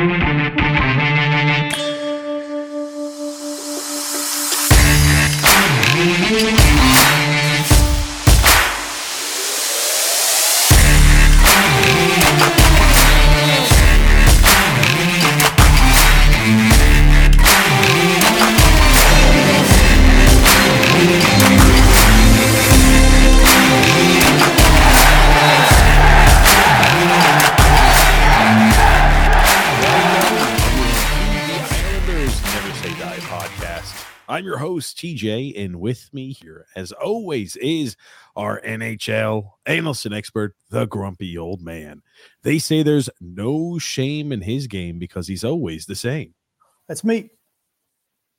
Thank you. I'm your host, TJ, and with me here, as always, is our NHL analyst and expert, the grumpy old man. They say there's no shame in his game because he's always the same. That's me.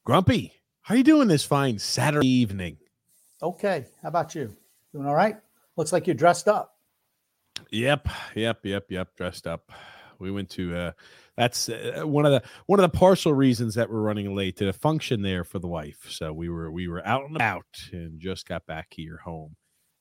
Grumpy, how you doing this fine Saturday evening? Okay. How about you? Doing all right? Looks like you're dressed up. Yep, yep, yep, yep. Dressed up. We went to uh that's uh, one of the one of the partial reasons that we're running late to the function there for the wife. So we were we were out and about and just got back here home.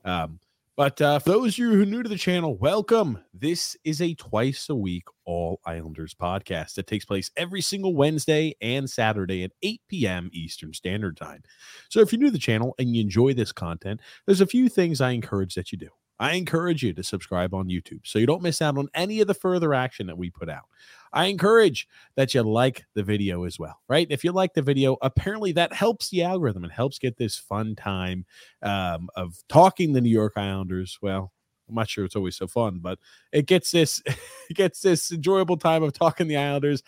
Um, but uh, for those of you who are new to the channel, welcome. This is a twice a week All Islanders podcast that takes place every single Wednesday and Saturday at 8 p.m. Eastern Standard Time. So if you're new to the channel and you enjoy this content, there's a few things I encourage that you do. I encourage you to subscribe on YouTube so you don't miss out on any of the further action that we put out. I encourage that you like the video as well, right? If you like the video, apparently that helps the algorithm and helps get this fun time um, of talking the New York Islanders. Well, I'm not sure it's always so fun, but it gets this it gets this enjoyable time of talking the Islanders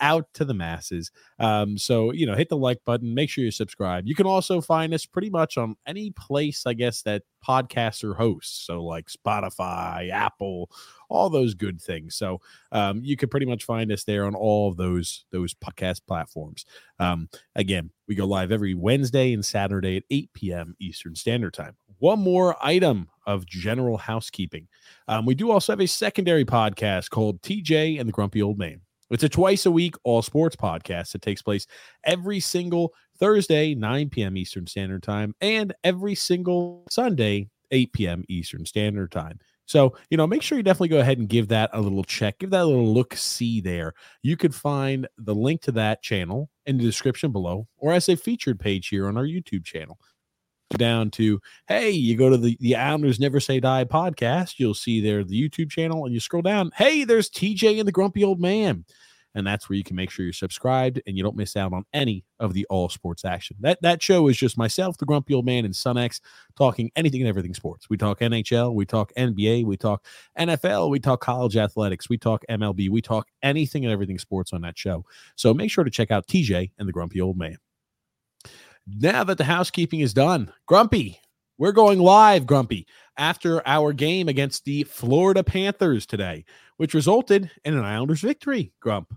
out to the masses. Um, so you know, hit the like button, make sure you subscribe. You can also find us pretty much on any place, I guess, that podcaster hosts. So like Spotify, Apple, all those good things. So um, you can pretty much find us there on all of those those podcast platforms. Um, again, we go live every Wednesday and Saturday at 8 p.m. Eastern Standard Time. One more item of general housekeeping. Um, we do also have a secondary podcast called TJ and the Grumpy Old Man. It's a twice a week all sports podcast that takes place every single Thursday, 9 p.m. Eastern Standard Time, and every single Sunday, 8 p.m. Eastern Standard Time. So, you know, make sure you definitely go ahead and give that a little check, give that a little look see there. You could find the link to that channel in the description below or as a featured page here on our YouTube channel. Down to, hey, you go to the, the Islanders Never Say Die podcast, you'll see there the YouTube channel, and you scroll down, hey, there's TJ and the Grumpy Old Man and that's where you can make sure you're subscribed and you don't miss out on any of the all sports action. That that show is just myself, the grumpy old man, and SunX talking anything and everything sports. We talk NHL, we talk NBA, we talk NFL, we talk college athletics, we talk MLB, we talk anything and everything sports on that show. So make sure to check out TJ and the grumpy old man. Now that the housekeeping is done, Grumpy, we're going live, Grumpy, after our game against the Florida Panthers today, which resulted in an Islanders victory, Grump.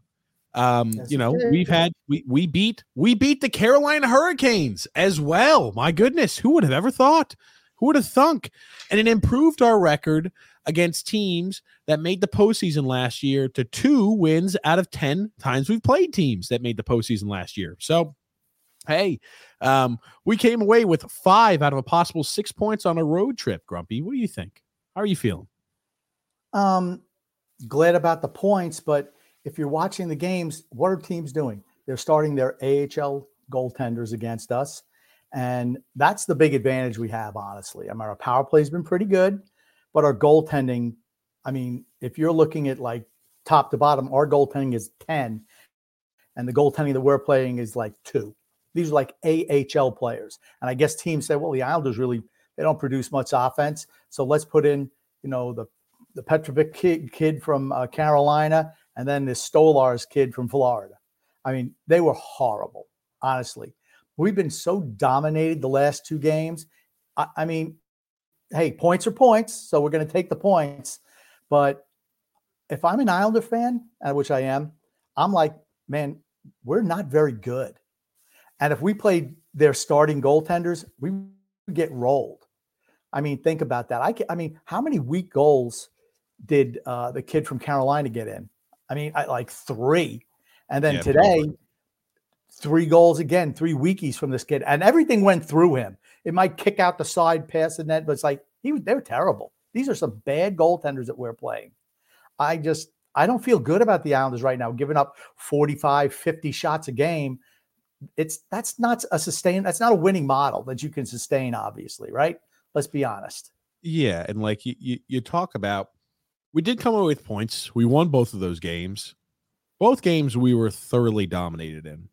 Um, Yes, you know, we've had we we beat we beat the Carolina Hurricanes as well. My goodness, who would have ever thought? Who would have thunk? And it improved our record against teams that made the postseason last year to two wins out of ten times we've played teams that made the postseason last year. So, hey, um, we came away with five out of a possible six points on a road trip. Grumpy, what do you think? How are you feeling? Um, glad about the points, but if you're watching the games, what are teams doing? They're starting their AHL goaltenders against us. And that's the big advantage we have, honestly. I mean, our power play's been pretty good, but our goaltending, I mean, if you're looking at like top to bottom, our goaltending is 10, and the goaltending that we're playing is like two. These are like AHL players. And I guess teams say, well, the Islanders really they don't produce much offense. So let's put in, you know, the the Petrovic kid, kid from uh, Carolina, and then this Stolarz kid from Florida. I mean, they were horrible, honestly. We've been so dominated the last two games. I, I mean, hey, points are points, so we're going to take the points. But if I'm an Islander fan, uh, which I am, I'm like, man, we're not very good. And if we played their starting goaltenders, we would get rolled. I mean, think about that. I, can, I mean, how many weak goals did uh, the kid from Carolina get in? I mean, I, like three. And then yeah, today, probably. three goals again, three weekies from this kid, and everything went through him. It might kick out the side, pass the net, but it's like he they're terrible. These are some bad goaltenders that we're playing. I just I don't feel good about the Islanders right now, giving up 45, 50 shots a game. It's that's not a sustain, that's not a winning model that you can sustain, obviously, right? Let's be honest. Yeah. And like you, you, you talk about, we did come away with points. We won both of those games. Both games we were thoroughly dominated in,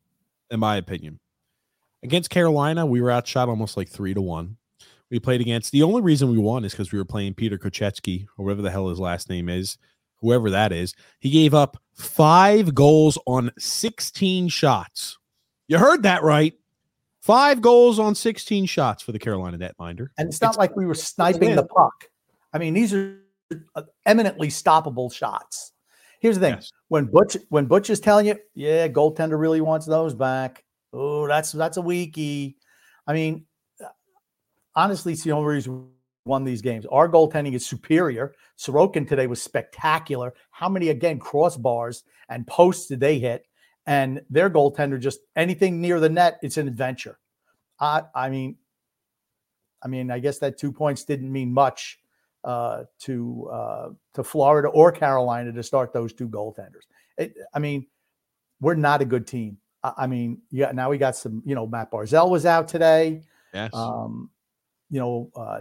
in my opinion. Against Carolina, we were outshot almost like three to one. We played against the only reason we won is because we were playing Peter Kochetkov, or whatever the hell his last name is, whoever that is. He gave up five goals on 16 shots. You heard that right. Five goals on 16 shots for the Carolina netminder. And it's not it's, like we were sniping the puck. I mean, these are uh, eminently stoppable shots. Here's the thing: yes. when Butch when Butch is telling you, yeah, goaltender really wants those back. Oh, that's that's a weakie. I mean, uh, honestly, it's the only reason we won these games. Our goaltending is superior. Sorokin today was spectacular. How many again crossbars and posts did they hit? And their goaltender just anything near the net, it's an adventure. I I mean, I mean, I guess that two points didn't mean much uh, to uh, to Florida or Carolina to start those two goaltenders. It, I mean, we're not a good team. I, I, mean, yeah. Now we got some. You know, Matt Barzal was out today. Yes. Um, you know, uh,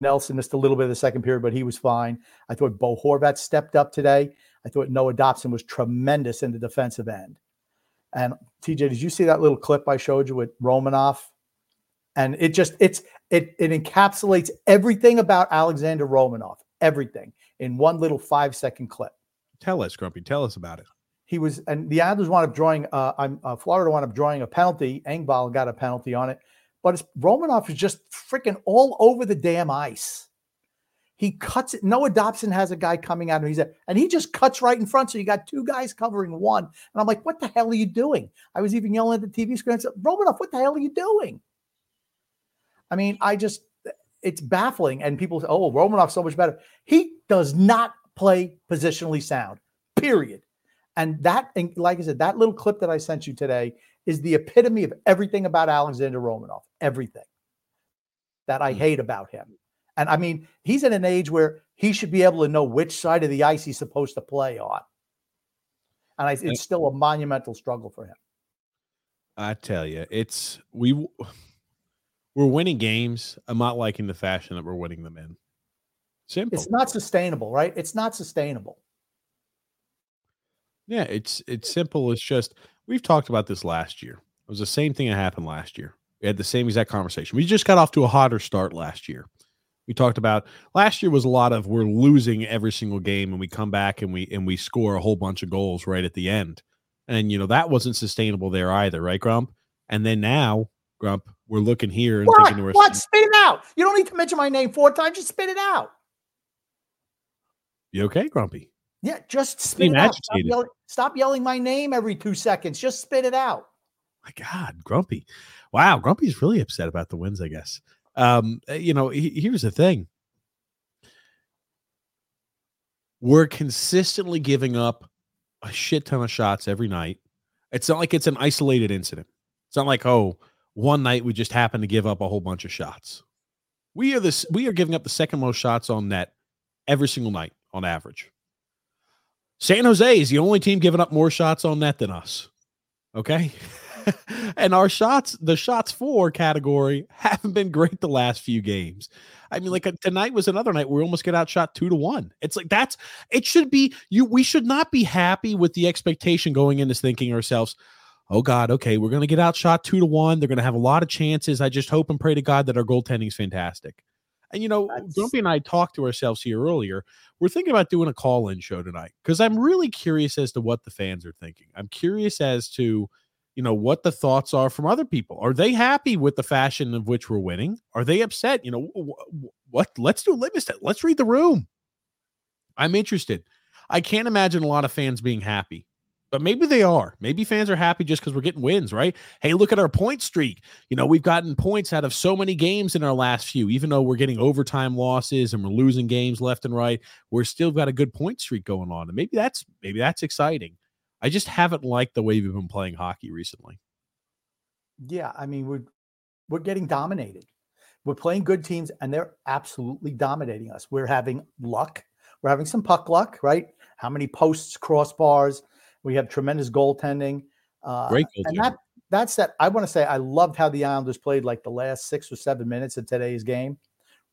Nelson missed a little bit of the second period, but he was fine. I thought Bo Horvat stepped up today. I thought Noah Dobson was tremendous in the defensive end. And TJ, did you see that little clip I showed you with Romanov? And it just it's it it encapsulates everything about Alexander Romanov, everything in one little five second clip. Tell us, Grumpy. Tell us about it. He was, and the Islanders wound up drawing. Uh, I'm uh, Florida wound up drawing a penalty. Engvall got a penalty on it, but Romanov is just freaking all over the damn ice. He cuts it. Noah Dobson has a guy coming out, and he's a, and he just cuts right in front. So you got two guys covering one, and I'm like, "What the hell are you doing?" I was even yelling at the TV screen. I said, "Romanov, what the hell are you doing?" I mean, I just it's baffling. And people say, oh, Romanov's so much better. He does not play positionally sound, period. And that, and like I said, that little clip that I sent you today is the epitome of everything about Alexander Romanov, everything that I hmm. hate about him. And I mean, he's in an age where he should be able to know which side of the ice he's supposed to play on. And I, it's still a monumental struggle for him. I tell you, it's we we're winning games. I'm not liking the fashion that we're winning them in. Simple. It's not sustainable, right? It's not sustainable. Yeah, it's it's simple. It's just we've talked about this last year. It was the same thing that happened last year. We had the same exact conversation. We just got off to a hotter start last year. We talked about last year was a lot of we're losing every single game and we come back and we and we score a whole bunch of goals right at the end. And you know, that wasn't sustainable there either, right, Grump? And then now, Grump, we're looking here and what? thinking to ourselves, what? Spit it out. You don't need to mention my name four times. Just spit it out. You okay, Grumpy? Yeah, just spit it out. Stop yelling, stop yelling my name every two seconds. Just spit it out. My God, Grumpy. Wow, Grumpy's really upset about the wins, I guess. Um, eh, you know, he, here's the thing. We're consistently giving up a shit ton of shots every night. It's not like it's an isolated incident. It's not like, oh, one night we just happened to give up a whole bunch of shots. We are this we are giving up the second most shots on net every single night on average. San Jose is the only team giving up more shots on net than us. Okay. and our shots, the shots for category haven't been great the last few games. I mean, like uh, tonight was another night where we almost get outshot two to one. It's like that's it should be you. We should not be happy with the expectation going into thinking ourselves, oh God, okay, we're going to get outshot two to one. They're going to have a lot of chances. I just hope and pray to God that our goaltending is fantastic. And you know, That's... Grumpy and I talked to ourselves here earlier. We're thinking about doing a call-in show tonight because I'm really curious as to what the fans are thinking. I'm curious as to, you know, what the thoughts are from other people. Are they happy with the fashion of which we're winning? Are they upset? You know, what? Let's do test. Let's read the room. I'm interested. I can't imagine a lot of fans being happy but maybe they are. Maybe fans are happy just because we're getting wins, right? Hey, look at our point streak. You know, we've gotten points out of so many games in our last few, even though we're getting overtime losses and we're losing games left and right. We're still got a good point streak going on. And maybe that's maybe that's exciting. I just haven't liked the way we've been playing hockey recently. Yeah, I mean, we're we're getting dominated. We're playing good teams and they're absolutely dominating us. We're having luck. We're having some puck luck, right? How many posts, crossbars, we have tremendous goaltending. Uh, Great goaltending. And that that's that. I want to say I loved how the Islanders played like the last six or seven minutes of today's game.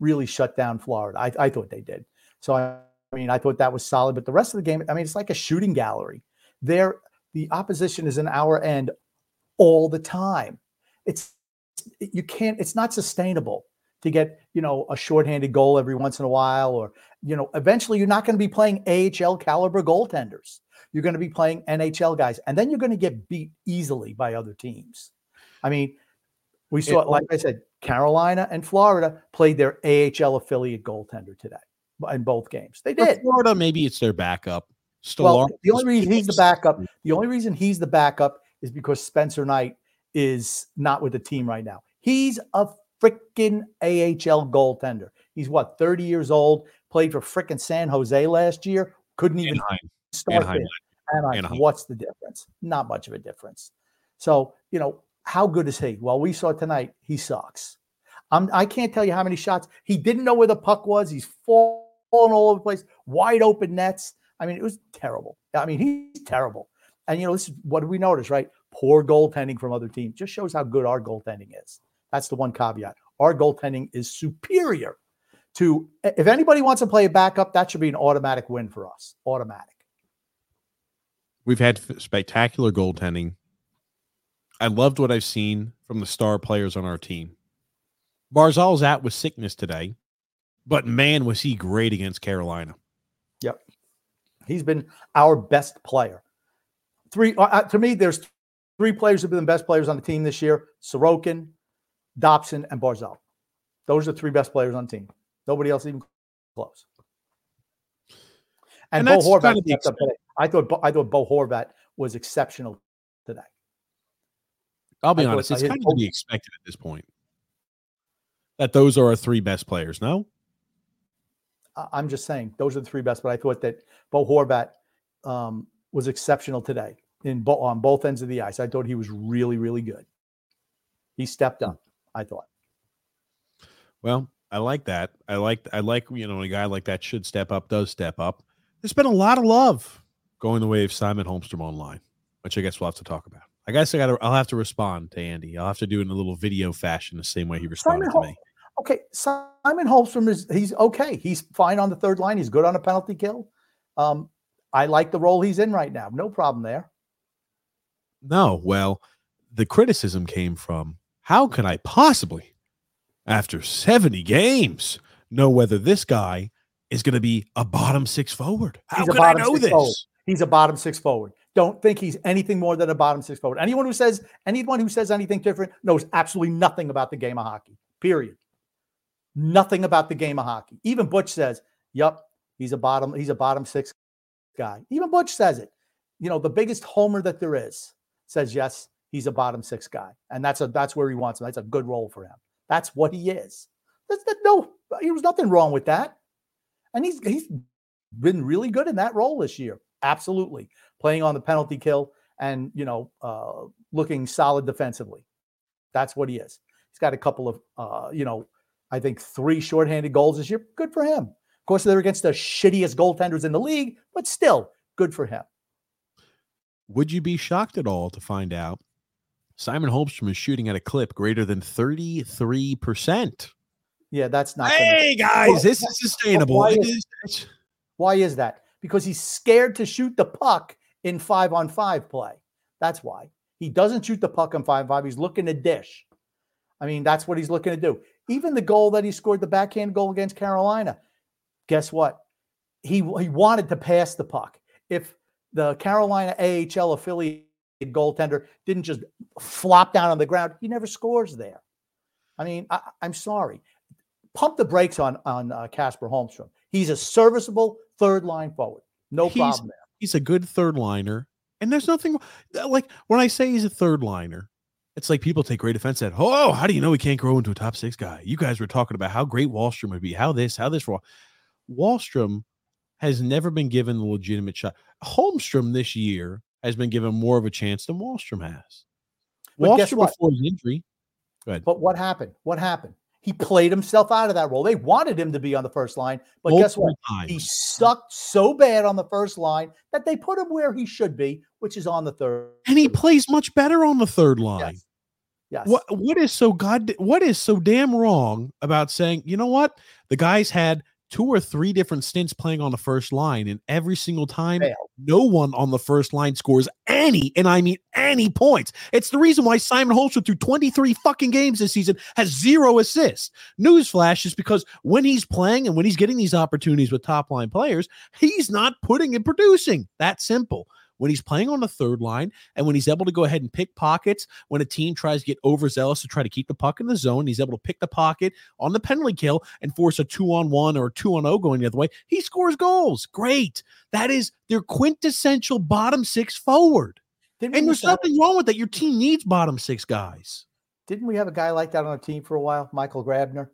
Really shut down Florida. I, I thought they did. So I, I mean, I thought that was solid. But the rest of the game, I mean, it's like a shooting gallery. There, the opposition is in our end all the time. It's you can't. It's not sustainable to get you know a shorthanded goal every once in a while, or you know, eventually you're not going to be playing AHL caliber goaltenders. You're going to be playing NHL guys, and then you're going to get beat easily by other teams. I mean, we saw, it, like I said, Carolina and Florida played their AHL affiliate goaltender today in both games. They did. Florida, maybe it's their backup. Well, the only reason he's the backup, the only reason he's the backup is because Spencer Knight is not with the team right now. He's a freaking AHL goaltender. He's what, 30 years old, played for freaking San Jose last year, couldn't even Anaheim. start Anaheim. Anaheim. Anaheim. What's the difference? Not much of a difference. So, you know, how good is he? Well, we saw tonight, he sucks. I'm, I can't tell you how many shots. He didn't know where the puck was. He's falling all over the place, wide open nets. I mean, it was terrible. I mean, he's terrible. And, you know, this is what we notice, right? Poor goaltending from other teams just shows how good our goaltending is. That's the one caveat. Our goaltending is superior to, if anybody wants to play a backup, that should be an automatic win for us. Automatic. We've had spectacular goaltending. I loved what I've seen from the star players on our team. Barzal's out with sickness today, but man, was he great against Carolina. Yep. He's been our best player. Three, uh, uh to me, there's three players who've been the best players on the team this year Sorokin, Dobson, and Barzal. Those are the three best players on the team. Nobody else even close. And, and Bo Horvat stepped up today. I thought I thought Bo Horvat was exceptional today. I'll be I honest; it's kind of to be expected at this point that those are our three best players. No, I'm just saying those are the three best. But I thought that Bo Horvat um, was exceptional today in bo- on both ends of the ice. I thought he was really, really good. He stepped up. I thought. Well, I like that. I like I like you know a guy like that should step up, does step up. There's been a lot of love going the way of Simon Holmstrom online, which I guess we'll have to talk about. I guess I got. I'll have to respond to Andy. I'll have to do it in a little video fashion, the same way he responded Simon to me. Okay, Simon Holmstrom is he's okay. He's fine on the third line. He's good on a penalty kill. Um, I like the role he's in right now. No problem there. No, well, the criticism came from how can I possibly, after 70 games, know whether this guy is going to be a bottom six forward? How can I know this? Forward. He's a bottom six forward. Don't think he's anything more than a bottom six forward. Anyone who says anyone who says anything different knows absolutely nothing about the game of hockey. Period. Nothing about the game of hockey. Even Butch says, "Yep, he's a bottom. He's a bottom six guy." Even Butch says it. You know, the biggest homer that there is says yes, he's a bottom six guy, and that's a that's where he wants him. That's a good role for him. That's what he is. That's that, no, there was nothing wrong with that, and he's he's been really good in that role this year. Absolutely. Playing on the penalty kill and, you know, uh, looking solid defensively. That's what he is. He's got a couple of, uh, you know, I think three shorthanded goals this year. Good for him. Of course, they're against the shittiest goaltenders in the league, but still good for him. Would you be shocked at all to find out Simon Holmstrom is shooting at a clip greater than 33%? Yeah, that's not. Hey, gonna... guys, well, this is sustainable. Why is, why is that? because he's scared to shoot the puck in five on five play. That's why he doesn't shoot the puck on five on five. He's looking to dish. I mean, that's what he's looking to do. Even the goal that he scored, the backhand goal against Carolina, guess what? He he wanted to pass the puck. If the Carolina AHL affiliate goaltender didn't just flop down on the ground, he never scores there. I mean, I, am sorry. Pump the brakes on on uh, Casper Holmstrom. He's a serviceable third line forward. No He's- problem there. He's a good third liner, and there's nothing like when I say he's a third liner. It's like people take great offense at, oh, how do you know he can't grow into a top six guy? You guys were talking about how great Wahlstrom would be, how this, how this. Wall- Wahlstrom has never been given the legitimate shot. Holmstrom this year has been given more of a chance than Wahlstrom has. But Wahlstrom before his injury. Go ahead. But what happened? What happened? He played himself out of that role. They wanted him to be on the first line, but guess what? Multiple He sucked so bad on the first line that they put him where he should be, which is on the third. and he plays much better on the third line. Yes. Yes. What what is so god what is so damn wrong about saying, you know what? The guy's had two or three different stints playing on the first line, and every single time Failed. no one on the first line scores any, and I mean any points. It's the reason why Simon Holster through 23 fucking games this season has zero assists. Newsflash is because when he's playing and when he's getting these opportunities with top line players, he's not putting and producing. That simple. When he's playing on the third line and when he's able to go ahead and pick pockets, when a team tries to get overzealous to try to keep the puck in the zone, he's able to pick the pocket on the penalty kill and force a two on one or two on oh going the other way. He scores goals. Great. That is their quintessential bottom six forward. Didn't, And there's used to have- nothing wrong with that. Your team needs bottom six guys. didn't we have a guy like that on our team for a while? Michael Grabner.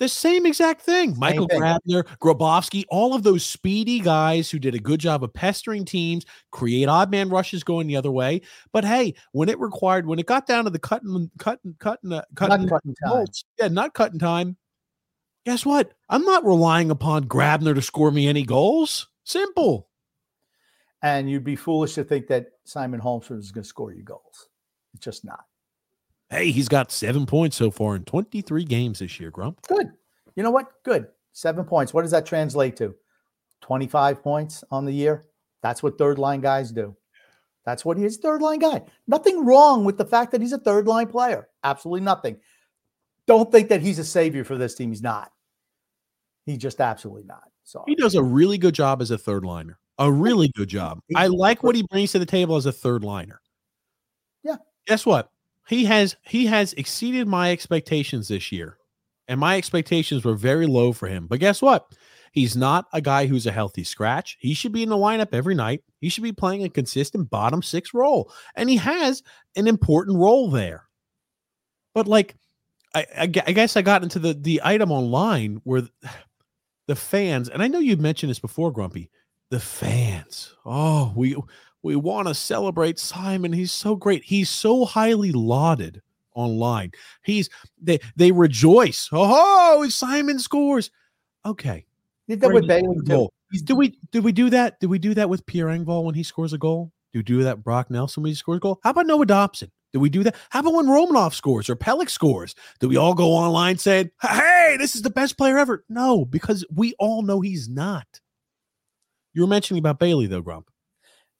The same exact thing. Michael thing. Grabner, Grabovski, all of those speedy guys who did a good job of pestering teams, create odd man rushes going the other way. But hey, when it required, when it got down to the cutting, cutting, cutting, uh, cutting, Not cutting time. yeah, not cutting time. Guess what? I'm not relying upon Grabner to score me any goals. Simple. And you'd be foolish to think that Simon Holmstrom is going to score you goals. It's just not. Hey, he's got seven points so far in 23 games this year, Grump. Good. You know what? Good. Seven points. What does that translate to? 25 points on the year. That's what third line guys do. That's what he is, third line guy. Nothing wrong with the fact that he's a third line player. Absolutely nothing. Don't think that he's a savior for this team. He's not. He's just absolutely not. So He does a really good job as a third liner. A really good job. I like what he brings to the table as a third liner. Yeah. Guess what? He has he has exceeded my expectations this year. And my expectations were very low for him. But guess what? He's not a guy who's a healthy scratch. He should be in the lineup every night. He should be playing a consistent bottom six role. And he has an important role there. But like I, I I guess I got into the the item online where the fans, and I know you've mentioned this before, Grumpy. The fans. Oh, we we want to celebrate Simon. He's so great. He's so highly lauded online. He's they they rejoice. Oh, Simon scores. Okay. did that with goal. Do we do we do that? Do we do that with Pierre Engvall when he scores a goal? Do we do that with Brock Nelson when he scores a goal? How about Noah Dobson? Do we do that? How about when Romanov scores or Pelech scores? Do we all go online saying, "Hey, this is the best player ever"? No, because we all know he's not. You were mentioning about Bailey though, Grump.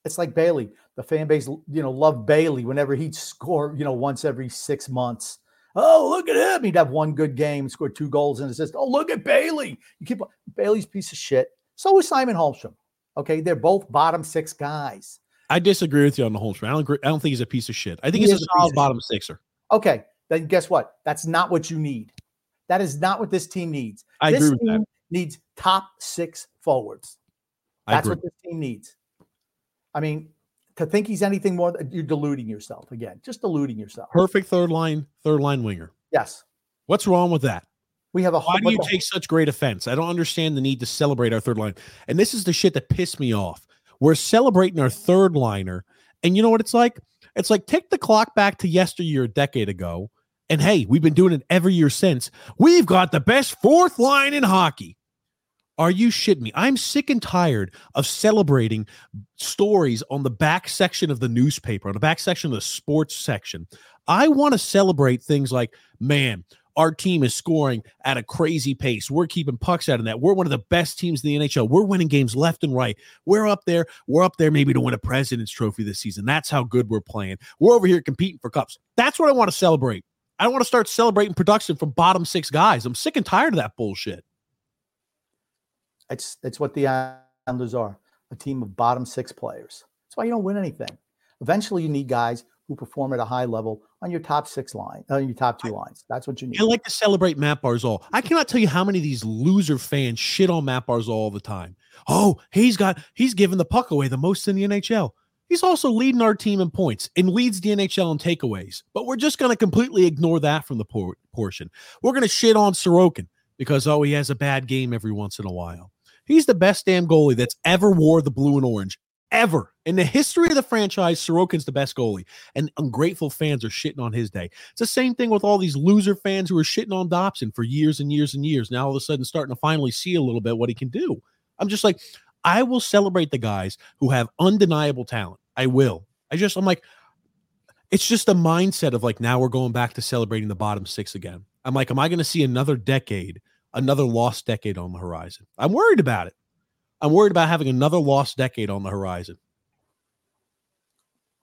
It's like Bailey. The fan base, you know, loved Bailey whenever he'd score, you know, once every six months. Oh, look at him. He'd have one good game, score two goals and assist. Oh, look at Bailey. You keep Bailey's piece of shit. So is Simon Holmstrom. Okay. They're both bottom six guys. I disagree with you on the whole. I don't agree. I don't think he's a piece of shit. I think He he's a solid bottom sixer. Okay. Then guess what? That's not what you need. That is not what this team needs. I this agree with that. team needs top six forwards. That's what this team needs. I mean, to think he's anything more, you're deluding yourself again. Just deluding yourself. Perfect third line, third line winger. Yes. What's wrong with that? We have a Why do you take such great offense? I don't understand the need to celebrate our third line. And this is the shit that pissed me off. We're celebrating our third liner. And you know what it's like? It's like take the clock back to yesteryear, a decade ago. And hey, we've been doing it every year since. We've got the best fourth line in hockey. Are you shitting me? I'm sick and tired of celebrating stories on the back section of the newspaper, on the back section of the sports section. I want to celebrate things like, man, our team is scoring at a crazy pace. We're keeping pucks out of that. We're one of the best teams in the NHL. We're winning games left and right. We're up there. We're up there maybe to win a President's Trophy this season. That's how good we're playing. We're over here competing for cups. That's what I want to celebrate. I don't want to start celebrating production from bottom six guys. I'm sick and tired of that bullshit. It's it's what the Islanders are a team of bottom six players. That's why you don't win anything. Eventually, you need guys who perform at a high level on your top six line, on your top two lines. That's what you need. I like to celebrate Matt Barzal. I cannot tell you how many of these loser fans shit on Matt Barzal all the time. Oh, he's got he's given the puck away the most in the NHL. He's also leading our team in points and leads the NHL in takeaways. But we're just going to completely ignore that from the por- portion. We're going to shit on Sorokin because oh, he has a bad game every once in a while. He's the best damn goalie that's ever wore the blue and orange ever in the history of the franchise. Sorokin's the best goalie, and ungrateful fans are shitting on his day. It's the same thing with all these loser fans who are shitting on Dobson for years and years and years. Now all of a sudden, starting to finally see a little bit what he can do. I'm just like, I will celebrate the guys who have undeniable talent. I will. I just, I'm like, it's just a mindset of like now we're going back to celebrating the bottom six again. I'm like, am I going to see another decade another lost decade on the horizon. I'm worried about it. I'm worried about having another lost decade on the horizon.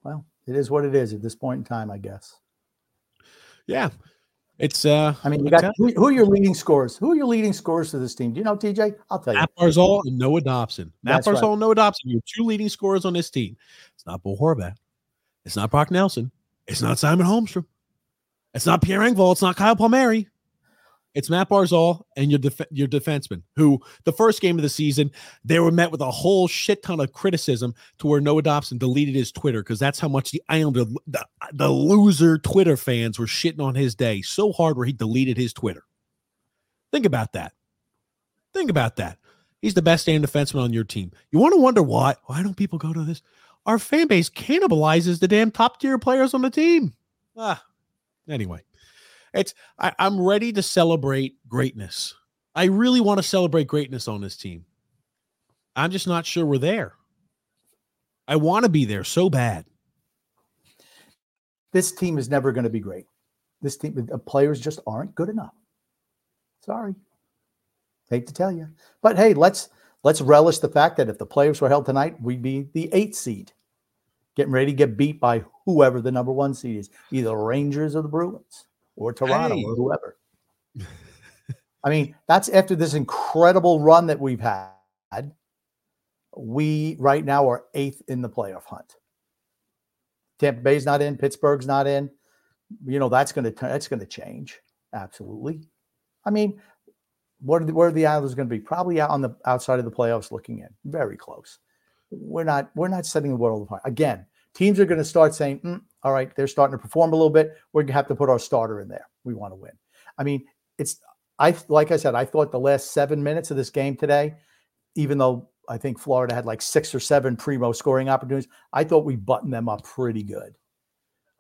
Well, it is what it is at this point in time, I guess. Yeah. It's uh I mean, you got who, who, are your leading scorers? Who are your leading scorers to this team? Do you know TJ? I'll tell you. Matt Barzal and Noah Dobson. Matt Barzal right. and Noah Dobson, your two leading scorers on this team. It's not Bo Horvat. It's not Brock Nelson. It's not Simon Holmstrom. It's not Pierre Engvall. It's not Kyle Palmieri. It's Matt Barzal and your def- your defenseman, who the first game of the season they were met with a whole shit ton of criticism to where Noah Dobson deleted his Twitter because that's how much the Islander, the, the loser Twitter fans were shitting on his day so hard where he deleted his Twitter. Think about that. Think about that. He's the best damn defenseman on your team. You want to wonder why? Why don't people go to this? Our fan base cannibalizes the damn top tier players on the team. Ah, anyway. It's I, I'm ready to celebrate greatness. I really want to celebrate greatness on this team. I'm just not sure we're there. I want to be there so bad. This team is never going to be great. This team, the players just aren't good enough. Sorry, hate to tell you, but hey, let's let's relish the fact that if the players were held tonight, we'd be the eighth seed, getting ready to get beat by whoever the number one seed is, either the Rangers or the Bruins or Toronto hey. or whoever. I mean, that's after this incredible run that we've had. We right now are eighth in the playoff hunt. Tampa Bay's not in, Pittsburgh's not in. You know that's going to that's going to change absolutely. I mean, what are the, where are the Islanders going to be? Probably out on the outside of the playoffs, looking in, very close. We're not we're not setting the world apart again teams are going to start saying, mm, all right, they're starting to perform a little bit. We're to have to put our starter in there. We want to win. I mean, it's, I, like I said, I thought the last seven minutes of this game today, even though I think Florida had like six or seven primo scoring opportunities, I thought we buttoned them up pretty good.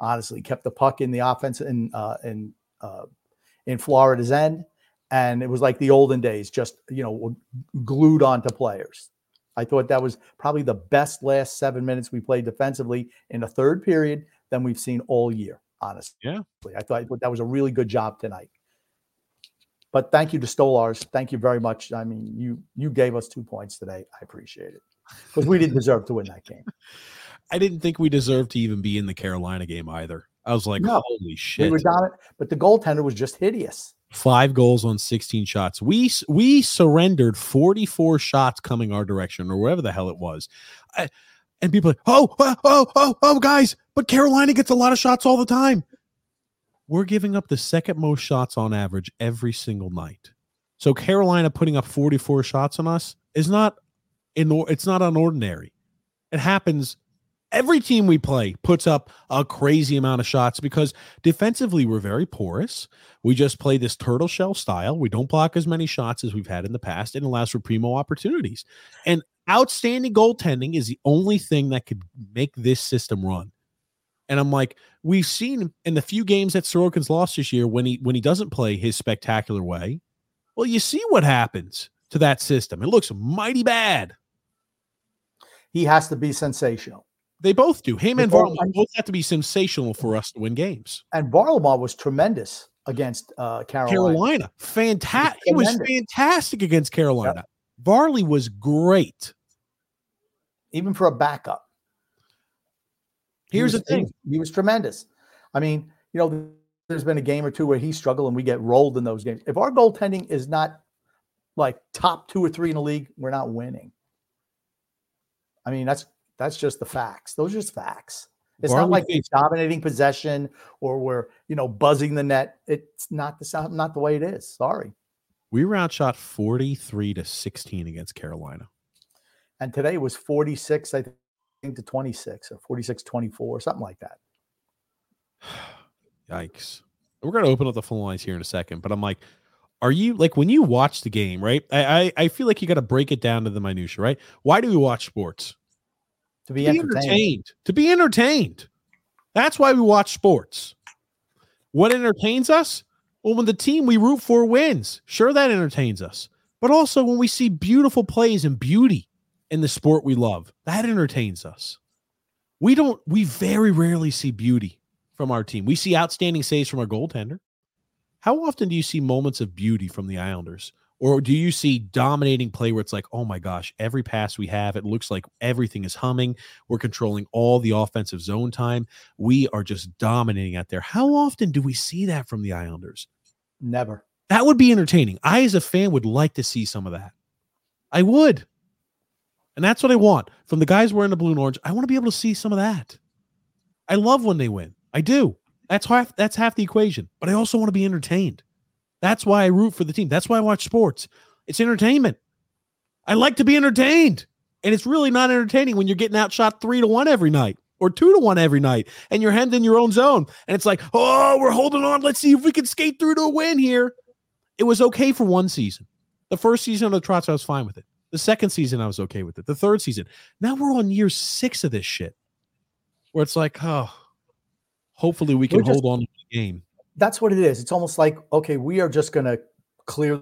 Honestly, kept the puck in the offense in, uh, in, uh, in Florida's end. And it was like the olden days, just, you know, glued onto players. I thought that was probably the best last seven minutes we played defensively in the third period than we've seen all year, honestly. Yeah. I thought that was a really good job tonight. But thank you to Stolarz. Thank you very much. I mean, you you gave us two points today. I appreciate it because we didn't deserve to win that game. I didn't think we deserved to even be in the Carolina game either. I was like, no, holy shit. We were down, but the goaltender was just hideous five goals on 16 shots. We we surrendered 44 shots coming our direction or wherever the hell it was. I, and people like, oh, oh, oh, oh, oh, guys, but Carolina gets a lot of shots all the time. We're giving up the second most shots on average every single night. So Carolina putting up 44 shots on us is not in it's not unordinary. It happens every team we play puts up a crazy amount of shots because defensively we're very porous. We just play this turtle shell style. We don't block as many shots as we've had in the past and allows for primo opportunities. And outstanding goaltending is the only thing that could make this system run. And I'm like, we've seen in the few games that Sorokin's lost this year when he when he doesn't play his spectacular way. Well, you see what happens to that system. It looks mighty bad. He has to be sensational. They both do. Him and Varlamov both have to be sensational for us to win games. And Varlamov was tremendous against uh, Carolina. Carolina, fantastic. He was fantastic against Carolina. Yep. Varley was great, even for a backup. Here's was, the thing: he was tremendous. I mean, you know, there's been a game or two where he struggled and we get rolled in those games. If our goaltending is not like top two or three in the league, we're not winning. I mean, that's that's just the facts. Those are just facts. It's not like we're dominating possession or we're, you know, buzzing the net. It's not the not the way it is. Sorry. We were outshot 43 to 16 against Carolina. And today was 46, I think, to 26 or 46 24, something like that. Yikes. We're going to open up the phone lines here in a second, but I'm like, are you like when you watch the game, right? I I, I feel like you got to break it down to the minutia, right? Why do we watch sports? To be, To be entertained. entertained. To be entertained. That's why we watch sports. What entertains us? Well, when the team we root for wins, sure that entertains us. But also when we see beautiful plays and beauty in the sport we love, that entertains us. We don't, we very rarely see beauty from our team. We see outstanding saves from our goaltender. How often do you see moments of beauty from the Islanders? Or do you see dominating play where it's like, oh my gosh, every pass we have, it looks like everything is humming. We're controlling all the offensive zone time. We are just dominating out there. How often do we see that from the Islanders? Never. That would be entertaining. I, as a fan, would like to see some of that. I would. And that's what I want from the guys wearing the blue and orange. I want to be able to see some of that. I love when they win. I do. That's half that's half the equation. But I also want to be entertained. That's why I root for the team. That's why I watch sports. It's entertainment. I like to be entertained. And it's really not entertaining when you're getting outshot three to one every night or two to one every night and you're hemmed in your own zone. And it's like, oh, we're holding on. Let's see if we can skate through to a win here. It was okay for one season. The first season of the Trotz, I was fine with it. The second season, I was okay with it. The third season. Now we're on year six of this shit where it's like, oh, hopefully we can just- hold on to the game. That's what it is. It's almost like, okay, we are just going to clear,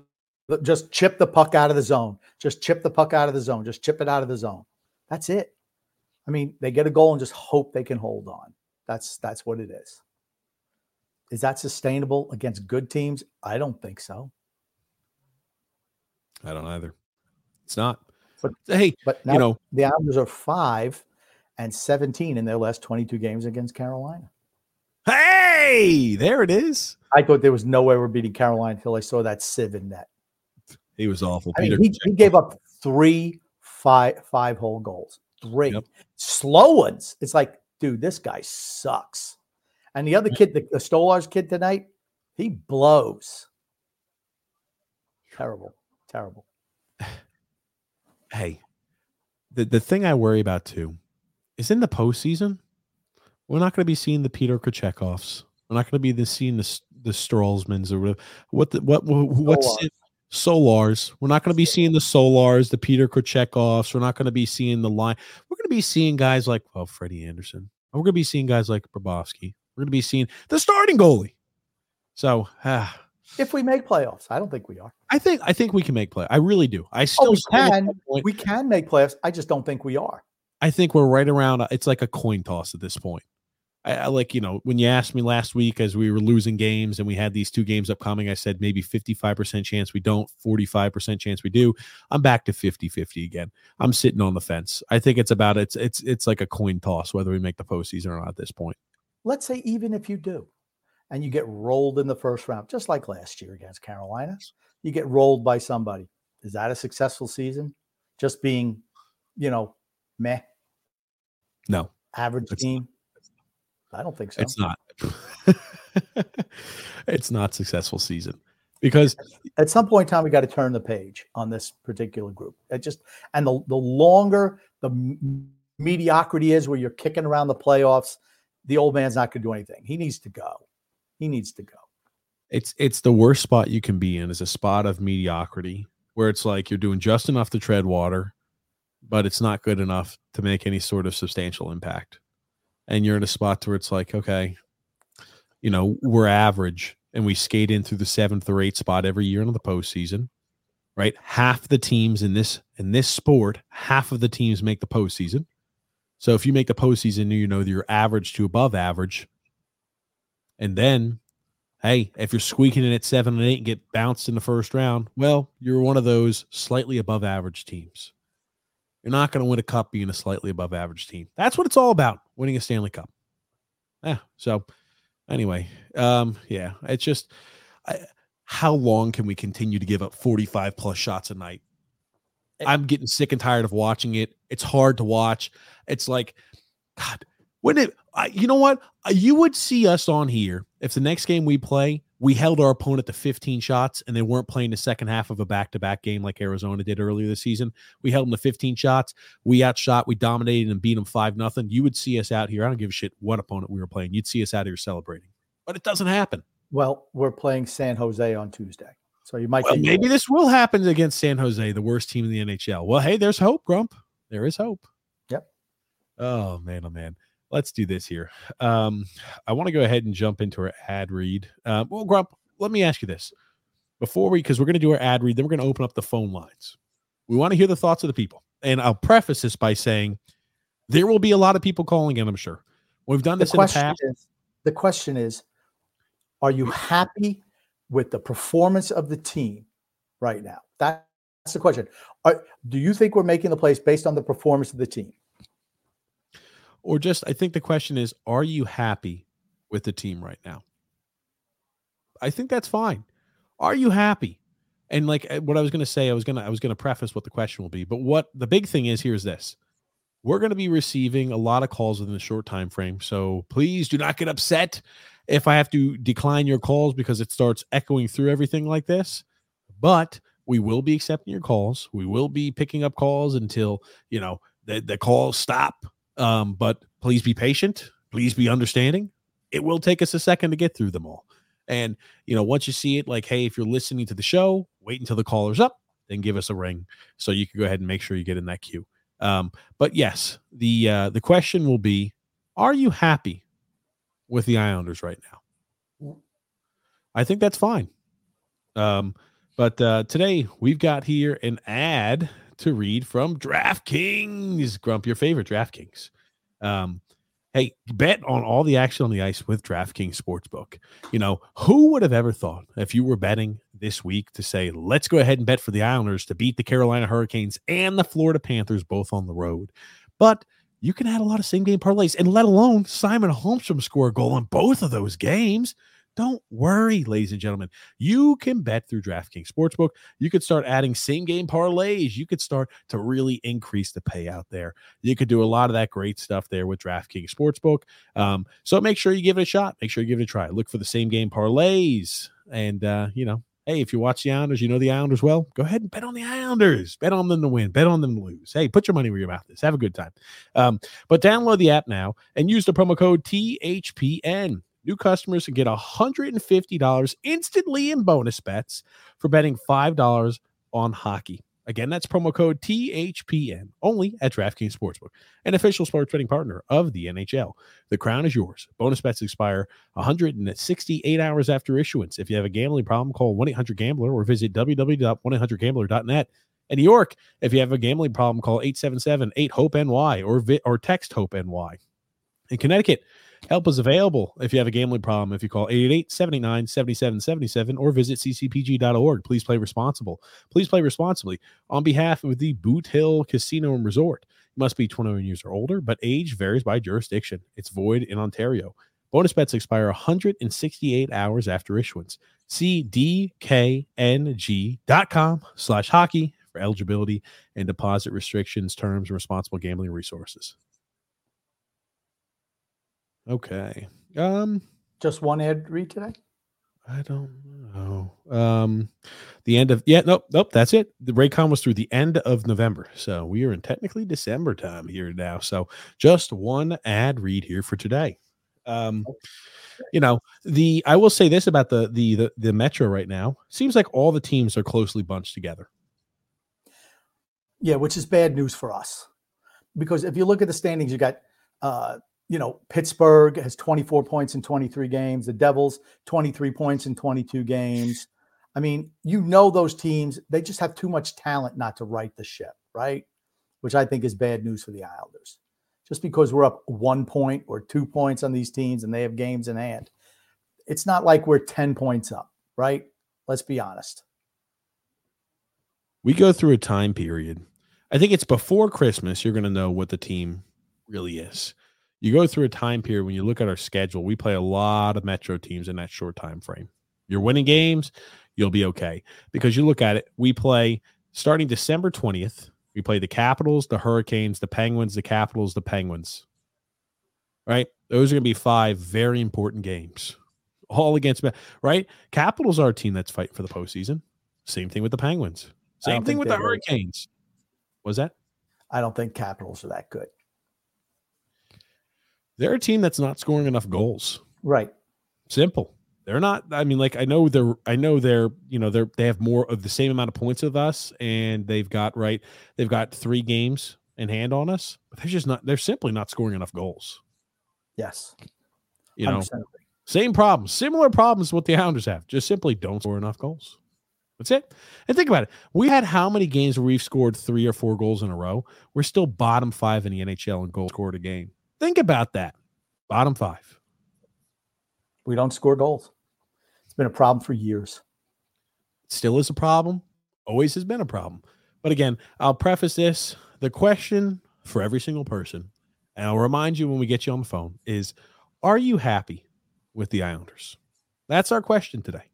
just chip the puck out of the zone. Just chip the puck out of the zone. Just chip it out of the zone. That's it. I mean, they get a goal and just hope they can hold on. That's that's what it is. Is that sustainable against good teams? I don't think so. I don't either. It's not. But- hey, But now you know, the Islanders are five and 17 in their last 22 games against Carolina. hey, there it is. I thought there was no way we're beating Carolina until I saw that sieve in net. He was awful. I mean, Peter he, he gave up three five five whole goals. Three Yep. slow ones. It's like, dude, this guy sucks. And the other kid, the, the Stolarz kid tonight, he blows. Terrible, terrible. Hey, the, the thing I worry about too is in the postseason, we're not going to be seeing the Peter Kochetkovs. We're not going to be the, seeing the the Strolsmans or whatever- what the, what what- what's Solars. it? Solars. We're not going to be seeing the Solars, the Peter Kochetkovs. We're not going to be seeing the line. We're going to be seeing guys like well Freddie Andersen. We're going to be seeing guys like Bobrovsky. We're going to be seeing the starting goalie. So ah, If we make playoffs, I don't think we are. I think I think we can make play. I really do. I still Oh, we can. We can make playoffs. I just don't think we are. I think we're right around. uh, It's like a coin toss at this point. I, I like you know when you asked me last week as we were losing games and we had these two games upcoming. I said maybe fifty five percent chance we don't, forty five percent chance we do. I'm back to 50-50 again. I'm sitting on the fence. I think it's about it's it's it's like a coin toss whether we make the postseason or not at this point. Let's say even if you do, and you get rolled in the first round, just like last year against Carolina, you get rolled by somebody. Is that a successful season? Just being, you know, meh, No, average team. I don't think so. it's not. it's not successful season because At some point in time, we got to turn the page on this particular group. It just and the the longer the mediocrity is, where you're kicking around the playoffs, the old man's not going to do anything. He needs to go. He needs to go. it's it's the worst spot you can be in is a spot of mediocrity where it's like you're doing just enough to tread water but it's not good enough to make any sort of substantial impact. And you're in a spot where it's like okay you know we're average and we skate in through the seventh or eighth spot every year into the postseason right? Half the teams in this in this sport half of the teams make the postseason. So if you make the postseason you know that you're average to above average and then hey, if you're squeaking in at seven and eight and get bounced in the first round, well, you're one of those slightly above average teams. You're not going to win a cup being a slightly above average team. That's what it's all about, winning a Stanley Cup. Yeah. So, anyway, um, yeah, it's just I, how long can we continue to give up 45 plus shots a night? I'm getting sick and tired of watching it. It's hard to watch. It's like, God, wouldn't it? I, you know what? Uh, You would see us on here if the next game we play, we held our opponent to 15 shots and they weren't playing the second half of a back-to-back game like Arizona did earlier this season. We held them to 15 shots. We outshot, we dominated and beat them 5 nothing. You would see us out here. I don't give a shit what opponent we were playing. You'd see us out here celebrating. But it doesn't happen. Well, we're playing San Jose on Tuesday. So you might well, maybe this will happen against San Jose, the worst team in the NHL. Well, hey, there's hope, Grump. There is hope. Yep. Oh man, oh man let's do this here. Um, I want to go ahead and jump into our ad read. Uh, well, Grump, let me ask you this before we, because we're going to do our ad read, then we're going to open up the phone lines. We want to hear the thoughts of the people. And I'll preface this by saying there will be a lot of people calling in, I'm sure. We've done this the in the past. Is, the question is Are you happy with the performance of the team right now? That's the question. Are, do you think we're making the place based on the performance of the team? Or just I think the question is, are you happy with the team right now? I think that's fine. Are you happy? And like eh, what I was going to say, I was going to I was going to preface what the question will be, but what the big thing is here is this. We're going to be receiving a lot of calls within a short time frame. So please do not get upset if I have to decline your calls because it starts echoing through everything like this. But we will be accepting your calls. We will be picking up calls until, you know, the, the calls stop um, but please be patient. Please be understanding. It will take us a second to get through them all. And, you know, once you see it, like, hey, if you're listening to the show, wait until the caller's up, then give us a ring so you can go ahead and make sure you get in that queue. Um, but yes, the uh, the question will be, are you happy with the Islanders right now? I think that's fine. Um, but uh, today we've got here an ad to read from DraftKings. Grump, your favorite DraftKings. Um, hey, bet on all the action on the ice with DraftKings Sportsbook. You know, who would have ever thought if you were betting this week to say, let's go ahead and bet for the Islanders to beat the Carolina Hurricanes and the Florida Panthers both on the road? But you can add a lot of same game parlays and let alone Simon Holmstrom score a goal in both of those games. Don't worry, ladies and gentlemen. You can bet through DraftKings Sportsbook. You could start adding same game parlays. You could start to really increase the payout there. You could do a lot of that great stuff there with DraftKings Sportsbook. Um, so make sure you give it a shot. Make sure you give it a try. Look for the same game parlays. And, uh, you know, hey, if you watch the Islanders, you know the Islanders well, go ahead and bet on the Islanders. Bet on them to win. Bet on them to lose. Hey, put your money where your mouth is. Have a good time. Um, but download the app now and use the promo code THPN. New customers can get $150 instantly in bonus bets for betting $5 on hockey. Again, that's promo code THPN only at DraftKings Sportsbook, an official sports betting partner of the NHL. The crown is yours. Bonus bets expire 168 hours after issuance. If you have a gambling problem, call 1 800 Gambler or visit www.1800Gambler.net. In New York, if you have a gambling problem, call 877 8 HOPE NY or, vi- or text HOPE NY. In Connecticut, Help is available if you have a gambling problem. If you call 888 79 7777 or visit ccpg.org. Please play responsible. Please play responsibly on behalf of the Boot Hill Casino and Resort. You must be 21 years or older, but age varies by jurisdiction. It's void in Ontario. Bonus bets expire 168 hours after issuance. See dkng.com slash hockey for eligibility and deposit restrictions, terms, and responsible gambling resources. Okay. Um just one ad read today? I don't know. Um the end of yeah, nope, nope, that's it. The Raycon was through the end of November. So we are in technically December time here now. So just one ad read here for today. Um you know, the I will say this about the the the, the Metro right now. Seems like all the teams are closely bunched together. Yeah, which is bad news for us. Because if you look at the standings, you got uh you know, Pittsburgh has 24 points in 23 games. The Devils, 23 points in 22 games. I mean, you know, those teams, they just have too much talent not to right the ship, right? Which I think is bad news for the Islanders. Just because we're up one point or two points on these teams and they have games in hand, it's not like we're 10 points up, right? Let's be honest. We go through a time period. I think it's before Christmas, you're going to know what the team really is you go through a time period when you look at our schedule, we play a lot of Metro teams in that short time frame. You're winning games, you'll be okay. Because you look at it, we play starting December 20th, we play the Capitals, the Hurricanes, the Penguins, the Capitals, the Penguins. Right? Those are going to be five very important games all against right. Capitals are a team that's fighting for the postseason. Same thing with the Penguins. Same thing with the Hurricanes. Was that? I don't think Capitals are that good. They're a team that's not scoring enough goals. Right. Simple. They're not. I mean, like I know they're. I know they're. You know they're. They have more of the same amount of points of us, and they've got right. They've got three games in hand on us, but they're just not. They're simply not scoring enough goals. Yes. You know, same problems, similar problems what the Islanders have. Just simply don't score enough goals. That's it. And think about it. We had how many games where we've scored three or four goals in a row? We're still bottom five in the NHL in goals scored a game. Think about that. Bottom five. We don't score goals. It's been a problem for years. still is a problem. Always has been a problem. But again, I'll preface this. The question for every single person, and I'll remind you when we get you on the phone, is are you happy with the Islanders? That's our question today.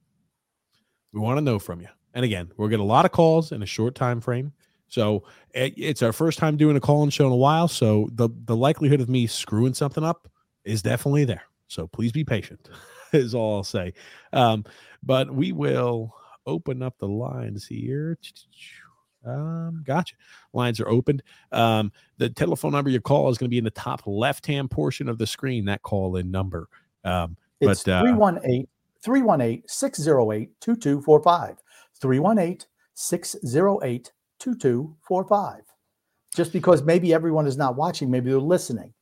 We want to know from you. And again, we'll get a lot of calls in a short time frame. So it's our first time doing a call and show in a while. So the the likelihood of me screwing something up is definitely there. So please be patient, is all I'll say. Um, but we will open up the lines here. Um, gotcha. Lines are opened. Um, the telephone number you call is going to be in the top left hand portion of the screen. That call in number. Um, it's but 318 318 608 2245. 318 608 2245. Just because maybe everyone is not watching, maybe they're listening.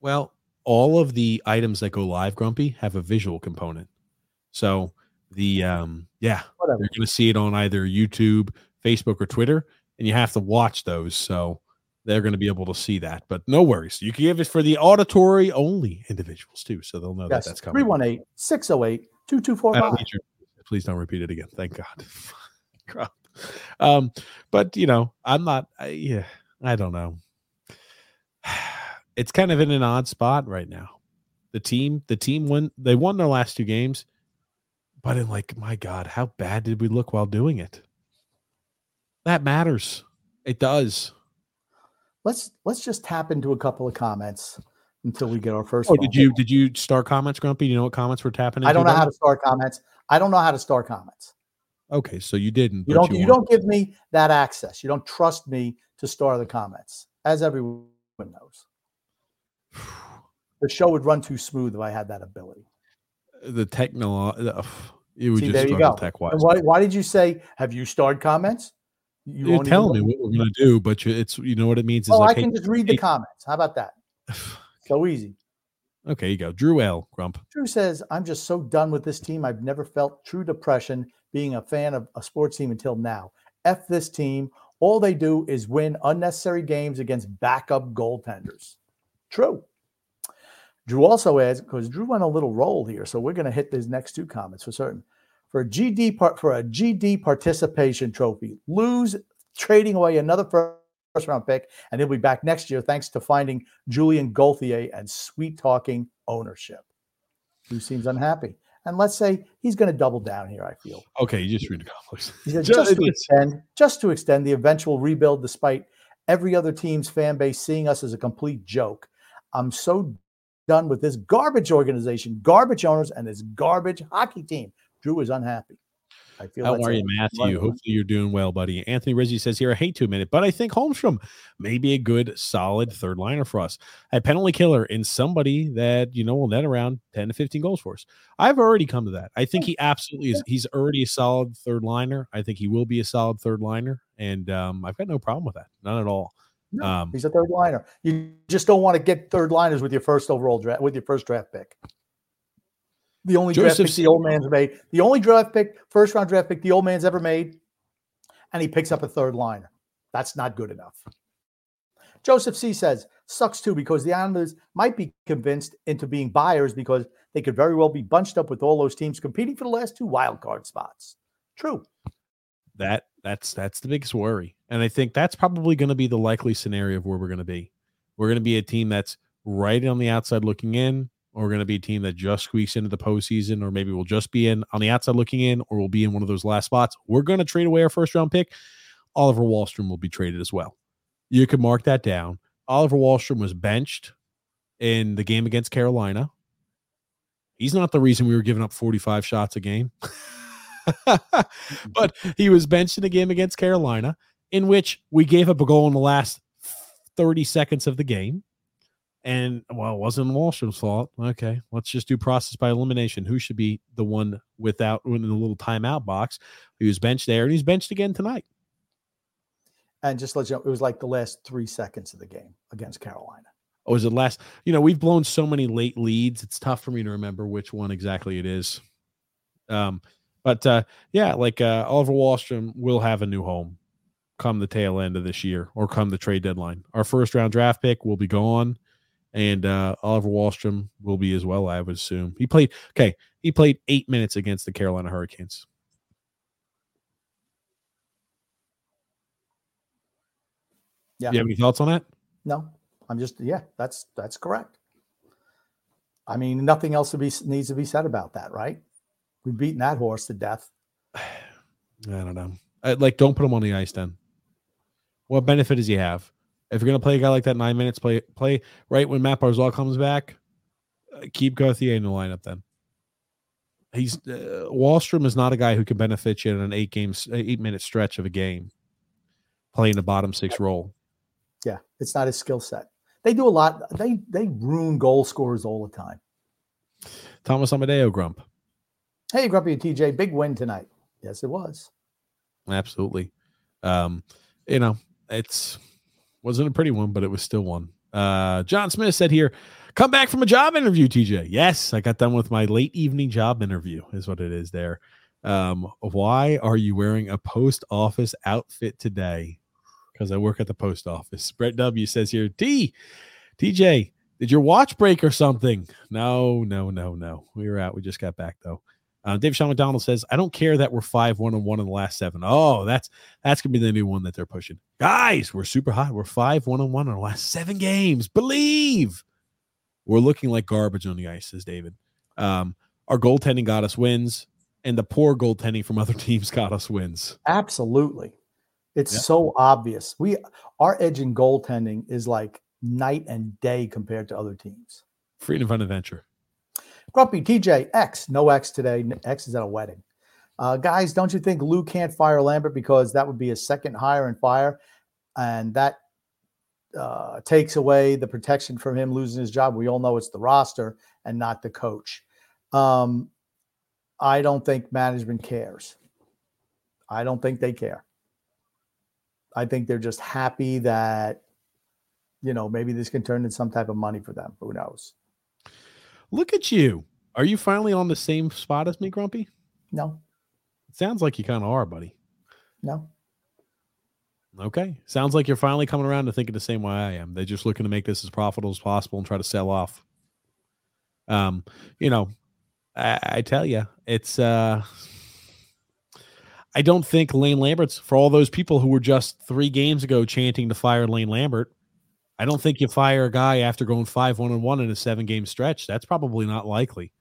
Well, all of the items that go live, Grumpy, have a visual component. So the um yeah, Whatever. you're gonna see it on either YouTube, Facebook, or Twitter, and you have to watch those. So they're going to be able to see that. But no worries. You can give it for the auditory only individuals too. So they'll know yes, that that's coming. 318 608 2245. Please don't repeat it again. Thank God. um, but you know, I'm not. I, yeah, I don't know. It's kind of in an odd spot right now. The team, the team won. They won their last two games, but in like, my God, how bad did we look while doing it? That matters. It does. Let's let's just tap into a couple of comments until we get our first. Oh, did you did you start comments, Grumpy? Do you know what comments we're tapping? I don't know how to start comments. I don't know how to start comments. Okay, so you didn't. You don't. You, you don't give me that access. You don't trust me to start the comments, as everyone knows. The show would run too smooth if I had that ability. The technology. Uh, it would See, just there you go. Tech wise. Why, why did you say? Have you started comments? You are telling me what we're going to do, but you, it's you know what it means. Is oh, like, I can hey, just read the comments. How about that? so easy. Okay, you go. Drew L. Grump. Drew says, I'm just so done with this team. I've never felt true depression being a fan of a sports team until now. F this team. All they do is win unnecessary games against backup goaltenders. True. Drew also adds, because Drew went a little roll here, so we're going to hit these next two comments for certain. For a GD part for a GD participation trophy, lose trading away another first round pick, and he'll be back next year thanks to finding Julien Gauthier and sweet talking ownership. Who seems unhappy? And let's say he's going to double down here. I feel okay. You just read the complex. just, just to extend, just to extend the eventual rebuild, despite every other team's fan base seeing us as a complete joke. I'm so done with this garbage organization, garbage owners, and this garbage hockey team. Drew is unhappy. I feel How are you, Matthew? Hopefully you're doing well, buddy. Anthony Rizzi says here, I hate to admit it, but I think Holmstrom may be a good, solid third liner for us. A penalty killer in somebody that, you know, will net around 10 to 15 goals for us. I've already come to that. I think he absolutely is. He's already a solid third liner. I think he will be a solid third liner. And um, I've got no problem with that. None at all. No, um, he's a third liner. You just don't want to get third liners with your first overall draft, with your first draft pick. The only Joseph draft pick the old man's made. The only draft pick, first round draft pick the old man's ever made, and he picks up a third liner. That's not good enough. Joseph C says, sucks too because the Islanders might be convinced into being buyers because they could very well be bunched up with all those teams competing for the last two wild card spots. True. That that's that's the biggest worry. And I think that's probably going to be the likely scenario of where we're going to be. We're going to be a team that's right on the outside looking in, or we're going to be a team that just squeaks into the postseason, or maybe we'll just be in on the outside looking in, or we'll be in one of those last spots. We're going to trade away our first round pick. Oliver Wahlstrom will be traded as well. You can mark that down. Oliver Wahlstrom was benched in the game against Carolina. He's not the reason we were giving up 45 shots a game. but he was benched in a game against Carolina in which we gave up a goal in the last 30 seconds of the game. And well, it wasn't Wahlstrom's fault. Okay, let's just do process by elimination. Who should be the one without in the little timeout box? He was benched there, and he's benched again tonight. And just let you know, it was like the last three seconds of the game against Carolina. Or was it last? You know, we've blown so many late leads. It's tough for me to remember which one exactly it is. Um, but uh, yeah, like uh, Oliver Wahlstrom will have a new home come the tail end of this year or come the trade deadline. Our first round draft pick will be gone, and uh, Oliver Wahlstrom will be as well. I would assume he played. Okay, he played eight minutes against the Carolina Hurricanes. Yeah. You have any thoughts on that? No, I'm just yeah. That's that's correct. I mean, nothing else to be needs to be said about that, right? We've beaten that horse to death. I don't know. I, like, don't put him on the ice then. What benefit does he have? If you're gonna play a guy like that nine minutes, play play right when Matt Barzal comes back. Uh, keep Gauthier in the lineup then. He's uh, Wahlstrom is not a guy who can benefit you in an eight games eight minute stretch of a game, playing the bottom six role. Yeah, it's not his skill set. They do a lot. They they ruin goal scorers all the time. Thomas Amadeo Grump. Hey, Grumpy and TJ, big win tonight. Yes, it was. Absolutely. Um, you know, it's wasn't a pretty one, but it was still one. Uh, John Smith said here, come back from a job interview, TJ. Yes, I got done with my late evening job interview, is what it is there. Um, why are you wearing a post office outfit today? Because I work at the post office. Brett W says here, T, TJ, did your watch break or something? No, no, no, no. We were out. We just got back though. Uh, Dave Sean McDonald says, "I don't care that we're five one and one in the last seven. Oh, that's that's gonna be the new one that they're pushing. Guys, we're super hot. We're five one and one in the last seven games. Believe we're looking like garbage on the ice," says David. Um, our goaltending got us wins, and the poor goaltending from other teams got us wins. Absolutely, it's so obvious. We our edge in goaltending is like night and day compared to other teams. Freedom Fun Adventure. Grumpy TJ X, no X today. X is at a wedding. Uh, guys, don't you think Lou can't fire Lambert because that would be a second hire and fire, and that uh, takes away the protection from him losing his job. We all know it's the roster and not the coach. Um, I don't think management cares. I don't think they care. I think they're just happy that, you know, maybe this can turn into some type of money for them. Who knows? Look at you. Are you finally on the same spot as me, Grumpy? No. It sounds like you kind of are, buddy. No. Okay. Sounds like you're finally coming around to thinking the same way I am. They're just looking to make this as profitable as possible and try to sell off. Um, you know, I, I tell you, it's uh I don't think Lane Lambert's for all those people who were just three games ago chanting to fire Lane Lambert. I don't think you fire a guy after going five one and one in a seven game stretch. That's probably not likely.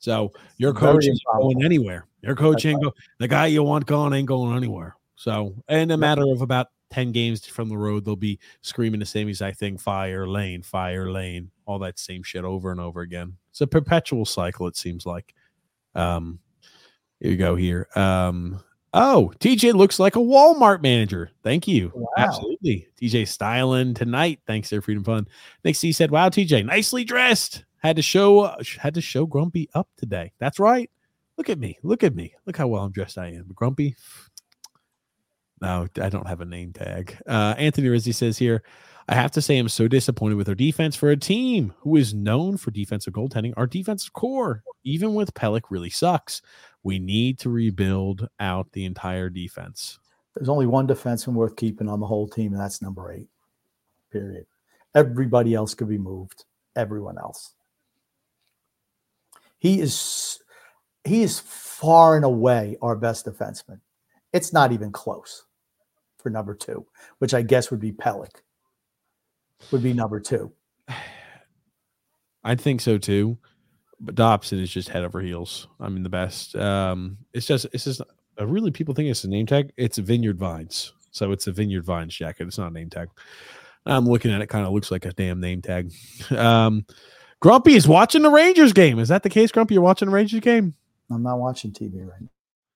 So your coach is going anywhere. Your coach ain't go. The guy you want gone ain't going anywhere. So in a matter of about ten games from the road, they'll be screaming the same exact thing: fire lane, fire lane, all that same shit over and over again. It's a perpetual cycle. It seems like. Um, here you go. Here. Um, Oh, TJ looks like a Walmart manager. Thank you. Wow. Absolutely. TJ styling tonight. Thanks there, Freedom Fun. Next he said, Wow, TJ, nicely dressed. Had to show uh, had to show Grumpy up today. That's right. Look at me. Look at me. Look how well I'm dressed I am. Grumpy. No, I don't have a name tag. Uh, Anthony Rizzi says here, I have to say I'm so disappointed with our defense for a team who is known for defensive goaltending. Our defensive core, even with Pelech, really sucks. We need to rebuild out the entire defense. There's only one defenseman worth keeping on the whole team, and that's number eight. Period. Everybody else could be moved. Everyone else. He is he is far and away our best defenseman. It's not even close for number two, which I guess would be Pelech. Would be number two. I think so too but Dobson is just head over heels. I mean, the best. Um, it's just, it's just uh, really people think it's a name tag. It's Vineyard Vines, so it's a Vineyard Vines jacket. It's not a name tag. I'm looking at it, kind of looks like a damn name tag. Um, Grumpy is watching the Rangers game. Is that the case, Grumpy? You're watching the Rangers game? I'm not watching TV right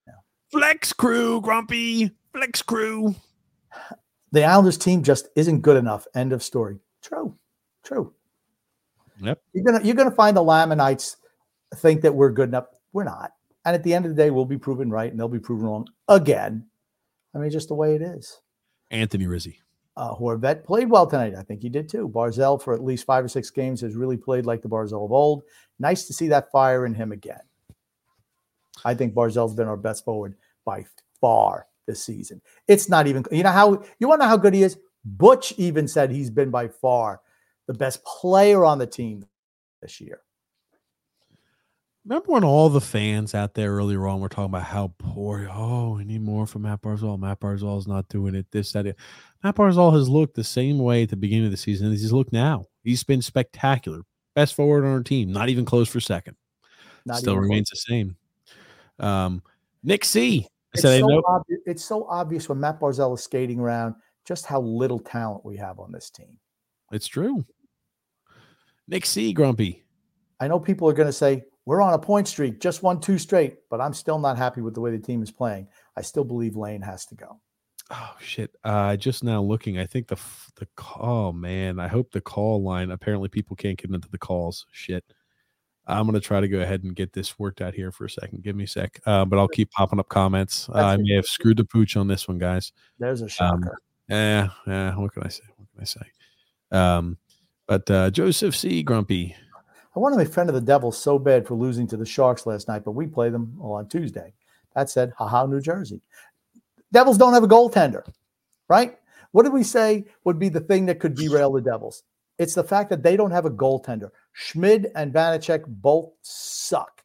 now. Flex crew, Grumpy. Flex crew. The Islanders team just isn't good enough. End of story. True. True. Yep. You're gonna you're gonna find the Lamanites think that we're good enough. We're not. And at the end of the day, we'll be proven right and they'll be proven wrong again. I mean, just the way it is. Anthony Rizzi. Uh, Horvat played well tonight. I think he did too. Barzal, for at least five or six games, has really played like the Barzal of old. Nice to see that fire in him again. I think Barzal's been our best forward by far this season. It's not even, you know how, you want to know how good he is? Butch even said he's been by far the best player on the team this year. Remember when all the fans out there earlier on were talking about how poor, oh, we need more from Matt Barzal. Matt Barzal is not doing it. This, that, it. Matt Barzal has looked the same way at the beginning of the season as he's looked now. He's been spectacular. Best forward on our team, not even close for second. Not Still remains the same. Um, Nick C. It's I so, obvi- it's so obvious when Matt Barzal is skating around just how little talent we have on this team. It's true. Nick C. Grumpy. I know people are going to say, we're on a point streak, just won two straight, but I'm still not happy with the way the team is playing. I still believe Lane has to go. Oh shit! Uh, just now looking, I think the the call. Oh, man, I hope the call line. Apparently, people can't get into the calls. Shit. I'm gonna try to go ahead and get this worked out here for a second. Give me a sec. Uh, but I'll keep popping up comments. Uh, I may have screwed the pooch on this one, guys. There's a Um, shocker. Yeah, yeah. What can I say? What can I say? Um, but uh, Joseph C. Grumpy. I want to make fun of the Devils so bad for losing to the Sharks last night, but we play them on Tuesday. That said, haha, New Jersey. Devils don't have a goaltender, right? What did we say would be the thing that could derail the Devils? It's the fact that they don't have a goaltender. Schmid and Vanecek both suck.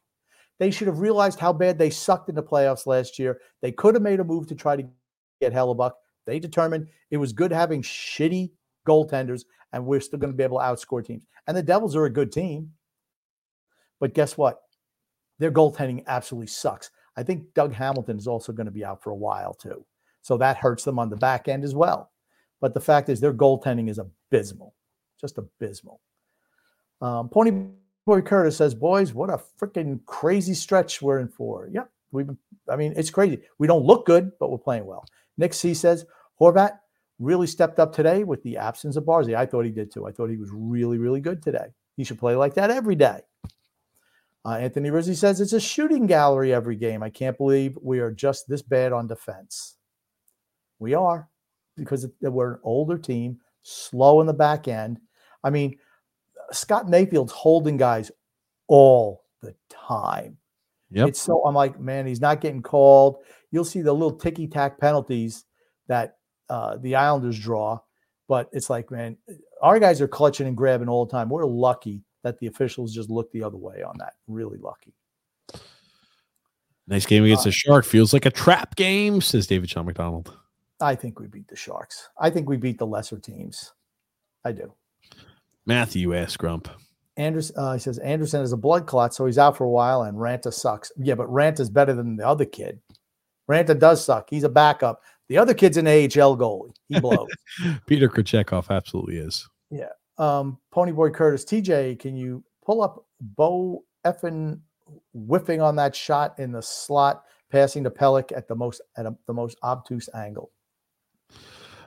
They should have realized how bad they sucked in the playoffs last year. They could have made a move to try to get Hellebuyck. They determined it was good having shitty goaltenders, and we're still going to be able to outscore teams. And the Devils are a good team. But guess what? Their goaltending absolutely sucks. I think Doug Hamilton is also going to be out for a while too. So that hurts them on the back end as well. But the fact is, their goaltending is abysmal, just abysmal. Um, Pony Boy Curtis says, "Boys, what a freaking crazy stretch we're in for." Yep, been- I mean, it's crazy. We don't look good, but we're playing well. Nick C says, "Horvat really stepped up today with the absence of Barzy. I thought he did too. I thought he was really, really good today. He should play like that every day." Uh, Anthony Rizzi says it's a shooting gallery every game. I can't believe we are just this bad on defense. We are because we're an older team, slow in the back end. I mean, Scott Mayfield's holding guys all the time. Yep. It's so I'm like, man, he's not getting called. You'll see the little ticky tack penalties that uh, the Islanders draw, but it's like, man, our guys are clutching and grabbing all the time. We're lucky that the officials just look the other way on that. Really lucky. Nice game against Uh, the Shark. Feels like a trap game, says David Sean McDonald. I think we beat the Sharks. I think we beat the lesser teams. I do. Matthew ass Grump. Andersen, uh, he says Andersen is a blood clot, so he's out for a while, and Raanta sucks. Yeah, but Raanta's better than the other kid. Raanta does suck. He's a backup. The other kid's an AHL goalie. He blows. Peter Kochetkov absolutely is. Yeah. Um, Ponyboy Curtis, TJ, can you pull up Bo effing whiffing on that shot in the slot, passing to Pelech at the most at a, the most obtuse angle?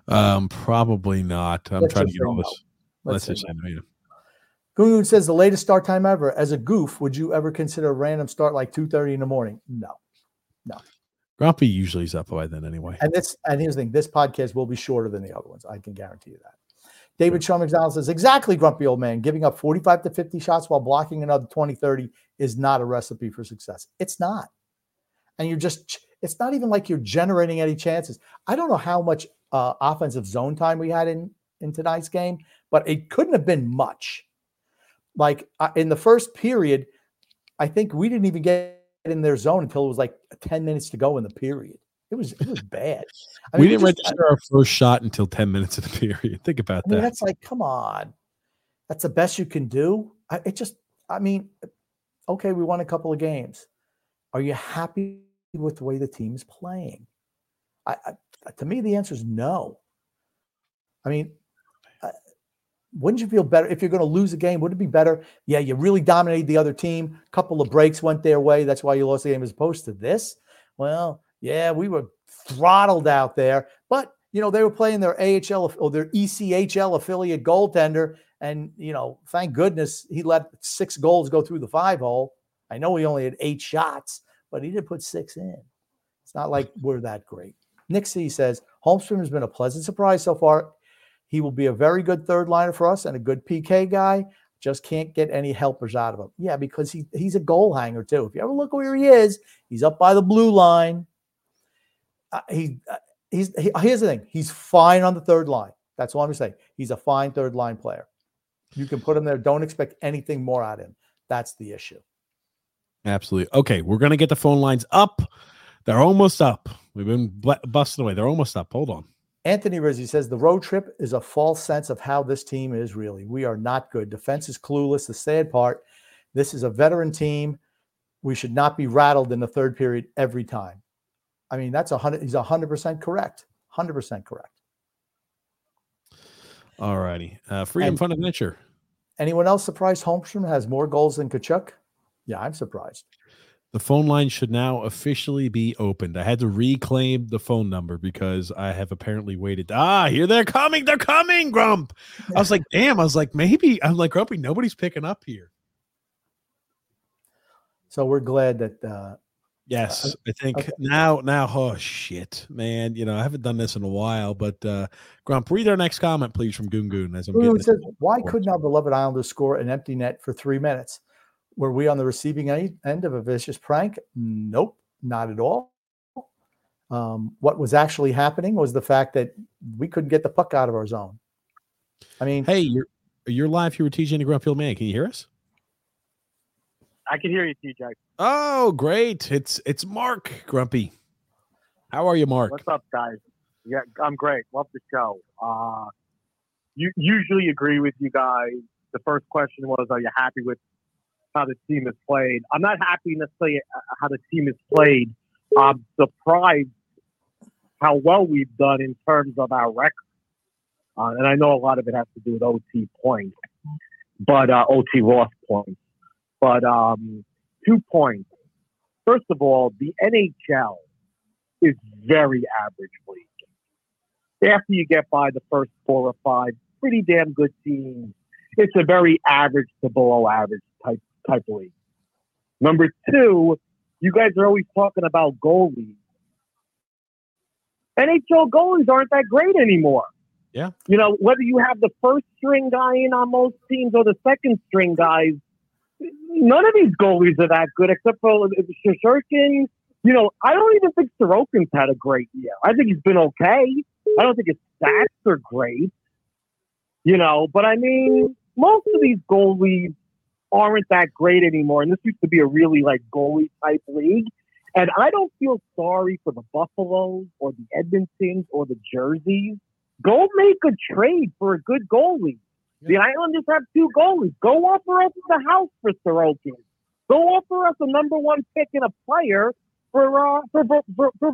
Um, probably not. I'm trying to get all this. Let's Let's say just say no, yeah. Gungun says the latest start time ever. As a goof, would you ever consider a random start like 2:30 in the morning? No. No. Grumpy usually is up by then anyway. And this and here's the thing: this podcast will be shorter than the other ones. I can guarantee you that. David Shaw McDonald says, exactly, grumpy old man. Giving up 45 to 50 shots while blocking another 20, 30 is not a recipe for success. It's not. And you're just, it's not even like you're generating any chances. I don't know how much uh, offensive zone time we had in, in tonight's game, but it couldn't have been much. Like uh, in the first period, I think we didn't even get in their zone until it was like 10 minutes to go in the period. It was it was bad. I we didn't just- register our first shot until 10 minutes of the period. Think about I mean, that. that's like, come on. That's the best you can do. I, it just, I mean, okay, we won a couple of games. Are you happy with the way the team is playing? I, I to me, the answer is no. I mean, wouldn't you feel better if you're going to lose a game? Would it be better? Yeah, you really dominated the other team. A couple of breaks went their way. That's why you lost the game as opposed to this. Well, yeah, we were throttled out there, but you know, they were playing their AHL or their ECHL affiliate goaltender. And, you know, thank goodness he let six goals go through the five hole. I know he only had eight shots, but he did put six in. It's not like we're that great. Nick C says Holmstrom has been a pleasant surprise so far. He will be a very good third liner for us and a good PK guy. Just can't get any helpers out of him. Yeah, because he, he's a goal hanger too. If you ever look where he is, he's up by the blue line. Uh, he, uh, he's he, here's the thing. He's fine on the third line. That's all I'm saying. He's a fine third line player. You can put him there. Don't expect anything more out of him. That's the issue. Absolutely. Okay, we're gonna get the phone lines up. They're almost up. We've been busting away. They're almost up. Hold on. Anthony Rizzi says the road trip is a false sense of how this team is really. We are not good. Defense is clueless. The sad part, this is a veteran team. We should not be rattled in the third period every time. I mean, that's a hundred. He's a hundred percent correct. Hundred percent correct. All righty. Uh, Freedom and Fun Adventure. Anyone else surprised Holmstrom has more goals than Tkachuk? Yeah, I'm surprised. The phone line should now officially be opened. I had to reclaim the phone number because I have apparently waited. Ah, here they're coming. They're coming, Grump. I was like, damn. I was like, maybe. I'm like, Grumpy, nobody's picking up here. So we're glad that uh, Yes, I think okay. now now oh shit, man. You know, I haven't done this in a while, but uh Grump, read our next comment, please, from Goon Goon. as I'm getting says, Why couldn't our beloved Islanders score an empty net for three minutes? Were we on the receiving end of a vicious prank? Nope, not at all. Um, what was actually happening was the fact that we couldn't get the puck out of our zone. I mean, hey, you're you're live here with TJ and the Grumpy Old Man. Can you hear us? I can hear you, TJ. Oh, great! It's it's Mark Grumpy. How are you, Mark? What's up, guys? Yeah, I'm great. Love the show. Uh, you usually agree with you guys. The first question was, "Are you happy with how the team has played?" I'm not happy necessarily uh, how the team has played. I'm surprised how well we've done in terms of our record, uh, and I know a lot of it has to do with OT points, but uh, OT lost points. But um, two points. First of all, the NHL is very average league. After you get by the first four or five pretty damn good teams, it's a very average to below average type type of league. Number two, you guys are always talking about goalies. NHL goalies aren't that great anymore. Yeah. You know, whether you have the first string guy in on most teams or the second string guys, none of these goalies are that good except for Shesterkin. You know, I don't even think Sorokin's had a great year. I think he's been okay. I don't think his stats are great. You know, but I mean, most of these goalies aren't that great anymore. And this used to be a really like goalie type league. And I don't feel sorry for the Buffaloes or the Edmontons or the Jerseys. Go make a trade for a good goalie. The Islanders have two goalies. Go offer us the house for Sorokin. Go offer us a number one pick and a player for uh, for for, for, for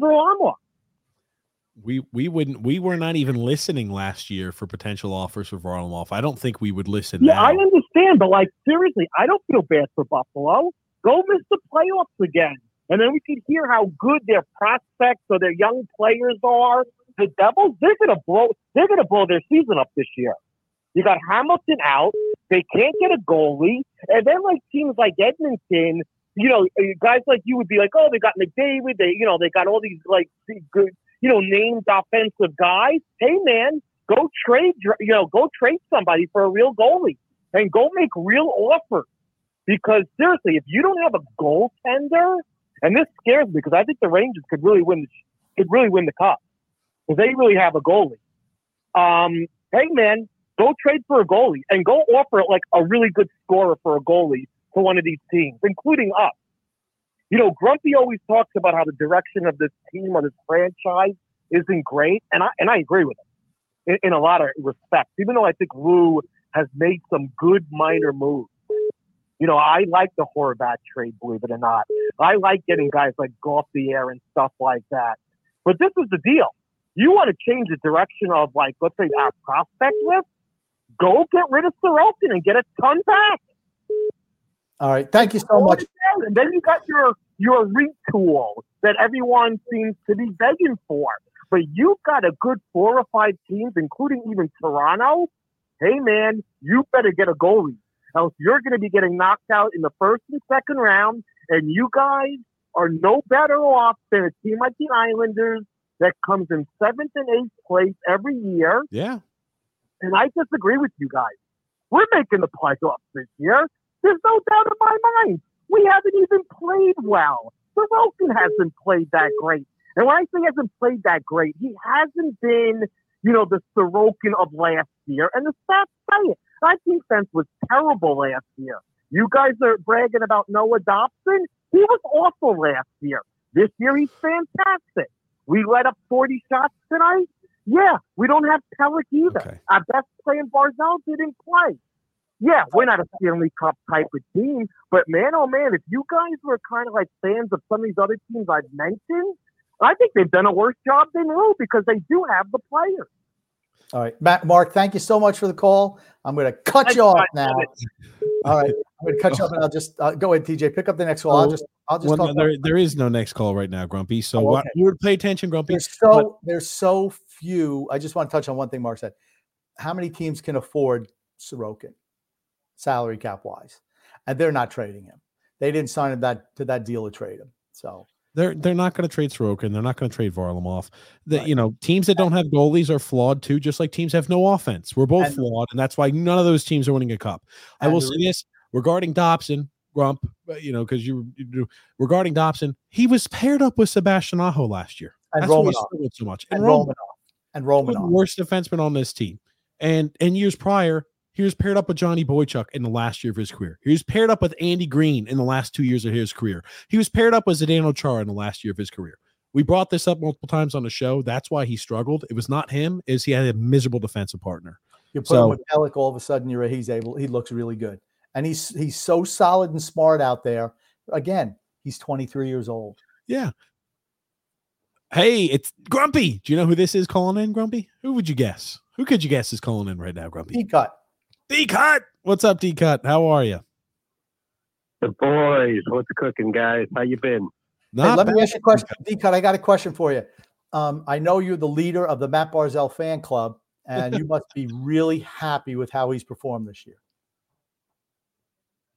We we wouldn't we were not even listening last year for potential offers for Varlamov. I don't think we would listen. Yeah, now. I understand, but like seriously, I don't feel bad for Buffalo. Go miss the playoffs again, and then we could hear how good their prospects or their young players are. The Devils, they're gonna blow. They're gonna blow their season up this year. You got Hamilton out. They can't get a goalie. And then like teams like Edmonton, you know, guys like you would be like, oh, they got McDavid. They, you know, they got all these like good, you know, named offensive guys. Hey, man, go trade, you know, go trade somebody for a real goalie and go make real offers. Because seriously, if you don't have a goaltender, and this scares me because I think the Rangers could really win, could really win the cup because they really have a goalie. Um, hey, man, Go trade for a goalie and go offer like a really good scorer for a goalie to one of these teams, including us. You know, Grumpy always talks about how the direction of this team or this franchise isn't great, and I and I agree with him in, in a lot of respects. Even though I think Lou has made some good minor moves. You know, I like the Horvat trade, believe it or not. I like getting guys like Gauthier and stuff like that. But this is the deal. You want to change the direction of like, let's say our prospect list Go get rid of Sorokin and get a ton back. All right. Thank you so much. And then you got your your retool that everyone seems to be begging for. But you've got a good four or five teams, including even Toronto. Hey man, you better get a goalie. Else you're gonna be getting knocked out in the first and second round, and you guys are no better off than a team like the Islanders that comes in seventh and eighth place every year. Yeah. And I disagree with you guys. We're making the playoffs this year. There's no doubt in my mind. We haven't even played well. Sorokin hasn't played that great. And when I say hasn't played that great, he hasn't been, you know, the Sorokin of last year. And the stats say it. That defense was terrible last year. You guys are bragging about Noah Dobson. He was awful last year. This year, he's fantastic. We let up 40 shots tonight. Yeah, we don't have Pelech either. Okay. Our best player, Barzal, didn't play. Yeah, we're not a Stanley Cup type of team, but man, oh man, if you guys were kind of like fans of some of these other teams I've mentioned, I think they've done a worse job than you because they do have the players. All right, Matt, Mark, thank you so much for the call. I'm going to cut Thanks, you off now. All right, I'm going to cut you off, and I'll just uh, go ahead, TJ. Pick up the next call. I'll Oh, just, I'll just Well, talk no, there, there is no next call right now, Grumpy. So Oh, what okay. you would pay attention, Grumpy. There's so there's so few. I just want to touch on one thing Mark said. How many teams can afford Sorokin, salary cap wise, and they're not trading him. They didn't sign him that to that deal to trade him. So They're they're not going to trade Sorokin. They're not going to trade Varlamov. The, Right. You know, teams that don't have goalies are flawed too, just like teams have no offense. We're both And- flawed, and that's why none of those teams are winning a cup. I will say this regarding Dobson, Grump. You know, because you, you do- regarding Dobson, he was paired up with Sebastian Aho last year. And That's why he struggled so much. and And Romanov, Romanov and Romanov. worst defenseman on this team. And and years prior, he was paired up with Johnny Boychuk in the last year of his career. He was paired up with Andy Greene in the last two years of his career. He was paired up with Zdeno Chara in the last year of his career. We brought this up multiple times on the show. That's why he struggled. It was not him, is he had a miserable defensive partner. You put So- him with Pelech, all of a sudden you're he's able. He looks really good, and he's he's so solid and smart out there. Again, he's 23 years old. Yeah. Hey, it's Grumpy. Do you know who this is calling in, Grumpy? Who would you guess? Who could you guess is calling in right now, Grumpy? He cut. D Cut. What's up, D Cut? How are you? The boys, what's cooking, guys? How you been? Hey, let me ask you a question, D cut. I got a question for you. Um, I know you're the leader of the Matt Barzal fan club, and you must be really happy with how he's performed this year.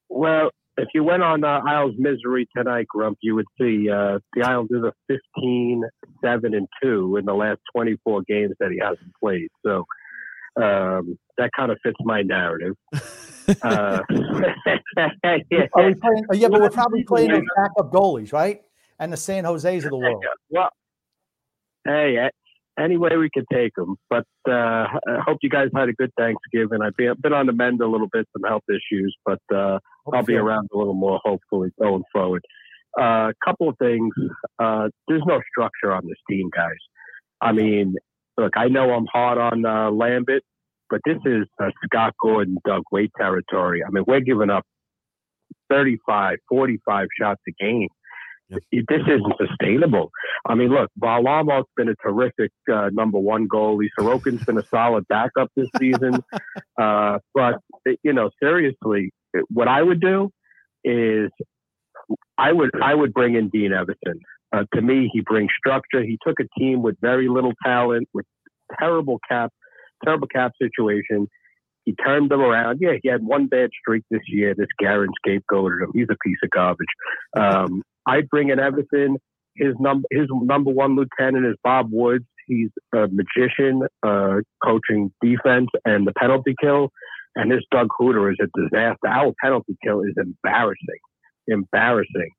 Well, if you went on uh, Isles Misery tonight, Grump, you would see uh, the Islanders are 15, 7, and 2 in the last 24 games that he hasn't played. So um, that kind of fits my narrative. Uh, Are we playing, oh, yeah, but we're probably playing those backup goalies, right? And the San Jose's of the world. well, hey, a- any way we could take them. But uh, I hope you guys had a good Thanksgiving. I've been, been on the mend a little bit, some health issues, but uh, I'll be around a little more, hopefully, going forward. A uh, couple of things. Uh, there's no structure on this team, guys. I mean, look, I know I'm hard on uh, Lambert, but this is uh, Scott Gordon, Doug Weight territory. I mean, we're giving up 35, 45 shots a game. Yep. This isn't sustainable. I mean, look, Varlamov's been a terrific uh, number one goalie. Sorokin's been a solid backup this season. uh, but, you know, seriously, what I would do is I would I would bring in Dean Evason. Uh, to me, he brings structure. He took a team with very little talent, with terrible cap, terrible cap situation. He turned them around. Yeah, he had one bad streak this year. This Guerin scapegoated him. He's a piece of garbage. Um, I'd bring in Evason. His number his number one lieutenant is Bob Woods. He's a magician, uh, coaching defense and the penalty kill. And this Doug Houda is a disaster. Our penalty kill is embarrassing, embarrassing.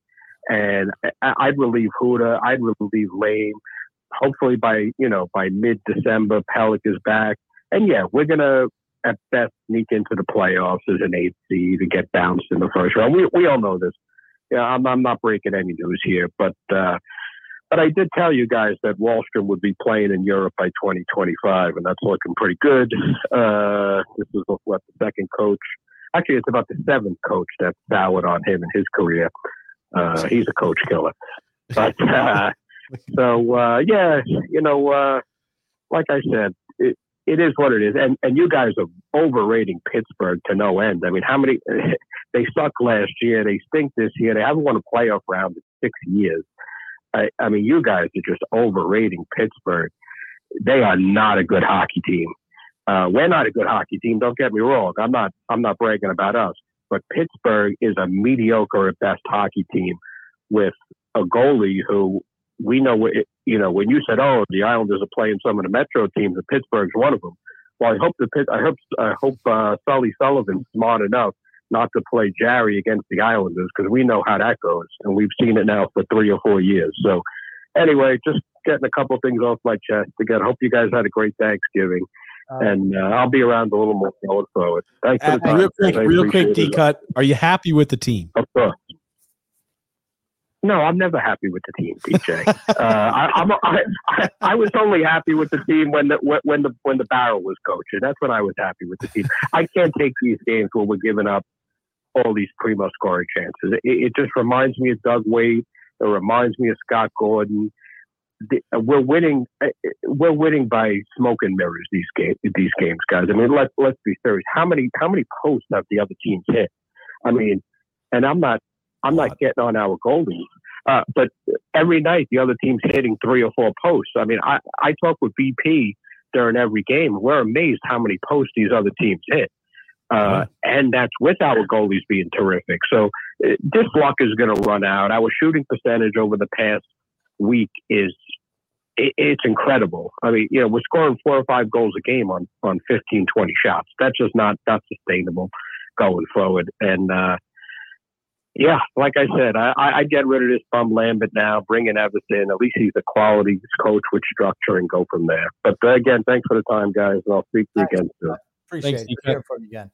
And I'd relieve Houda. I'd relieve Lane. Hopefully by you know by mid December, Pelech is back. And yeah, we're gonna at best sneak into the playoffs as an eighth seed and get bounced in the first round. We we all know this. Yeah, I'm I'm not breaking any news here, but uh, but I did tell you guys that Wahlstrom would be playing in Europe by 2025, and that's looking pretty good. Uh, this is what the second coach. Actually, it's about the seventh coach that's soured on him in his career. Uh, he's a coach killer. But uh, so uh, yeah, you know, uh, like I said, it, it is what it is. And and you guys are overrating Pittsburgh to no end. I mean, how many they sucked last year, they stink this year, they haven't won a playoff round in six years. I, I mean, you guys are just overrating Pittsburgh. They are not a good hockey team. Uh, we're not a good hockey team. Don't get me wrong. I'm not. I'm not bragging about us. But Pittsburgh is a mediocre at best hockey team with a goalie who we know. You know, when you said, "Oh, the Islanders are playing some of the Metro teams," and Pittsburgh's one of them. Well, I hope the I hope I hope uh, Sully Sullivan's smart enough not to play Jarry against the Islanders because we know how that goes, and we've seen it now for three or four years. So, anyway, just getting a couple things off my chest. Again, hope you guys had a great Thanksgiving. Uh, and uh, I'll be around a little more going forward. Thanks for the time. Real quick, real quick, D cut. Are you happy with the team? Of course. No, I'm never happy with the team, DJ. uh, I, I'm, I, I, I was only happy with the team when the when the when the barrel was coaching. That's when I was happy with the team. I can't take these games where we're giving up all these primo scoring chances. It, it just reminds me of Doug Weight. It reminds me of Scott Gordon. Uh, we're winning. Uh, we're winning by smoke and mirrors these games. These games, guys. I mean, let's let's be serious. How many how many posts have the other teams hit? I mean, and I'm not I'm not getting on our goalies, uh, but every night the other team's hitting three or four posts. I mean, I I talk with BP during every game. We're amazed how many posts these other teams hit. Uh, and that's with our goalies being terrific. So uh, this luck is going to run out. Our shooting percentage over the past week is it, it's incredible. I mean, you know, we're scoring four or five goals a game on on 15, 20 shots. That's just not not sustainable going forward. And uh, yeah, like I said, I, I get rid of this bum Lambert now, bring in Evason. At least he's a quality coach with structure, and go from there. But uh, again, thanks for the time, guys, and I'll speak to you again soon. Appreciate thanks, it. Hear from you again.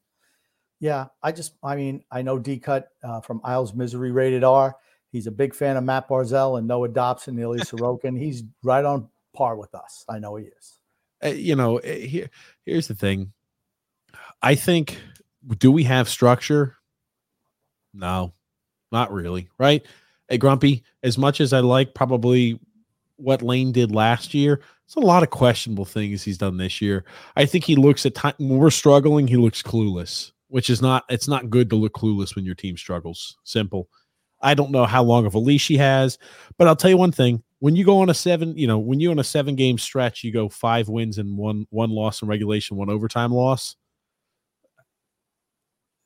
Yeah, I just, I mean, I know D Cut uh, from Isles Misery Rated R. He's a big fan of Matt Barzal and Noah Dobson, Ilya Sorokin. He's right on par with us. I know he is. Uh, you know, eh, here, here's the thing. I think, do we have structure? No, not really. Right? Hey, Grumpy, as much as I like probably what Lane did last year, it's a lot of questionable things he's done this year. I think he looks at time when we're struggling, he looks clueless, which is not, it's not good to look clueless when your team struggles. Simple. I don't know how long of a leash he has, but I'll tell you one thing: when you go on a seven, you know, when you on a seven game stretch, you go five wins and one one loss in regulation, one overtime loss.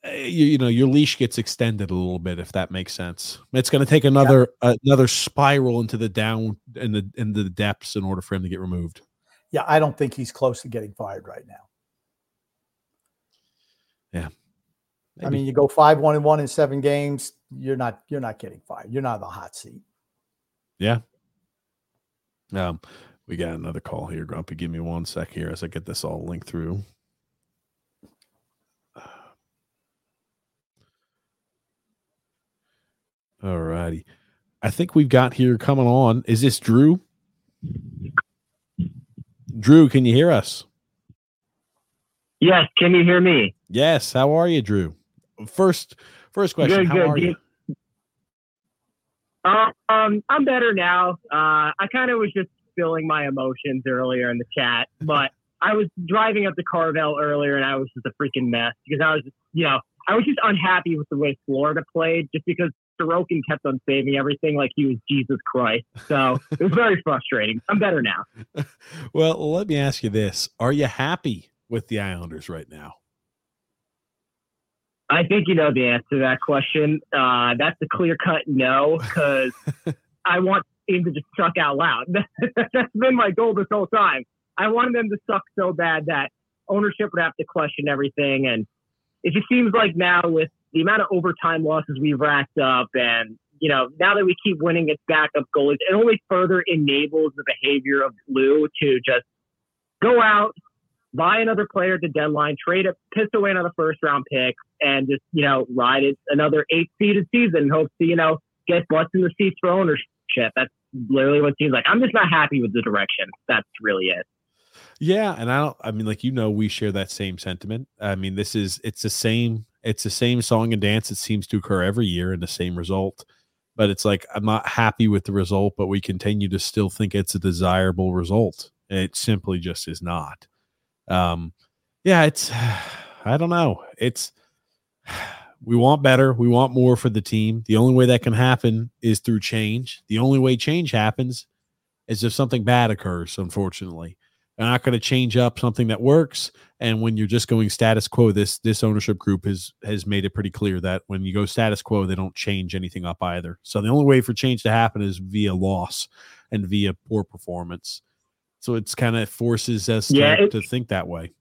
Eh, you, you know your leash gets extended a little bit if that makes sense. It's going to take another yeah. uh, another spiral into the down in the in the depths in order for him to get removed. Yeah, I don't think he's close to getting fired right now. Yeah, Maybe. I mean, you go five one and one in seven games you're not you're not getting fired. You're not in the hot seat. Yeah. Um, we got another call here, Grumpy. Give me one sec here as I get this all linked through. All righty. I think we've got here coming on. Is this Drew? Drew, can you hear us? Yes. Can you hear me? Yes. How are you, Drew? First, First question: good, How good. are you? Um, I'm better now. Uh, I kind of was just feeling my emotions earlier in the chat, but I was driving up to Carvel earlier, and I was just a freaking mess because I was, you know, I was just unhappy with the way Florida played, just because Sorokin kept on saving everything like he was Jesus Christ. So it was very frustrating. I'm better now. well, let me ask you this: Are you happy with the Islanders right now? I think you know the answer to that question. Uh, that's a clear cut no, because I want team to just suck out loud. that's been my goal this whole time. I wanted them to suck so bad that ownership would have to question everything. And it just seems like now with the amount of overtime losses we've racked up and you know, now that we keep winning its backup goalies, it only further enables the behavior of Lou to just go out, buy another player at the deadline, trade it, piss away another first round pick, and just, you know, ride it another eight seeded season and hope to, you know, get butts in the seats for ownership. That's literally what seems like. I'm just not happy with the direction. That's really it. Yeah, and I don't I mean like you know we share that same sentiment. I mean this is it's the same it's the same song and dance it seems to occur every year and the same result. But it's like I'm not happy with the result, but we continue to still think it's a desirable result. It simply just is not. Um, yeah, it's I don't know. It's we want better, we want more for the team. The only way that can happen is through change. The only way change happens is if something bad occurs, unfortunately. They're not going to change up something that works. And when you're just going status quo, this this ownership group has has made it pretty clear that when you go status quo, they don't change anything up either. So the only way for change to happen is via loss and via poor performance. So it's kind of forces us Yeah, to, to think that way.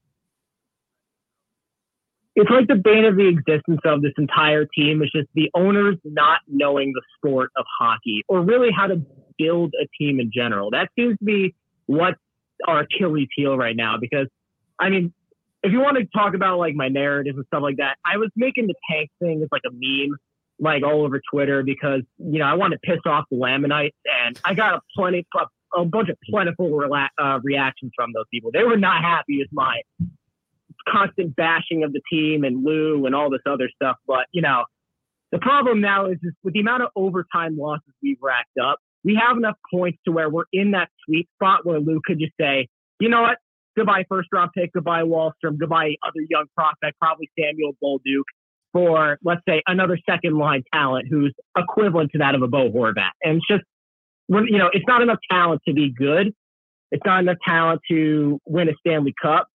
it's like the bane of the existence of this entire team is just the owners not knowing the sport of hockey or really how to build a team in general. That seems to be what our Achilles heel right now. Because I mean, if you want to talk about like my narratives and stuff like that, I was making the tank thing as like a meme, like all over Twitter because you know I want to piss off the Lamanites, and I got a plenty a bunch of plentiful rela- uh, reactions from those people. They were not happy with my constant bashing of the team and Lou and all this other stuff. But you know, the problem now is, is with the amount of overtime losses we've racked up, we have enough points to where we're in that sweet spot where Lou could just say, you know what, goodbye first round pick, goodbye Wahlstrom, goodbye other young prospect, probably Samuel Bolduc for let's say another second line talent who's equivalent to that of a Bo Horvat. And it's just, you know, it's not enough talent to be good. It's not enough talent to win a Stanley Cup.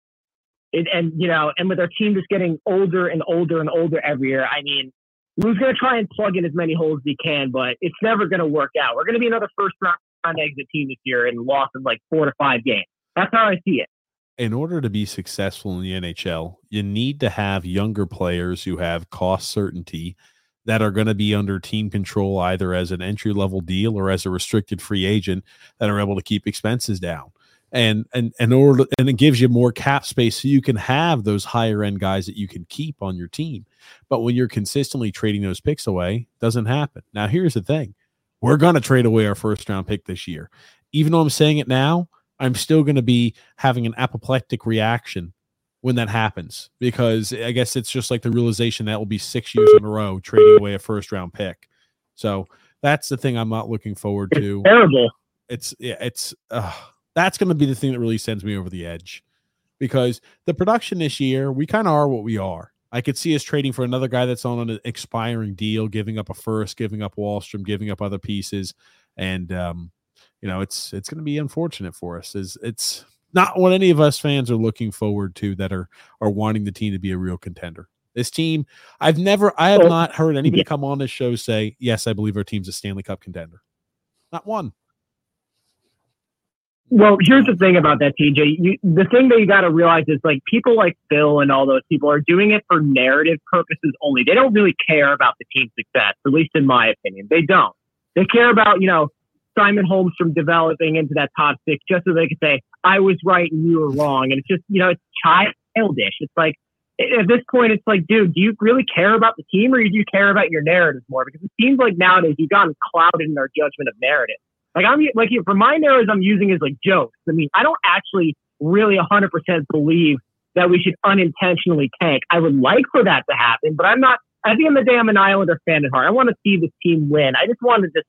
It, and you know, and with our team just getting older and older and older every year, I mean, Lou's going to try and plug in as many holes as he can, but it's never going to work out. We're going to be another first round exit team this year and loss of like four to five games. That's how I see it. in order to be successful in the NHL, you need to have younger players who have cost certainty that are going to be under team control either as an entry level deal or as a restricted free agent that are able to keep expenses down. And and and order and it gives you more cap space so you can have those higher end guys that you can keep on your team. But when you're consistently trading those picks away, doesn't happen. Now here's the thing. We're going to trade away our first round pick this year. Even though I'm saying it now, I'm still going to be having an apoplectic reaction when that happens because I guess it's just like the realization that will be six years in a row trading away a first round pick. So that's the thing I'm not looking forward to. Terrible. It's yeah, it's uh, that's going to be the thing that really sends me over the edge because the production this year we kind of are what we are. I could see us trading for another guy that's on an expiring deal, giving up a first, giving up Wahlstrom, giving up other pieces, and um, you know it's it's going to be unfortunate for us. Is it's not what any of us fans are looking forward to that are are wanting the team to be a real contender. This team, I've never, I have not heard anybody come on this show say, "Yes, I believe our team's a Stanley Cup contender." Not one. Well, here's the thing about that, TJ. You, the thing that you got to realize is like people like Phil and all those people are doing it for narrative purposes only. They don't really care about the team's success, at least in my opinion. They don't. They care about, you know, Simon Holmstrom developing into that top six just so they can say, I was right and you were wrong. And it's just, you know, it's childish. It's like, at this point, it's like, dude, do you really care about the team or do you care about your narrative more? Because it seems like nowadays you've gotten clouded in our judgment of narrative. Like I'm like for my narratives, I'm using as like jokes. I mean, I don't actually really 100% believe that we should unintentionally tank. I would like for that to happen, but I'm not. At the end of the day, I'm an Islander fan at heart. I want to see this team win. I just want to just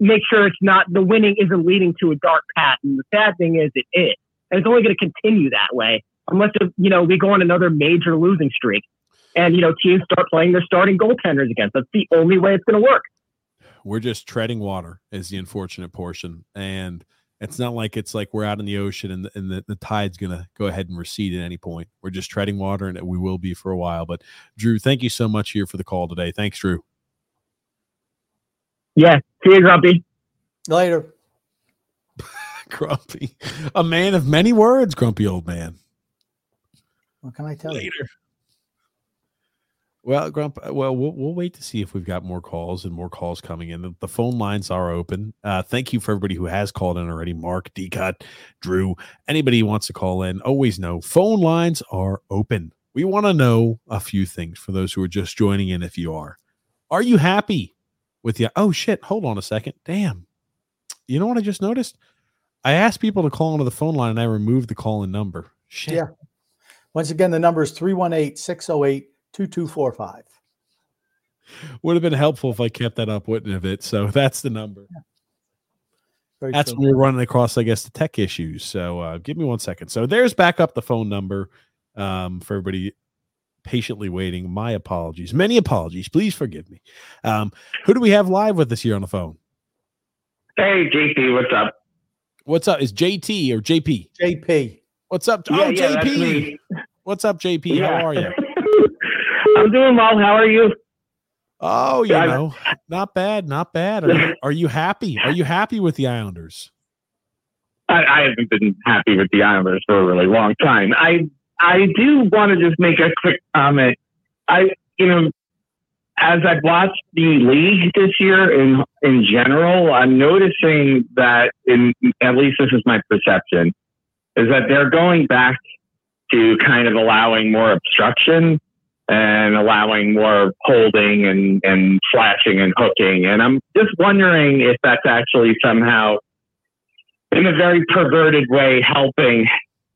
make sure it's not the winning isn't leading to a dark path. And the sad thing is, it is, and it's only going to continue that way unless you know we go on another major losing streak, and you know teams start playing their starting goaltenders against. That's the only way it's going to work. we're just treading water is the unfortunate portion and it's not like it's like we're out in the ocean and, the, and the, the tide's going to go ahead and recede at any point we're just treading water and we will be for a while but drew thank you so much here for the call today thanks drew Yeah, see you, Grumpy. Later. grumpy. A man of many words grumpy old man. What can I tell you? later. Well grump well, well we'll wait to see if we've got more calls and more calls coming in. The, the phone lines are open. Uh thank you for everybody who has called in already. Mark dcut drew anybody who wants to call in always know phone lines are open. We want to know a few things for those who are just joining in if you are. Are you happy with the oh shit hold on a second damn you know what i just noticed i asked people to call into the phone line and i removed the call in number shit Yeah. Once again, the number is 318 608 2245. would have been helpful if I kept that up, wouldn't have it? So that's the number. Very That's true. when we're running across, I guess, the tech issues. So uh, give me one second. So there's back up the phone number um, for everybody patiently waiting. My apologies. Many apologies. Please forgive me. Um, who do we have live with us here on the phone? Hey, JP, what's up? What's up? Is JT or JP? JP. What's up? Yeah, oh, yeah, JP. What's up, JP? Yeah. How are you? I'm doing well. How are you? Oh, you Yeah, I- know, not bad, not bad. Are you, are you happy? Are you happy with the Islanders? I, I haven't been happy with the Islanders for a really long time. I I do want to just make a quick comment. I you know, as I've watched the league this year in in general, I'm noticing that in at least this is my perception, is that they're going back to kind of allowing more obstruction and allowing more holding and, and slashing and hooking. And I'm just wondering if that's actually somehow in a very perverted way helping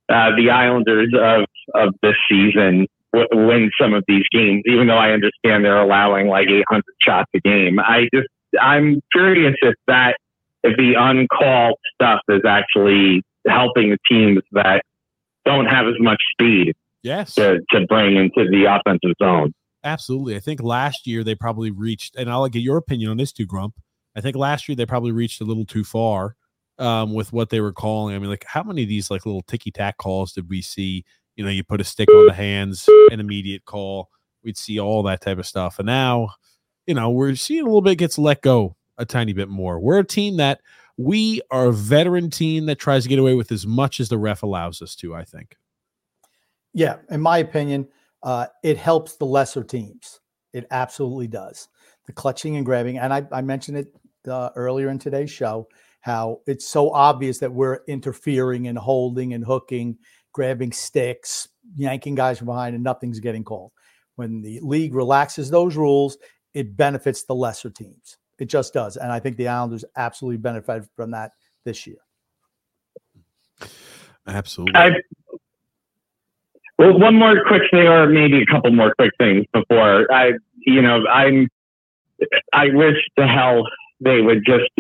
uh, the Islanders of, of this season w- win some of these games, even though I understand they're allowing like 800 shots a game. I just, I'm curious if that, if the uncalled stuff is actually helping the teams that don't have as much speed Yes, to, to bring into the offensive zone. absolutely. I think last year they probably reached, and I'll get your opinion on this too, Grump. I think last year they probably reached a little too far um, with what they were calling. I mean, like how many of these like little ticky tack calls did we see? You know, you put a stick on the hands, an immediate call. We'd see all that type of stuff. And now, you know, we're seeing a little bit gets let go a tiny bit more. We're a team that we are a veteran team that tries to get away with as much as the ref allows us to, I think. Yeah, in my opinion, uh, it helps the lesser teams. It absolutely does. The clutching and grabbing, and I, I mentioned it uh, earlier in today's show, how it's so obvious that we're interfering and holding and hooking, grabbing sticks, yanking guys from behind, and nothing's getting called. When the league relaxes those rules, it benefits the lesser teams. It just does, and I think the Islanders absolutely benefited from that this year. Absolutely. I, well, one more quick thing, or maybe a couple more quick things before I, you know, I'm, I wish the hell they would just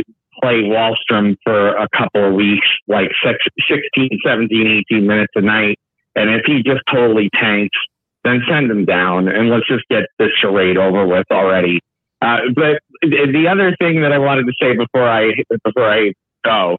play Wahlstrom for a couple of weeks, like six, 16, 17, 18 minutes a night. And if he just totally tanks, then send him down and let's just get this charade over with already. Uh, but the the other thing that I wanted to say before I, before I go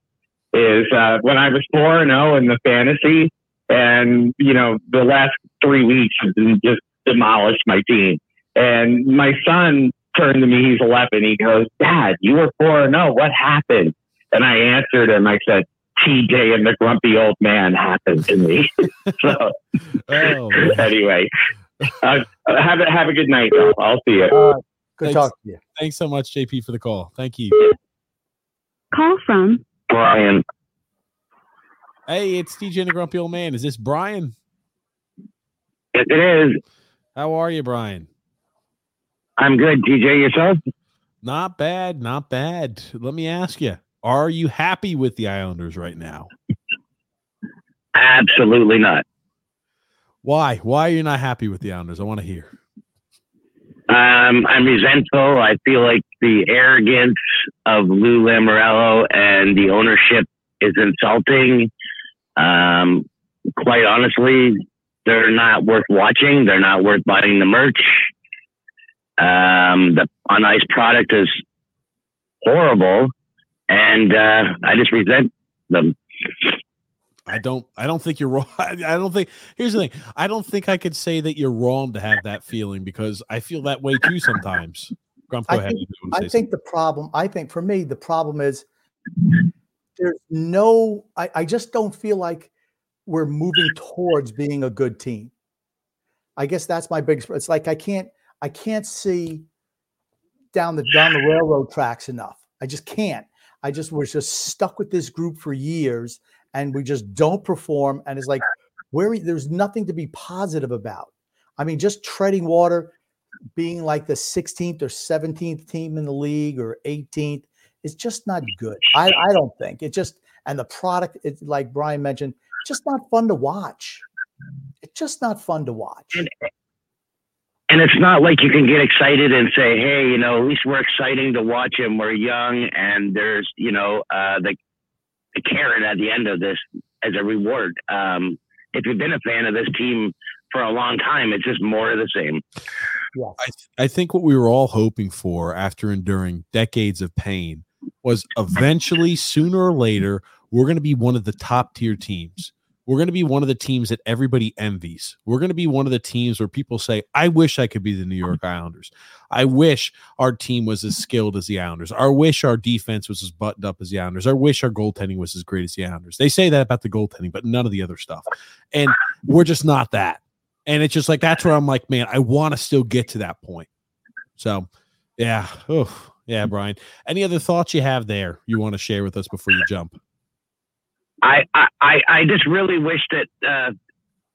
is, uh, when I was 4 and 0 in the fantasy, and you know the last three weeks have just demolished my team. And my son turned to me, he's 11. He goes, "Dad, you were four and zero. What happened?" And I answered him. I said, "TJ and the grumpy old man happened to me." so oh, anyway, uh, have a have a good night. Though. I'll see you. Uh, good Thanks. talk to you. Thanks so much, JP, for the call. Thank you. Call from Brian. Hey, it's TJ and the Grumpy Old Man. Is this Brian? Yes, it is. How are you, Brian? I'm good. TJ, yourself? Not bad, not bad. Let me ask you: Are you happy with the Islanders right now? Absolutely not. Why? Why are you not happy with the Islanders? I want to hear. Um, I'm resentful. I feel like the arrogance of Lou Lamoriello and the ownership is insulting. Um, quite honestly, they're not worth watching. They're not worth buying the merch. Um, the on ice product is horrible, and uh, I just resent them. I don't. I don't think you're wrong. I don't think. Here's the thing. I don't think I could say that you're wrong to have that feeling because I feel that way too sometimes. Grump, go I ahead. think- I say think the problem, I think for me, the problem is there's no, I, I just don't feel like we're moving towards being a good team. I guess that's my biggest, it's like I can't, I can't see down the down the railroad tracks enough. I just can't. I just was just stuck with this group for years and we just don't perform. And it's like where there's nothing to be positive about. I mean, just treading water, being like the 16th or 17th team in the league or 18th is just not good. I, I don't think it just and the product it's like Brian mentioned, just not fun to watch. It's just not fun to watch. and it's not like you can get excited and say, "Hey, you know, at least we're exciting to watch him. We're young, and there's, you know, uh, the a carrot at the end of this as a reward. Um, if you've been a fan of this team for a long time, it's just more of the same. I, th- I think what we were all hoping for after enduring decades of pain was eventually, sooner or later, we're going to be one of the top tier teams. We're going to be one of the teams that everybody envies. We're going to be one of the teams where people say, I wish I could be the New mm-hmm. York Islanders. I wish our team was as skilled as the Islanders. I wish our defense was as buttoned up as the Islanders. I wish our goaltending was as great as the Islanders. They say that about the goaltending, but none of the other stuff. And we're just not that. And it's just like, that's where I'm like, man, I want to still get to that point. So, yeah. Oh, yeah, Brian. Any other thoughts you have there you want to share with us before you jump? I, I, I just really wish that uh,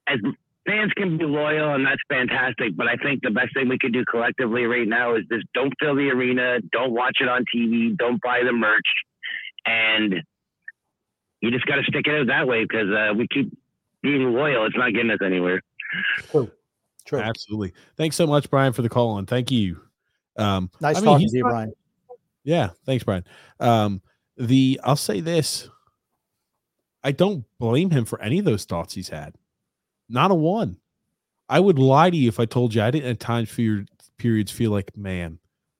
as fans can be loyal and that's fantastic, but I think the best thing we could do collectively right now is just don't fill the arena, don't watch it on TV, don't buy the merch, and you just got to stick it out that way because uh, we keep being loyal. It's not getting us anywhere. True. True. Absolutely. Thanks so much, Brian, for the call on. Thank you. Um, Nice I mean, talking he's to you, Brian. Yeah, thanks, Brian. Um, the I'll say this. I don't blame him for any of those thoughts he's had. Not a one. I would lie to you if I told you I didn't at times feel periods feel like, man,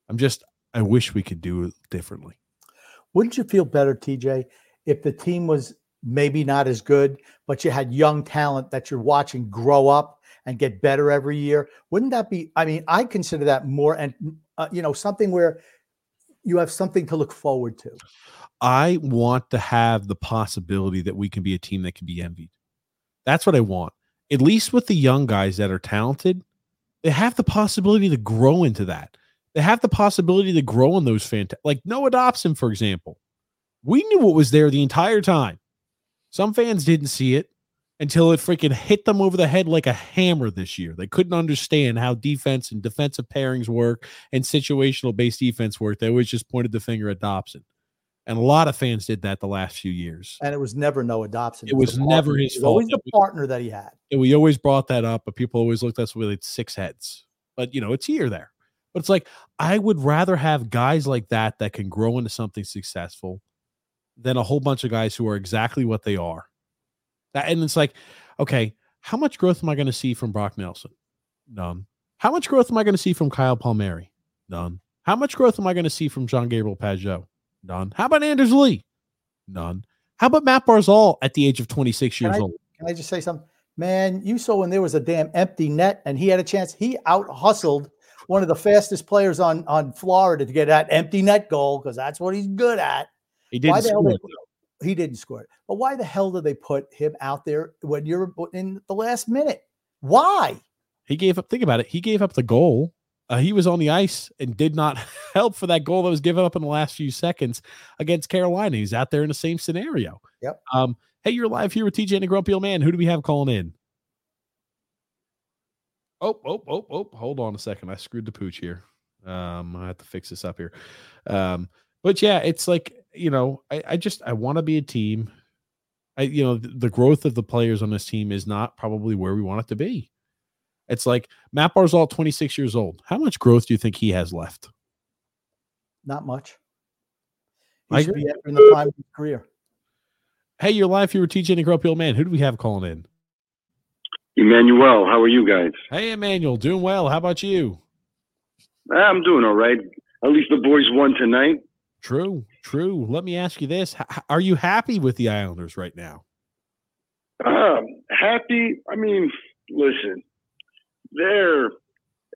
I'm just I wish we could do it differently. Wouldn't you feel better, TJ, if the team was maybe not as good, but you had young talent that you're watching grow up and get better every year? Wouldn't that be? I mean, I consider that more and uh, you know something where you have something to look forward to. I want to have the possibility that we can be a team that can be envied. That's what I want. At least with the young guys that are talented, they have the possibility to grow into that. They have the possibility to grow in those fantastic, like Noah Dobson, for example. We knew what was there the entire time. Some fans didn't see it until it freaking hit them over the head like a hammer this year. They couldn't understand how defense and defensive pairings work and situational based defense work. They always just pointed the finger at Dobson. And a lot of fans did that the last few years. And it was never Noah Dobson. It was the never partner. his It was Always the partner that he had. And we always brought that up, but people always looked at us with like six heads. But you know, it's here there. But it's like I would rather have guys like that that can grow into something successful than a whole bunch of guys who are exactly what they are. That and it's like, okay, how much growth am I going to see from Brock Nelson? None. How much growth am I going to see from Kyle Palmieri? None. How much growth am I going to see from John Gabriel Pageau? None. How about Anders Lee? None. How about Matt Barzal at the age of 26 Can years I, old? can I just say something? Man, you saw when there was a damn empty net and he had a chance. He out hustled one of the fastest players on on Florida to get that empty net goal because that's what he's good at. He didn't the hell they. He didn't score it. But why the hell did they put him out there when you're in the last minute? Why? He gave up. Think about it. He gave up the goal. Uh, he was on the ice and did not help for that goal that was given up in the last few seconds against Carolina. He's out there in the same scenario. Yep. Um, hey, you're live here with TJ and the Grumpy Old Man. Who do we have calling in? Oh, oh, oh, oh. Hold on a second. I screwed the pooch here. Um, I have to fix this up here. Um, but yeah, it's like, you know, I, I just I want to be a team. I, you know, th- the growth of the players on this team is not probably where we want it to be. It's like Matt Barzal, 26 years old. How much growth do you think he has left? Not much. He I should agree. be entering the prime of his career. Hey, you're live here with TJ and the Grumpy Old Man. Who do we have calling in? Emmanuel, how are you guys? Hey, Emmanuel, doing well. How about you? Ah, I'm doing all right. At least the boys won tonight. True, true. Let me ask you this: Are you happy with the Islanders right now? Um, happy. I mean, listen, they're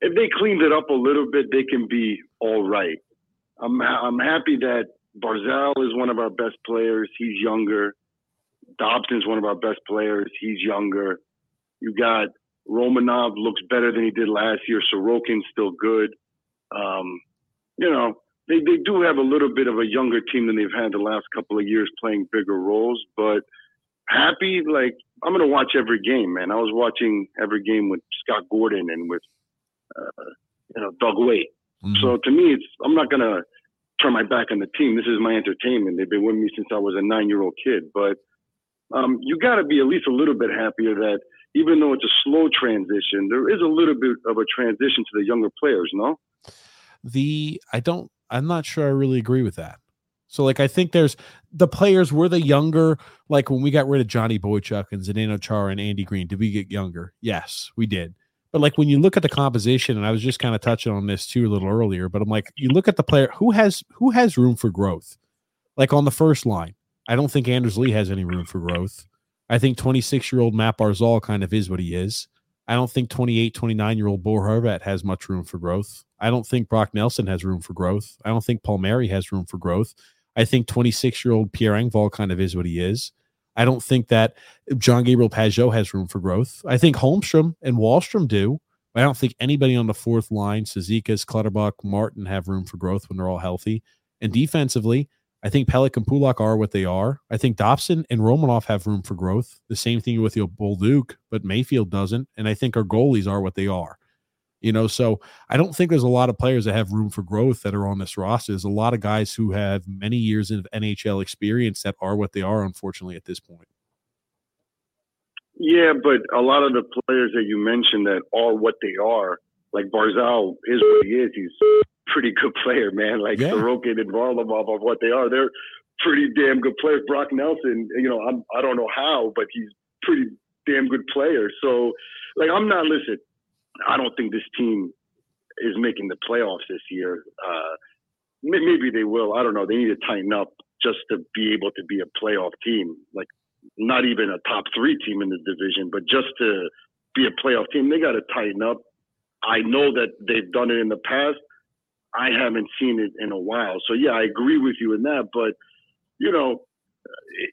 if they cleaned it up a little bit, they can be all right. I'm I'm happy that Barzal is one of our best players. He's younger. Dobson's one of our best players. He's younger. You got Romanov looks better than he did last year. Sorokin's still good. Um, you know, they, they do have a little bit of a younger team than they've had the last couple of years playing bigger roles, but happy, like I'm gonna watch every game, man. I was watching every game with Scott Gordon and with uh, you know Doug Weight. So to me, it's I'm not gonna turn my back on the team. This is my entertainment. They've been with me since I was a nine year old kid. But um, you got to be at least a little bit happier that even though it's a slow transition, there is a little bit of a transition to the younger players. No. The I don't. I'm not sure. I really agree with that. So like I think there's the players were the younger, like when we got rid of Johnny Boychuk and Zdeno Chara and Andy Greene, did we get younger? Yes, we did. But like when you look at the composition, and I was just kind of touching on this too a little earlier, but I'm like, you look at the player who has who has room for growth. Like on the first line, I don't think Anders Lee has any room for growth. I think 26 year old Matt Barzal kind of is what he is. I don't think 28, 29 year old Bo Horvat has much room for growth. I don't think Brock Nelson has room for growth. I don't think Paul Palmieri has room for growth. I think 26 year old Pierre Engvall kind of is what he is. I don't think that John Gabriel Pageau has room for growth. I think Holmstrom and Wahlstrom do. I don't think anybody on the fourth line, Cizikas, Clutterbuck, Martin, have room for growth when they're all healthy. And defensively, I think Pelech and Pulock are what they are. I think Dobson and Romanov have room for growth. The same thing with your Bolduc, but Mayfield doesn't. And I think our goalies are what they are. You know, so I don't think there's a lot of players that have room for growth that are on this roster. There's a lot of guys who have many years of NHL experience that are what they are, unfortunately, at this point. Yeah, but a lot of the players that you mentioned that are what they are, like Barzal is what he is. He's a pretty good player, man. Like Yeah. Sorokin and Varlamov are what they are. They're pretty damn good players. Brock Nelson, you know, I'm I don't know how, but he's pretty damn good player. So, like, I'm not listen. I don't think this team is making the playoffs this year. Uh, maybe they will. I don't know. They need to tighten up just to be able to be a playoff team. Like, not even a top three team in the division, but just to be a playoff team, they got to tighten up. I know that they've done it in the past. I haven't seen it in a while. So yeah, I agree with you in that. But you know,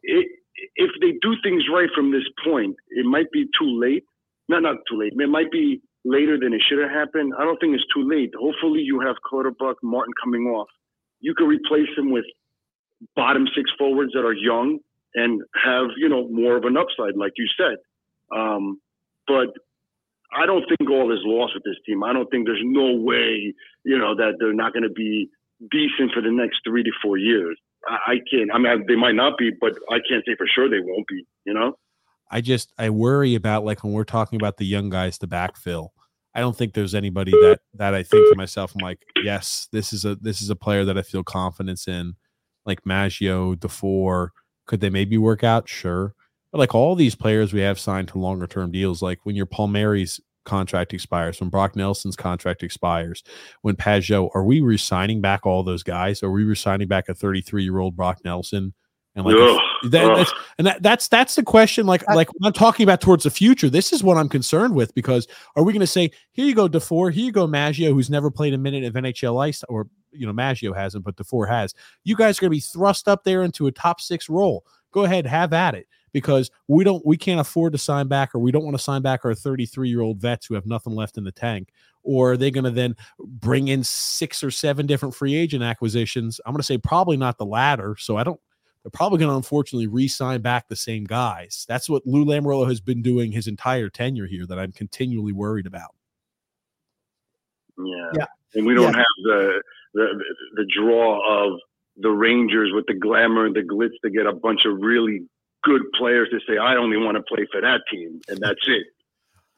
it, if they do things right from this point, it might be too late. No, not too late. It might be later than it should have happened. I don't think it's too late. Hopefully, you have Clutterbuck, Martin coming off. You can replace him with bottom six forwards that are young and have you know more of an upside, like you said. Um, but I don't think all is lost with this team. I don't think there's no way you know that they're not going to be decent for the next three to four years. I, I can't. I mean, they might not be, but I can't say for sure they won't be. You know. I just I worry about like when we're talking about the young guys to backfill. I don't think there's anybody that that I think to myself, I'm like, yes, this is a this is a player that I feel confidence in, like Maggio, Dufour. Could they maybe work out? Sure. But like all these players we have signed to longer term deals, like when your Palmieri's contract expires, when Brock Nelson's contract expires, when Pageau, are we resigning back all those guys? Are we resigning back a 33 year old Brock Nelson? And like Ugh, that, ugh. that's and that, that's that's the question. Like uh, like when I'm talking about towards the future, this is what I'm concerned with because are we going to say here you go Dufour, here you go Maggio, who's never played a minute of NHL ice, or you know Maggio hasn't, but Dufour has. You guys are going to be thrust up there into a top six role. Go ahead, have at it because we don't we can't afford to sign back or we don't want to sign back our 33 year old vets who have nothing left in the tank or are they going to then bring in six or seven different free agent acquisitions i'm going to say probably not the latter so i don't they're probably going to unfortunately re-sign back the same guys that's what lou lamoriello has been doing his entire tenure here that i'm continually worried about Yeah. Yeah. And we don't Yeah. have the, the the draw of the Rangers with the glamour and the glitz to get a bunch of really good players to say, I only want to play for that team, and that's it.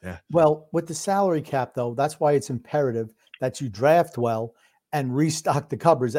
Yeah. Well, with the salary cap, though, that's why it's imperative that you draft well and restock the cupboards.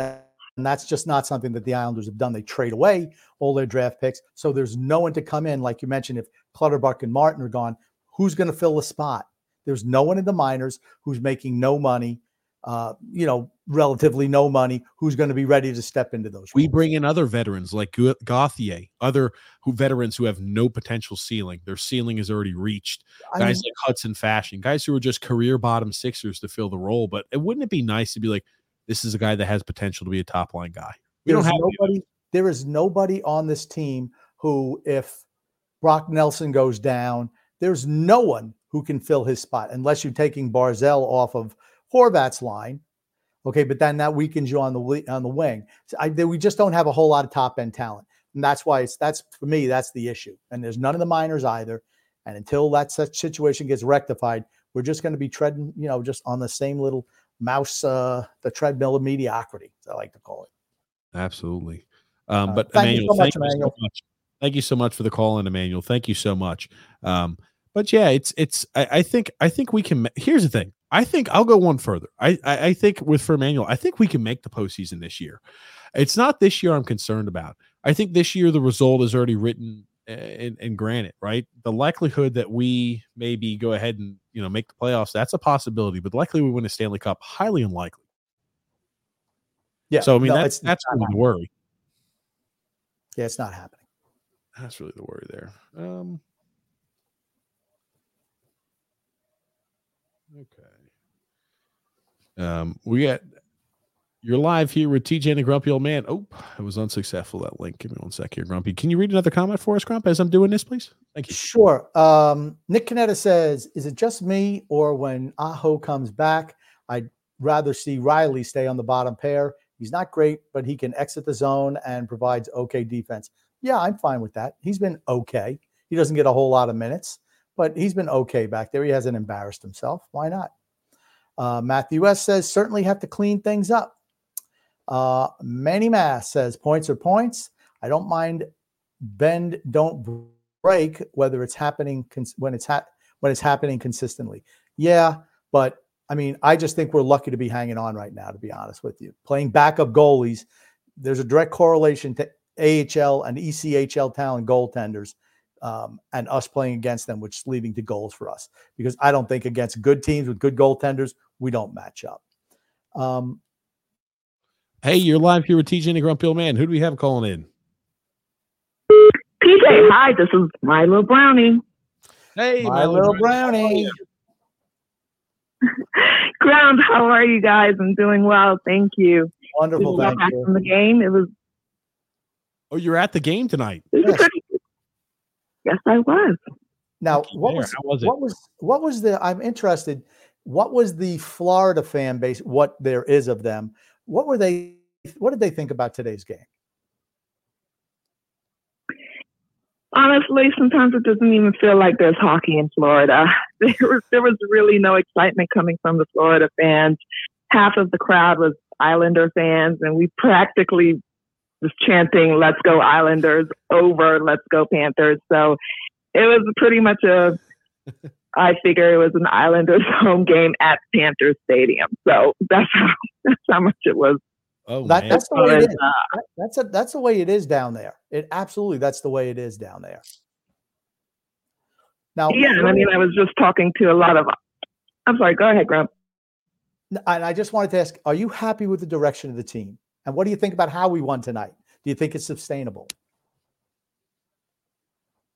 And that's just not something that the Islanders have done. They trade away all their draft picks. So there's no one to come in. Like you mentioned, if Clutterbuck and Martin are gone, who's going to fill the spot? There's no one in the minors who's making no money, uh, you know, relatively no money, who's going to be ready to step into those. we roles. bring in other veterans like Gauthier, other who veterans who have no potential ceiling. Their ceiling is already reached. I Guys mean, like Hudson Fasching, guys who are just career bottom sixers to fill the role. But it wouldn't it be nice to be like, this is a guy that has potential to be a top line guy. We don't there's have nobody. There is nobody on this team who, if Brock Nelson goes down, there's no one who can fill his spot unless you're taking Barzal off of Horvat's line. Okay, but then that weakens you on the on the wing. So I, we just don't have a whole lot of top end talent, and that's why it's that's for me that's the issue. And there's none of the minors either. And until that situation gets rectified, we're just going to be treading, you know, just on the same little mouse, uh, the treadmill of mediocrity, I like to call it. Absolutely. Um, Uh, but thank you Emmanuel, so much, thank you so Emmanuel. much. Thank you so much for the call in, Emmanuel. Thank you so much. Um, but yeah, it's it's I, I think I think we can. Here's the thing: I think I'll go one further. I, I, I think with for Emmanuel, I think we can make the postseason this year. It's not this year I'm concerned about. I think this year the result is already written and, and granted, right? The likelihood that we maybe go ahead and you know make the playoffs, that's a possibility, but likely we win a Stanley Cup, highly unlikely. Yeah. So I mean no, that's that's really the worry. Yeah, it's not happening. That's really the worry there. Um Okay. Um we got you're live here with TJ and the Grumpy Old Man. Oh, it was unsuccessful that link. Give me one sec here, Grumpy. Can you read another comment for us, Grump, as I'm doing this, please? Thank you. Sure. Um, Nick Canetta says, "Is it just me, or when Aho comes back, I'd rather see Reilly stay on the bottom pair? He's not great, but he can exit the zone and provides okay defense. Yeah, I'm fine with that. He's been okay. He doesn't get a whole lot of minutes, but he's been okay back there. He hasn't embarrassed himself. Why not?" Uh, Matthew S says, "Certainly have to clean things up." Uh, Manny Mass says, "Points are points. I don't mind bend, don't break, whether it's happening cons- when it's ha- when it's happening consistently. Yeah, but I mean, I just think we're lucky to be hanging on right now. To be honest with you, playing backup goalies, there's a direct correlation to AHL and ECHL talent goaltenders, um, and us playing against them, which is leading to goals for us. Because I don't think against good teams with good goaltenders, we don't match up. Um, Hey, you're live here with TJ and the Grumpy Old Man. Who do we have calling in? PJ, hi, this is my little Brownie. Hey, my little brownie. Ground, how are you guys? I'm doing well, thank you. Wonderful, Did thank back you. from the game? It was, Oh, you're at the game tonight. Yes. Yes, I was. Now, what was, was it? what was what was the? I'm interested. What was the Florida fan base? What there is of them? What were they? What did they think about today's game? Honestly, sometimes it doesn't even feel like there's hockey in Florida. There was there was really no excitement coming from the Florida fans. Half of the crowd was Islander fans, and we practically was chanting "Let's go Islanders" over "Let's go Panthers." So it was pretty much a. I figure it was an Islanders home game at Panthers Stadium. So that's how that's how much it was. Oh, That, that's the way it But, is. uh, That- That's a, that's the way it is down there. It absolutely that's the way it is down there. Now, yeah, and I mean, I was just talking to a lot of. I'm sorry. Go ahead, Grump. and I just wanted to ask: Are you happy with the direction of the team? And what do you think about how we won tonight? Do you think it's sustainable?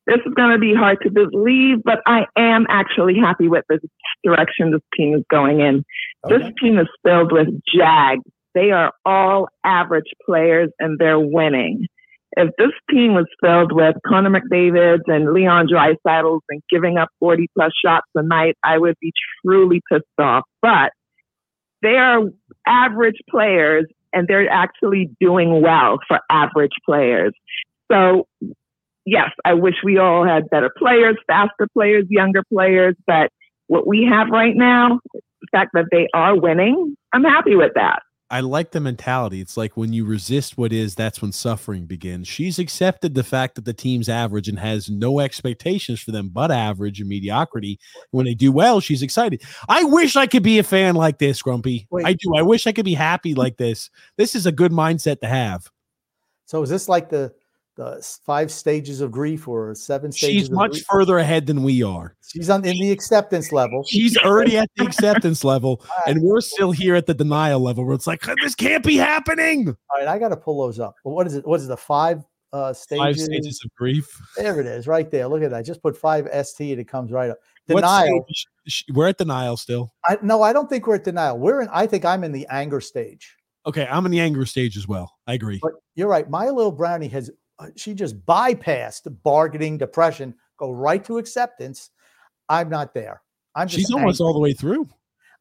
This is going to be hard to believe, but I am actually happy with the direction this team is going in. This team is filled with jags. They are all average players and they're winning. If this team was filled with Connor McDavid and Leon Draisaitl and giving up 40 plus shots a night, I would be truly pissed off. But they are average players and they're actually doing well for average players. So yes, I wish we all had better players, faster players, younger players, but what we have right now, the fact that they are winning, I'm happy with that. I like the mentality. It's like when you resist what is, that's when suffering begins. She's accepted the fact that the team's average and has no expectations for them but average and mediocrity. When they do well, she's excited. I wish I could be a fan like this, Grumpy. Wait. I do. I wish I could be happy like this. This is a good mindset to have. So is this like the the five stages of grief or seven stages? She's much grief? further ahead than we are. She's on in the acceptance level. She's already at the acceptance level, and we're still here at the denial level where it's like, this can't be happening. All right, I got to pull those up. What is it? What is it? The five uh, stages? Five stages of grief. There it is, right there. Look at that. I just put five ST and it comes right up. Denial. We're at denial still. I, no, I don't think we're at denial. We're in. I think I'm in the anger stage. Okay, I'm in the anger stage as well. I agree. But you're right. My little brownie has. Uh, She just bypassed bargaining, depression, go right to acceptance. I'm not there. I'm just. She's almost all the way through.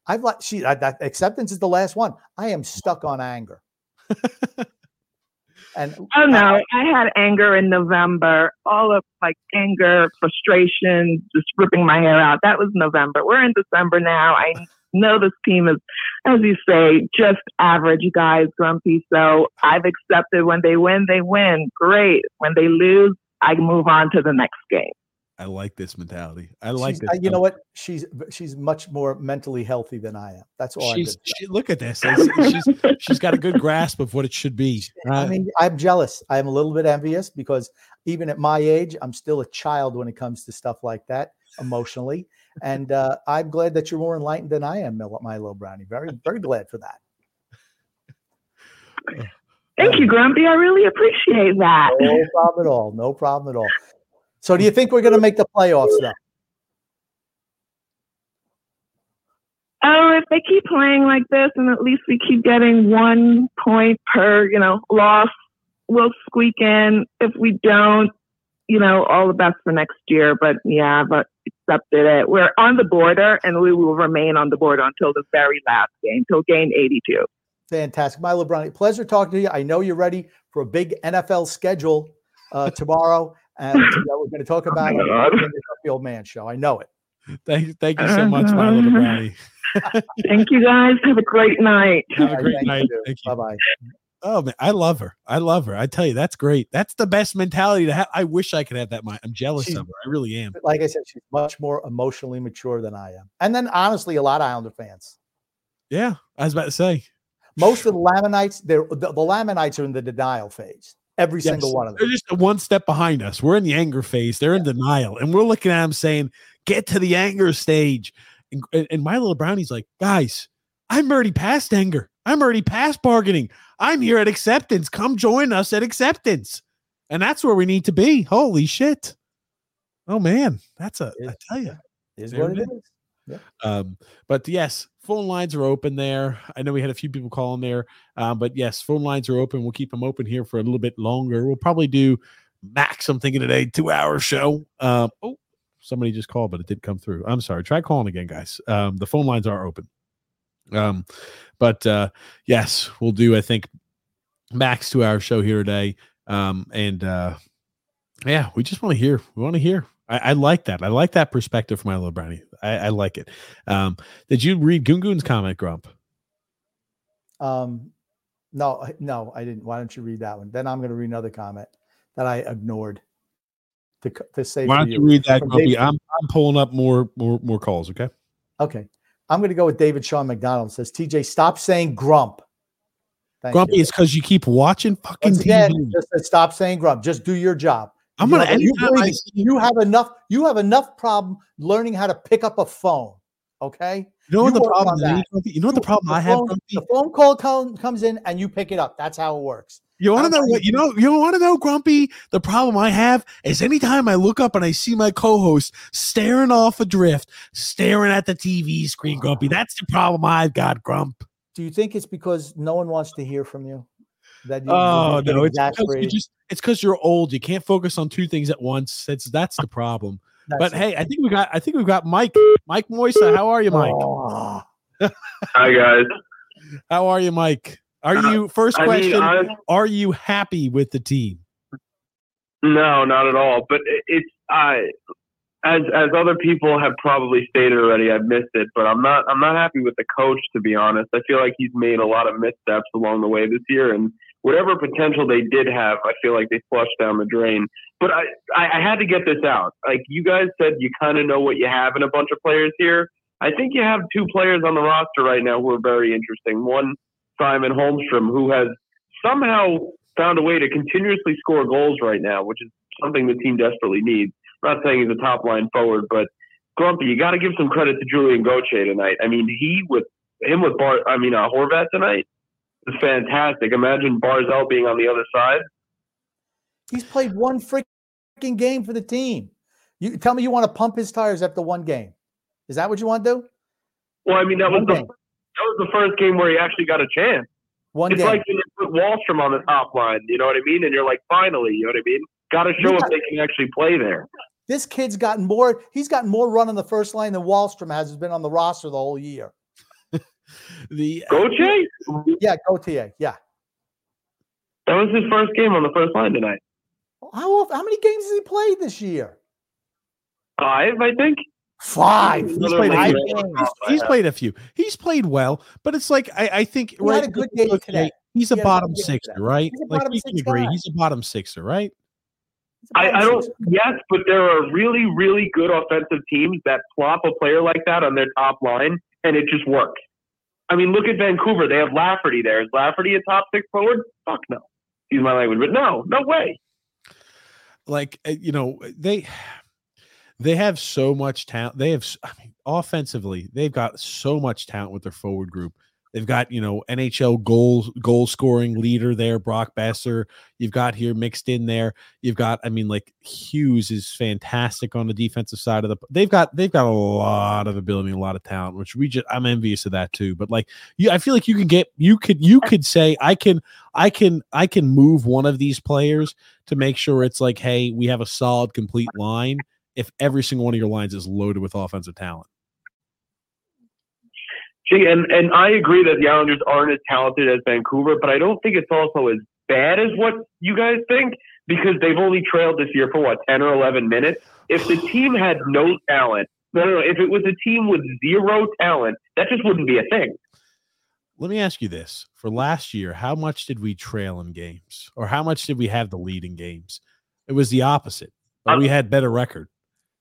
I've like she uh, that acceptance is the last one. I am stuck on anger. and Oh no, I had anger in November, all of like anger, frustration, just ripping my hair out. That was November. We're in December now. I know this team is, as you say, just average guys, grumpy. So I've accepted when they win, they win. Great. When they lose, I move on to the next game. I like this mentality. I like She's- this. uh, you know what? She's she's much more mentally healthy than I am. That's all. I'm She's, she, look at this. She's, she's got a good grasp of what it should be. I mean, I'm jealous. I'm a little bit envious because even at my age, I'm still a child when it comes to stuff like that emotionally. And uh, I'm glad that you're more enlightened than I am, Mil- my little brownie. Very, very glad for that. Thank you, Grumpy. I really appreciate that. No problem at all. No problem at all. So, do you think we're going to make the playoffs though? Oh, if they keep playing like this and at least we keep getting one point per, you know, loss, we'll squeak in. If we don't, you know, all the best for next year. But yeah, but accepted it. We're on the border and we will remain on the border until the very last game, till game 82. Fantastic, my little brownie. Pleasure talking to you. I know you're ready for a big NFL schedule uh, tomorrow, and uh, we're going to talk about it the Old Man Show. I know it. thank, you. thank you so much, my little brownie. Thank you guys. Have a great night. Have a great thank night. you. Thank you. Bye bye. Oh man, I love her. I love her. I tell you, that's great. That's the best mentality to have. I wish I could have that. Mind. I'm jealous of her. I really am. Like I said, she's much more emotionally mature than I am. And then, honestly, a lot of Islander fans. Yeah, I was about to say. Most of the Lamanites, they're the, the Lamanites are in the denial phase. Every Yes, single one of them. They're just one step behind us. We're in the anger phase. They're in denial, and we're looking at them saying, "Get to the anger stage." And, and my little brownie's like, "Guys, I'm already past anger. I'm already past bargaining. I'm here at acceptance. Come join us at acceptance." And that's where we need to be. Holy shit! Oh man, that's a. I tell you. Is what it it is. Yeah. Um, but yes, phone lines are open there. I know we had a few people calling there, um, but yes, phone lines are open. We'll keep them open here for a little bit longer. We'll probably do max. I'm thinking today, two hour show. Um, oh, somebody just called, but it did come through. I'm sorry. Try calling again, guys. Um, the phone lines are open. Um, but uh, yes, we'll do. I think max two hour show here today. Um, and uh, yeah, we just want to hear. We want to hear. I, I like that. I like that perspective from my little brownie. I, I like it. Um, did you read Gungun's comment, Grump? Um, no, no, I didn't. Why don't you read that one? Then I'm going to read another comment that I ignored to to say. Why don't you read that, Grumpy? I'm I'm pulling up more more more calls. Okay. Okay, I'm going to go with David Sean McDonald. Says TJ, stop saying grump. Thank Grumpy, you. it's because you keep watching fucking again, TV. just stop saying grump. Just do your job. I'm You gonna. you, anytime I believe- you have enough. You have enough problem learning how to pick up a phone. Okay. You know what the problem is, You know what the problem the I have, phone- The phone call com- comes in and you pick it up. That's how it works. You want to know what? You know, you want to know, Grumpy? The problem I have is anytime I look up and I see my co-host staring off adrift, staring at the TV screen, Grumpy. That's the problem I've got, Grump. Do you think it's because no one wants to hear from you? That you, Oh you no, it's because you just, it's because you're old. You can't focus on two things at once. That's that's the problem. That's but it. hey, I think we got I think we've got Mike. Mike Moisa. How are you, Mike? Oh, Hi guys. How are you, Mike? Are Uh, you first I question? I- are you happy with the team? No, not at all. But it- it's I, as as other people have probably stated already. I've missed it, but I'm not. I'm not happy with the coach to be honest. I feel like he's made a lot of missteps along the way this year, and whatever potential they did have, I feel like they flushed down the drain. But I, I, had to get this out. Like you guys said, you kind of know what you have in a bunch of players here. I think you have two players on the roster right now who are very interesting. One, Simon Holmstrom, who has somehow found a way to continuously score goals right now, which is something the team desperately needs. I'm not saying he's a top line forward, but Grumpy, you got to give some credit to Julien Gauthier tonight. I mean, he with him with Bar, I mean, uh, Horvat tonight was fantastic. Imagine Barzal being on the other side. he's played one freaking game for the team. You tell me you want to pump his tires after one game. Is that what you want to do? Well, I mean, that was One the that was the first game where he actually got a chance. One it's game. like when you put Wahlstrom on the top line, you know what I mean? And you're like, finally, you know what I mean? Got to show if they can actually play there. this kid's gotten more. He's gotten more run on the first line than Wahlstrom has. Has been on the roster the whole year. The uh, Gauthier, Yeah, Gauthier. Yeah. that was his first game on the first line tonight. How often, how many games has he played this year? Five, I think. Five. He's Another played, a few. He's, he's played a few. He's played well, but it's like I, I think He had a good game okay, today. He's a He had a good bottom sixer, right? He's a bottom we can six agree. guy. He's a bottom sixer, right? I, I don't. Yes, but there are really, really good offensive teams that plop a player like that on their top line, and it just works. I mean, look at Vancouver. They have Lafferty there. Is Lafferty a top six forward? Fuck no. Excuse my language, but no, no way. Like uh, you know, they they have so much talent. They have, I mean, offensively, they've got so much talent with their forward group. They've got, you know, NHL goal goal scoring leader there, Brock Boeser. You've got here mixed in there. You've got, I mean, like Hughes is fantastic on the defensive side of the. They've got they've got a lot of ability, a lot of talent, which we just I'm envious of that too. But like, you, I feel like you can get you could you could say I can I can I can move one of these players to make sure it's like, hey, we have a solid complete line. If every single one of your lines is loaded with offensive talent. See, and, and I agree that the Islanders aren't as talented as Vancouver, but I don't think it's also as bad as what you guys think because they've only trailed this year for what, 10 or 11 minutes? If the team had no talent, no, no, no, if it was a team with zero talent, that just wouldn't be a thing. Let me ask you this. For last year, how much did we trail in games? Or how much did we have the lead in games? It was the opposite. But uh, we had better record.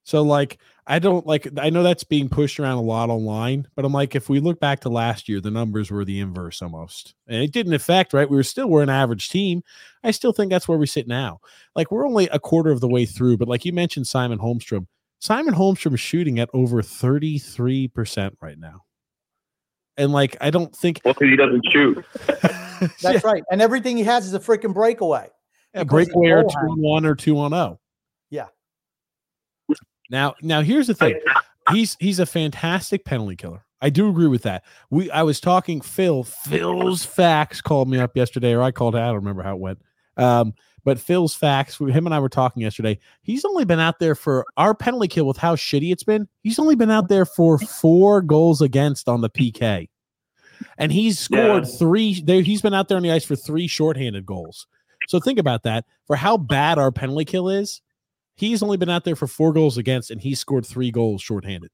So like I don't like I know that's being pushed around a lot online, but I'm like if we look back to last year, the numbers were the inverse almost. And it didn't affect, right? We were still we're an average team. I still think that's where we sit now. Like we're only a quarter of the way through, but like you mentioned Simon Holmstrom. Simon Holmstrom is shooting at over 33% right now. And like I don't think Well, he doesn't shoot. That's yeah. right. And everything he has is a freaking breakaway. A breakaway or two on one or two on oh. Now, now here's the thing. He's he's a fantastic penalty killer. I do agree with that. We I was talking Phil. Phil's facts called me up yesterday, or I called. Him I don't remember how it went. Um, but Phil's facts. Him and I were talking yesterday. He's only been out there for our penalty kill with how shitty it's been. He's only been out there for four goals against on the PK, and he's scored yeah. three. There, he's been out there on the ice for three shorthanded goals. So think about that. For how bad our penalty kill is, He's only been out there for four goals against, and he scored three goals shorthanded.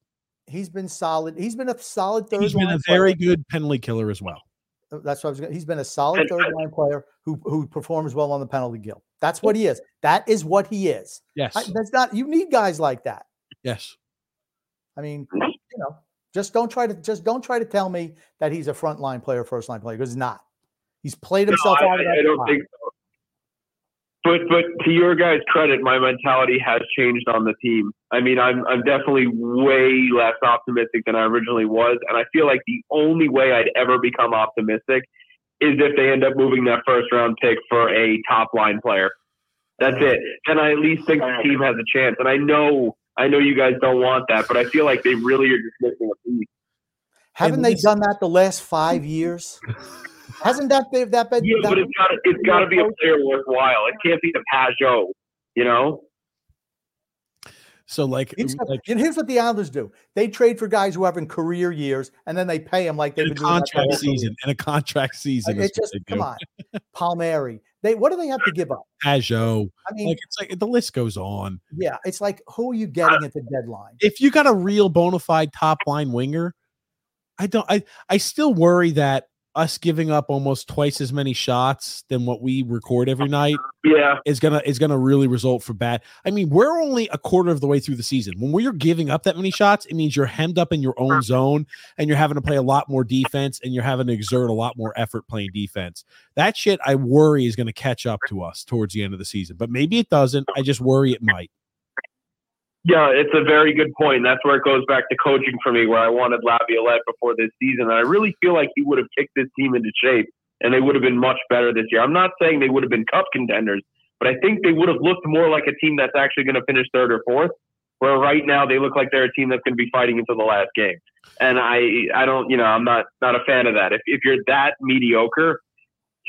He's been solid. He's been a solid third. He's been a very player. good penalty killer as well. Uh, that's what I was. Gonna, he's been a solid third line player who who performs well on the penalty kill. That's what he is. That is what he is. Yes. I, that's not. You need guys like that. Yes. I mean, you know, just don't try to just don't try to tell me that he's a front line player, first line player because he's not. He's played himself no, out I, of that. I don't think so. But but to your guys' credit, my mentality has changed on the team. I mean, I'm I'm definitely way less optimistic than I originally was, and I feel like the only way I'd ever become optimistic is if they end up moving that first round pick for a top line player. That's it. Then I at least think the team has a chance. And I know I know you guys don't want that, but I feel like they really are just missing a piece. Haven't they done that the last five years? Hasn't that been that been? Yeah, that but it's got it's got to be a player worthwhile. It can't be the Pageau, you know. So like, like and here's what the Islanders do: they trade for guys who have in career years, and then they pay them like they've in been a contract season. In a contract season, it's just come on, Palmieri. They what do they have to give up? Pageau. I mean, like it's like the list goes on. Yeah, it's like who are you getting at the deadline? If you got a real bona fide top line winger, I don't. I I still worry that us giving up almost twice as many shots than what we record every night yeah. is gonna is gonna really result for bad. I mean we're only a quarter of the way through the season. When we're giving up that many shots it means you're hemmed up in your own zone and you're having to play a lot more defense and you're having to exert a lot more effort playing defense. That shit i worry is going to catch up to us towards the end of the season but maybe it doesn't. I just worry it might yeah, it's a very good point. That's where it goes back to coaching for me, where I wanted Laviolette before this season. And I really feel like he would have kicked this team into shape and they would have been much better this year. I'm not saying they would have been cup contenders, but I think they would have looked more like a team that's actually going to finish third or fourth. Where right now they look like they're a team that's going to be fighting until the last game. And I, I don't, you know, I'm not not a fan of that. If if you're that mediocre,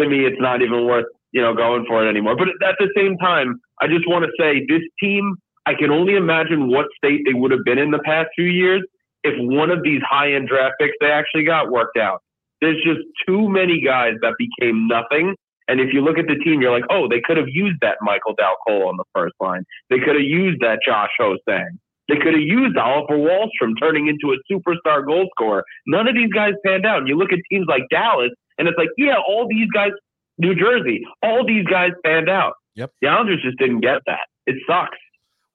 to me, it's not even worth you know going for it anymore. But at the same time, I just want to say this team I can only imagine what state they would have been in the past few years if one of these high end draft picks they actually got worked out. There's just too many guys that became nothing. And if you look at the team, you're like, oh, they could have used that Michael Dal Colle on the first line. They could have used that Josh Ho-Sang. They could have used Oliver Wahlstrom turning into a superstar goal scorer. None of these guys panned out. And you look at teams like Dallas, and it's like, yeah, all these guys, New Jersey, all these guys panned out. Yep. The Islanders just didn't get that It sucks.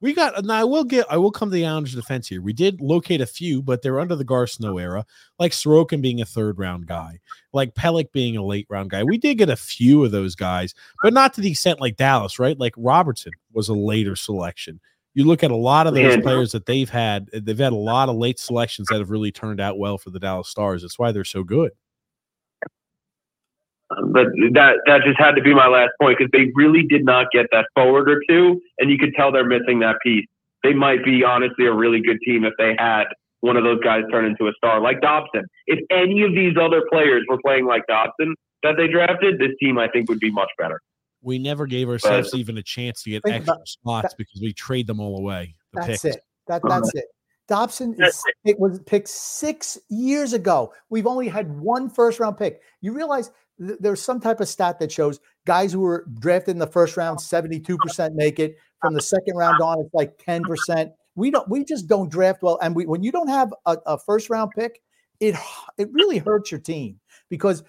We got now. I will get. I will come to the Islanders' defense here. We did locate a few, but they're under the Gar Snow era, like Sorokin being a third round guy, like Pelech being a late round guy. We did get a few of those guys, but not to the extent like Dallas, right? Like Robertson was a later selection. You look at a lot of those Yeah. players that they've had. They've had a lot of late selections that have really turned out well for the Dallas Stars. That's why they're so good. But that that just had to be my last point because they really did not get that forward or two, and you could tell they're missing that piece. They might be honestly a really good team if they had one of those guys turn into a star like Dobson. If any of these other players were playing like Dobson that they drafted, this team I think would be much better. We never gave ourselves even a chance to get extra about- spots because we trade them all away. The That's picks. it. That that's it. Dobson is it was picked six years ago. We've only had one first round pick. You realize th- there's some type of stat that shows guys who were drafted in the first round, 72% make it. From the second round on, it's like 10%. We don't we just don't draft well. And we when you don't have a, a first round pick, it it really hurts your team because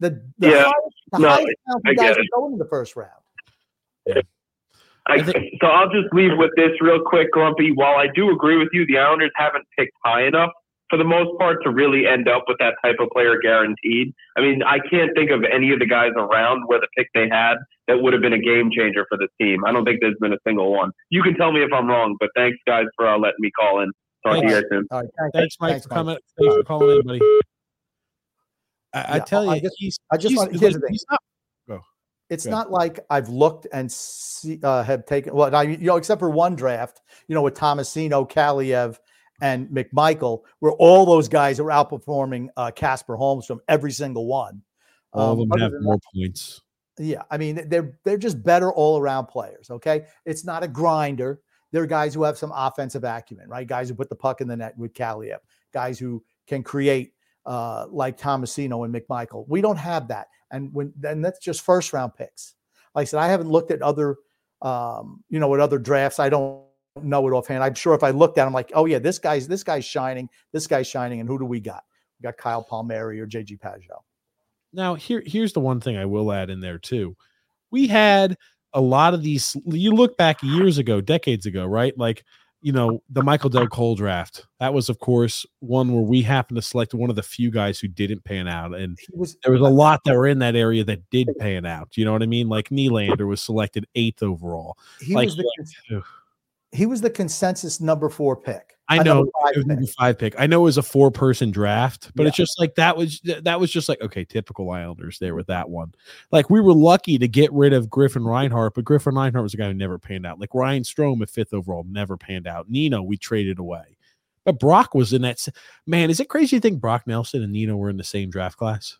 the, the Yeah. highest, the No, highest I guys it. are going in the first round. I, so I'll just leave with this real quick, Grumpy. While I do agree with you, the Islanders haven't picked high enough for the most part to really end up with that type of player guaranteed. I mean, I can't think of any of the guys around where the pick they had that would have been a game changer for this team. I don't think there's been a single one. You can tell me if I'm wrong, but thanks guys for uh, letting me call in. Talk to you guys soon. All right, thanks, Thanks, Mike, thanks, for coming. Thanks for calling in, buddy. I, I tell you, I just- he's, I just he's- want- here's the thing. he's not. Go. It's Go. not like I've looked and see, uh, have taken well, I, you know, except for one draft, you know, with Tomasino, Kaliyev, and McMichael, where all those guys are outperforming uh, Casper Holmes from every single one. All Um, of them have more points. yeah, I mean they're they're just better all around players. Okay, it's not a grinder. They're guys who have some offensive acumen, right? Guys who put the puck in the net with Kaliyev, guys who can create uh, like Tomasino and McMichael. We don't have that, and when then that's just first round picks. Like I said, I haven't looked at other, um, you know, what other drafts. I don't know it offhand. I'm sure if I looked at, them, like, oh yeah, this guy's this guy's shining, this guy's shining, and who do we got? We got Kyle Palmieri or JG Pageau. Now, here here's the one thing I will add in there too. We had a lot of these. You look back years ago, decades ago, right? Like you know the Michael Dal Colle draft. That was, of course, one where we happened to select one of the few guys who didn't pan out, and was, there was a lot that were in that area that did pan out. You know what I mean? Like Nylander was selected eighth overall. He like, was the he was the consensus number four pick. I know five it was pick. number five pick. I know it was a four person draft, but it's just like that was that was just like okay, typical Islanders there with that one. Like we were lucky to get rid of Griffin Reinhart, but Griffin Reinhart was a guy who never panned out. Like Ryan Strome at fifth overall never panned out. Nino we traded away, but Brock was in that. Man, is it crazy to think Brock Nelson and Nino were in the same draft class?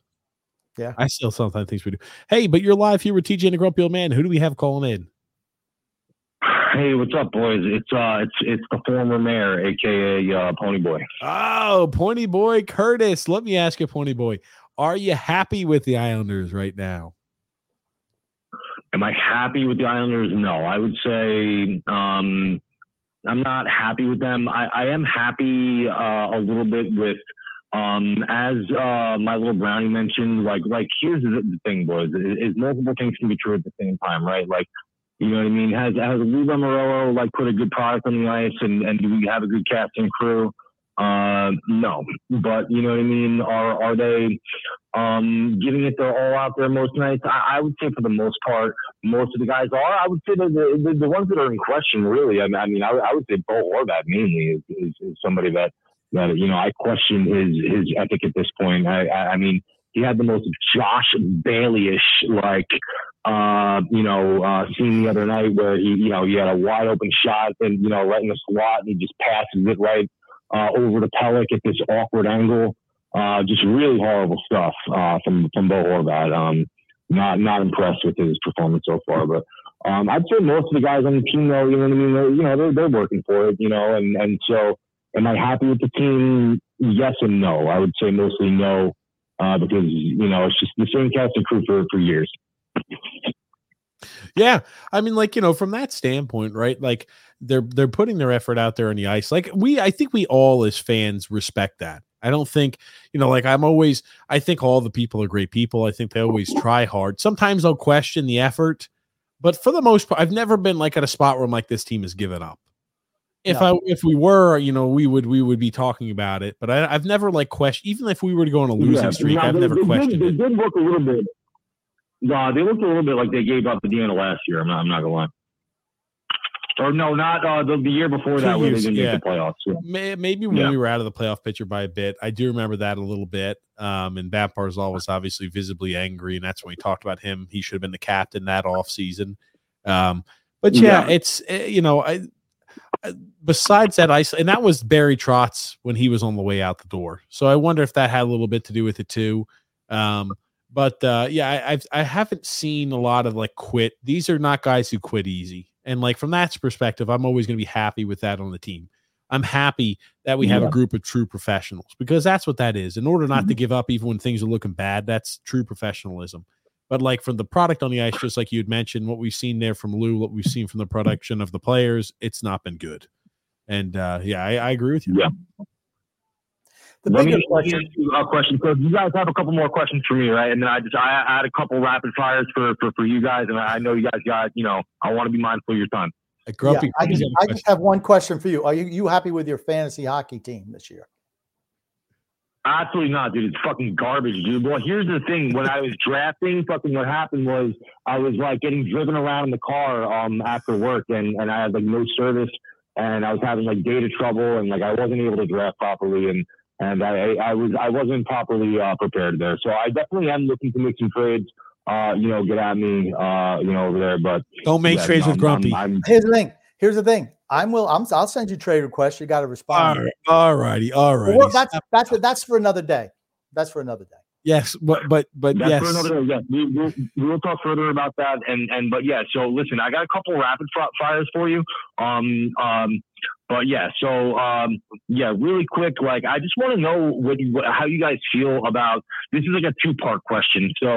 Yeah, I still sometimes think we do. Hey, but you're live here with TJ and the Grumpy Old Man. Who do we have calling in? Hey, what's up, boys? It's uh, it's it's the former mayor, aka uh, Pony Boy. Oh, Pony Boy Curtis. Let me ask you, Pony Boy, are you happy with the Islanders right now? Am I happy with the Islanders? No, I would say um, I'm not happy with them. I, I am happy uh, a little bit with, um, as uh, my little brownie mentioned. Like, like here's the, the thing, boys: is, is multiple things can be true at the same time, right? Like, you know what I mean? Has has Lou Lamoriello like put a good product on the ice, and and do we have a good casting crew? Uh, no, but you know what I mean. Are are they um, giving it their all out there most nights? I, I would say for the most part, most of the guys are. I would say that the, the, the ones that are in question, really. I mean, I, mean, I, would- I would say Bo Horvat mainly is, is, is somebody that that you know I question his his ethic at this point. I I, I mean, he had the most Josh Bailey-ish like uh, you know, uh, scene the other night where he, you know, he had a wide open shot and, you know, right in the slot and he just passes it right, uh, over to Pelech at this awkward angle. Uh, just really horrible stuff, uh, from, from Bo Horvat. Um, not, not impressed with his performance so far, but, um, I'd say most of the guys on the team though, you know what I mean? They're, you know, they're, they're working for it, you know, and, and so am I happy with the team? Yes and no. I would say mostly no, uh, because, you know, it's just the same cast and crew for, for years. Yeah, I mean, like you know, from that standpoint, right? Like they're they're putting their effort out there on the ice. Like we, I think we all as fans respect that. I don't think you know, like I'm always. I think all the people are great people. I think they always try hard. Sometimes I'll question the effort, but for the most part, I've never been like at a spot where I'm like, this team has given up. If No. I if we were, you know, we would we would be talking about it. But I, I've never like questioned. Even if we were to go on a losing Yeah, streak, no, I've they, never they questioned Did, it. they did work a little bit. No, they looked a little bit like they gave up at the end of last year. I'm not, I'm not gonna lie. Or no, not uh, the, the year before that when they didn't yeah. make the playoffs. Yeah. May- Maybe when Yeah. we were out of the playoff picture by a bit, I do remember that a little bit. Um, and Bat Barzal was obviously visibly angry, and that's when we talked about him. He should have been the captain that off season. Um, but yeah, Yeah. it's eh, you know, I, I besides that, I and that was Barry Trotz when he was on the way out the door. So I wonder if that had a little bit to do with it too. Um, but uh, yeah, I, I've I haven't seen a lot of like quit. These are not guys who quit easy, and like from that perspective, I'm always going to be happy with that on the team. I'm happy that we have a group of true professionals because that's what that is. In order not to give up, even when things are looking bad, that's true professionalism. But like from the product on the ice, just like you had mentioned, what we've seen there from Lou, what we've seen from the production of the players, it's not been good. And uh, yeah, I, I agree with you. Yeah. The Let me bigger let me question, ask you a question. So you guys have a couple more questions for me, right? And then I just I, I had a couple rapid fires for, for for you guys, and I know you guys got you know I want to be mindful of your time. A yeah, I, just, I just have one question for you. Are you, you happy with your fantasy hockey team this year? Absolutely not, dude. It's fucking garbage, dude. Well, here's the thing. When I was drafting, fucking what happened was I was like getting driven around in the car um after work and, and I had like no service and I was having like data trouble and like I wasn't able to draft properly and and I I was I wasn't properly uh, prepared there. So I definitely am looking to make some trades. Uh, you know, get at me, uh, you know, over there. But Don't make yeah, trades no, with I'm- Grumpy. I'm- Here's the thing. Here's the thing. I'm will. I'm. I'll send you trade requests. You got to respond. right, all righty, all righty. Well, that's that's that's for another day. That's for another day. yes, but but but That's yes, for another day. Yeah, we, we'll, we'll talk further about that. And and but yeah, so listen, I got a couple rapid fi- fires for you. Um um, but yeah, so um yeah, really quick. Like, I just want to know what, what how you guys feel about this. Is like a two part question. So.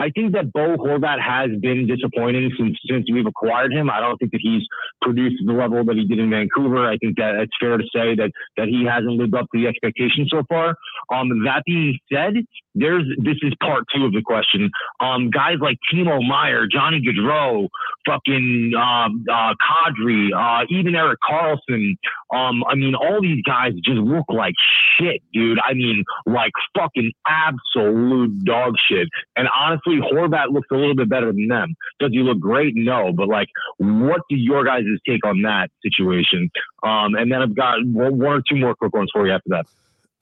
I think that Bo Horvat has been disappointing since since we've acquired him. I don't think that he's produced the level that he did in Vancouver. I think that it's fair to say that that he hasn't lived up to the expectations so far. Um, that being said, there's this is part two of the question. Um, guys like Timo Meier, Johnny Gaudreau, fucking um, uh, Kadri, uh, even Erik Karlsson. Um, I mean, all these guys just look like shit, dude. I mean, like fucking absolute dog shit. And honestly, Horvat looks a little bit better than them. Does he look great? No, but like, what do your guys' take on that situation? Um, and then I've got one, one or two more quick ones for you after that.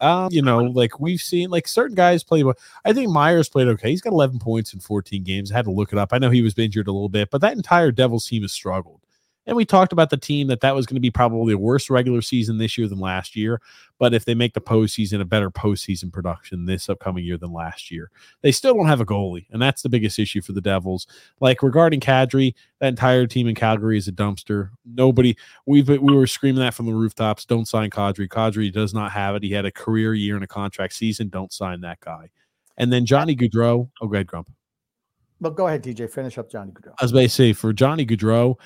Um, you know, like we've seen, like certain guys play. I think Meier's played okay. He's got 11 points in 14 games. I had to look it up. I know he was injured a little bit, but that entire Devils team has struggled. And we talked about the team that that was going to be probably a worse regular season this year than last year. But if they make the postseason, a better postseason production this upcoming year than last year, they still don't have a goalie, and that's the biggest issue for the Devils. Like regarding Kadri, that entire team in Calgary is a dumpster. Nobody, we've we were screaming that from the rooftops. Don't sign Kadri. Kadri does not have it. He had a career year and a contract season. Don't sign that guy. And then Johnny Gaudreau. Oh, go ahead, Grump. But go ahead, TJ. Finish up Johnny Gaudreau. As they say for Johnny Gaudreau,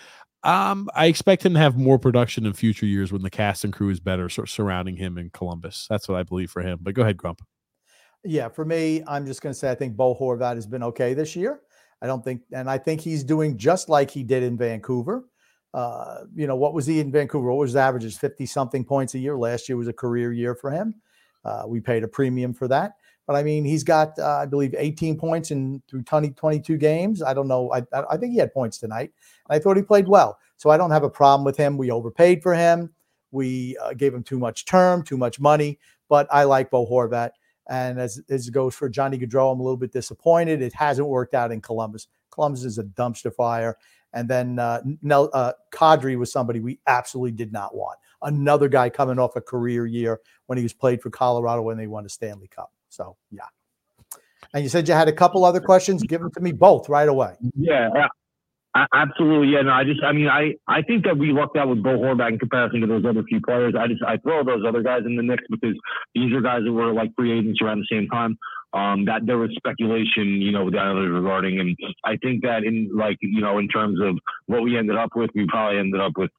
um, I expect him to have more production in future years when the cast and crew is better sur- surrounding him in Columbus. That's what I believe for him. But go ahead, Grump. Yeah, for me, I'm just going to say I think Bo Horvat has been okay this year. I don't think, and I think he's doing just like he did in Vancouver. Uh, you know, what was he in Vancouver? What was his averages? 50 something points a year. Last year was a career year for him. Uh, we paid a premium for that. But I mean, he's got, uh, I believe, 18 points in through 20, 22 games. I don't know. I, I think he had points tonight. And I thought he played well. So I don't have a problem with him. We overpaid for him. We uh, gave him too much term, too much money. But I like Bo Horvat. And as, as it goes for Johnny Gaudreau, I'm a little bit disappointed. It hasn't worked out in Columbus. Columbus is a dumpster fire. And then uh, Nel, uh, Kadri was somebody we absolutely did not want. Another guy coming off a career year when he was played for Colorado when they won a Stanley Cup. So, yeah. And you said you had a couple other questions. Give them to me both right away. Yeah, absolutely. Yeah, no, I just, I mean, I, I think that we lucked out with Bo Horvat in comparison to those other few players. I just, I throw those other guys in the mix because these are guys that were like free agents around the same time. Um, that there was speculation, you know, Islanders regarding, and I think that in like, you know, in terms of what we ended up with, we probably ended up with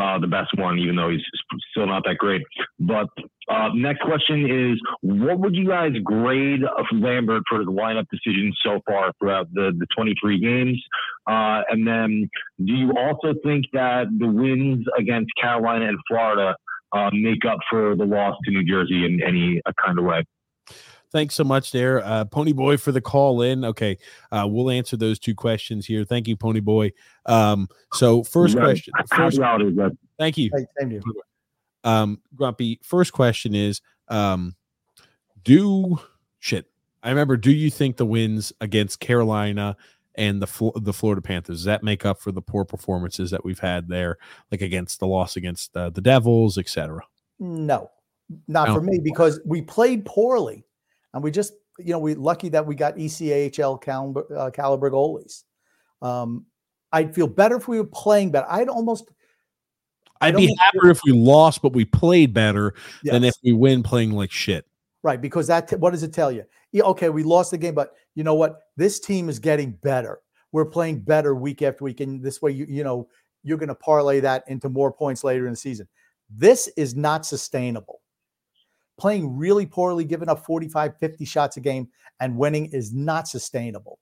uh, the best one, even though he's still not that great. But uh, next question is, what would you guys grade of Lambert for his lineup decisions so far throughout the, the 23 games? Uh, and then do you also think that the wins against Carolina and Florida uh, make up for the loss to New Jersey in any uh, kind of way? Thanks so much there, uh, Pony Boy, for the call in. Okay, uh, we'll answer those two questions here. Thank you, Pony Boy. Um, so first question. First, thank you. Same to you. Um, Grumpy. First question is, um, do shit. I remember. Do you think the wins against Carolina and the the Florida Panthers does that make up for the poor performances that we've had there, like against the loss against uh, the Devils, etc.? No, not No. for me because we played poorly, and we just you know we lucky that we got E ECHL caliber, uh, caliber goalies. Um, I'd feel better if we were playing better. I'd almost I'd be happier if we lost, but we played better than if we win playing like shit. Right, because that what does it tell you? Yeah, okay, we lost the game, but you know what? This team is getting better. We're playing better week after week, and this way, you you know, you're going to parlay that into more points later in the season. This is not sustainable. Playing really poorly, giving up 45, 50 shots a game, and winning is not sustainable.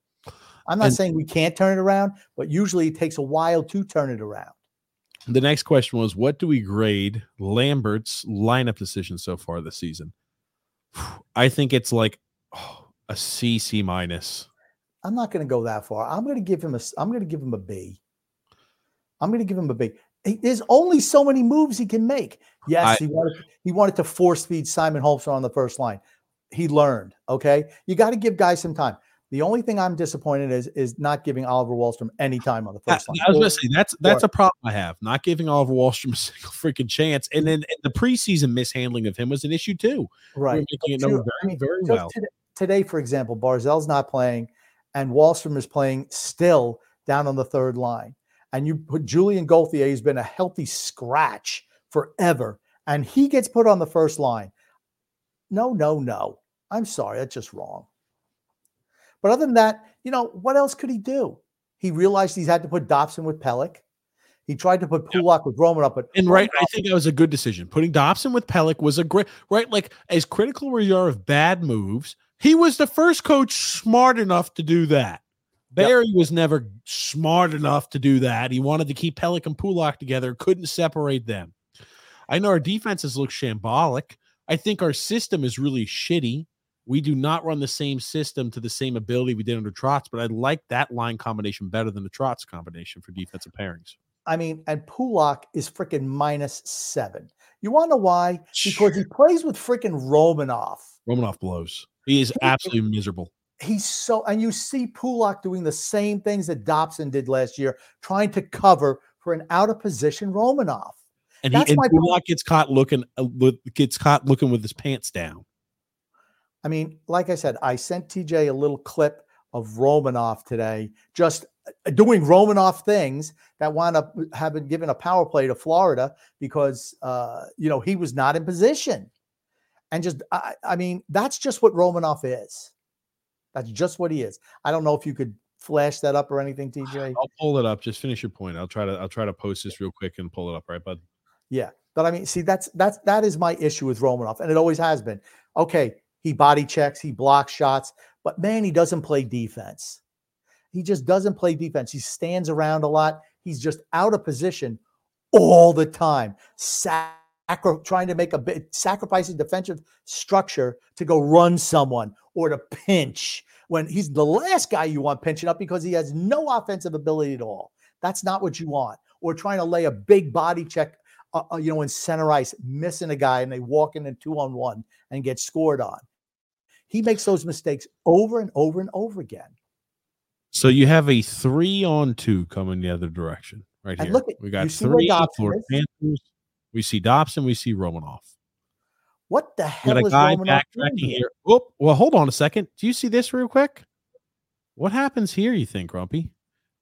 I'm not And- saying we can't turn it around, but usually it takes a while to turn it around. The next question was, what do we grade Lambert's lineup decision so far this season? I think it's like oh, a C, C minus. I'm not going to go that far. I'm going to give him a. I'm going to give him a B. I'm going to give him a B. He- There's only so many moves he can make. Yes, I- he wanted. He wanted to force feed Simon Holmstrom on the first line. He learned. Okay, you got to give guys some time. The only thing I'm disappointed is is not giving Oliver Wahlstrom any time on the I, first line. I was going to say that's that's Or- a problem I have. Not giving Oliver Wahlstrom a single freaking chance, and then the preseason mishandling of him was an issue too. right. We're making it known very, very well. Today, today, for example, Barzal's not playing, and Wahlstrom is playing still down on the third line. And you put Julien Gauthier, who's been a healthy scratch forever, and he gets put on the first line. No, no, no. I'm sorry, that's just wrong. But other than that, you know, what else could he do? He realized he's had to put Dobson with Pelech. He tried to put Pulock with Romanov, but And right, I think that was a good decision. Putting Dobson with Pelech was a great right. Like as critical as you are of bad moves, he was the first coach smart enough to do that. Barry was never smart enough to do that. He wanted to keep Pelech and Pulock together, couldn't separate them. I know our defenses look shambolic. I think our system is really shitty. We do not run the same system to the same ability we did under Trotz, but I like that line combination better than the Trotz combination for defensive pairings. I mean, and Pulock is freaking minus seven. You want to know why? Because he plays with freaking Romanov. Romanoff blows. He is absolutely miserable. He's so, and you see Pulock doing the same things that Dobson did last year, trying to cover for an out of position Romanov. And That's he and my Pulock gets caught looking uh, look- gets caught looking with his pants down. I mean, like I said, I sent TJ a little clip of Romanov today, just uh, doing Romanov things that wound up having given a power play to Florida because uh, you know he was not in position, and just I, I mean that's just what Romanov is. That's just what he is. I don't know if you could flash that up or anything, TJ. I'll pull it up. Just finish your point. I'll try to I'll try to post this real quick and pull it up, right, bud? Yeah, but I mean, see, that's that's that is my issue with Romanov, and it always has been. Okay, he body checks, he blocks shots, but man, he doesn't play defense. He just doesn't play defense. He stands around a lot. He's just out of position all the time, sacri- trying to make a bit sacrificing defensive structure to go run someone or to pinch when he's the last guy you want pinching up because he has no offensive ability at all. That's not what you want. Or trying to lay a big body check, uh, uh, you know, in center ice, missing a guy, and they walk in a two on one and get scored on. He makes those mistakes over and over and over again. So you have a three on two coming the other direction, right And here. look at- we got three is? Panthers. We see Dobson. We see Romanov. What the hell got a is guy Romanov backtracking here. well, hold on a second. Do you see this real quick? What happens here? You think, Grumpy,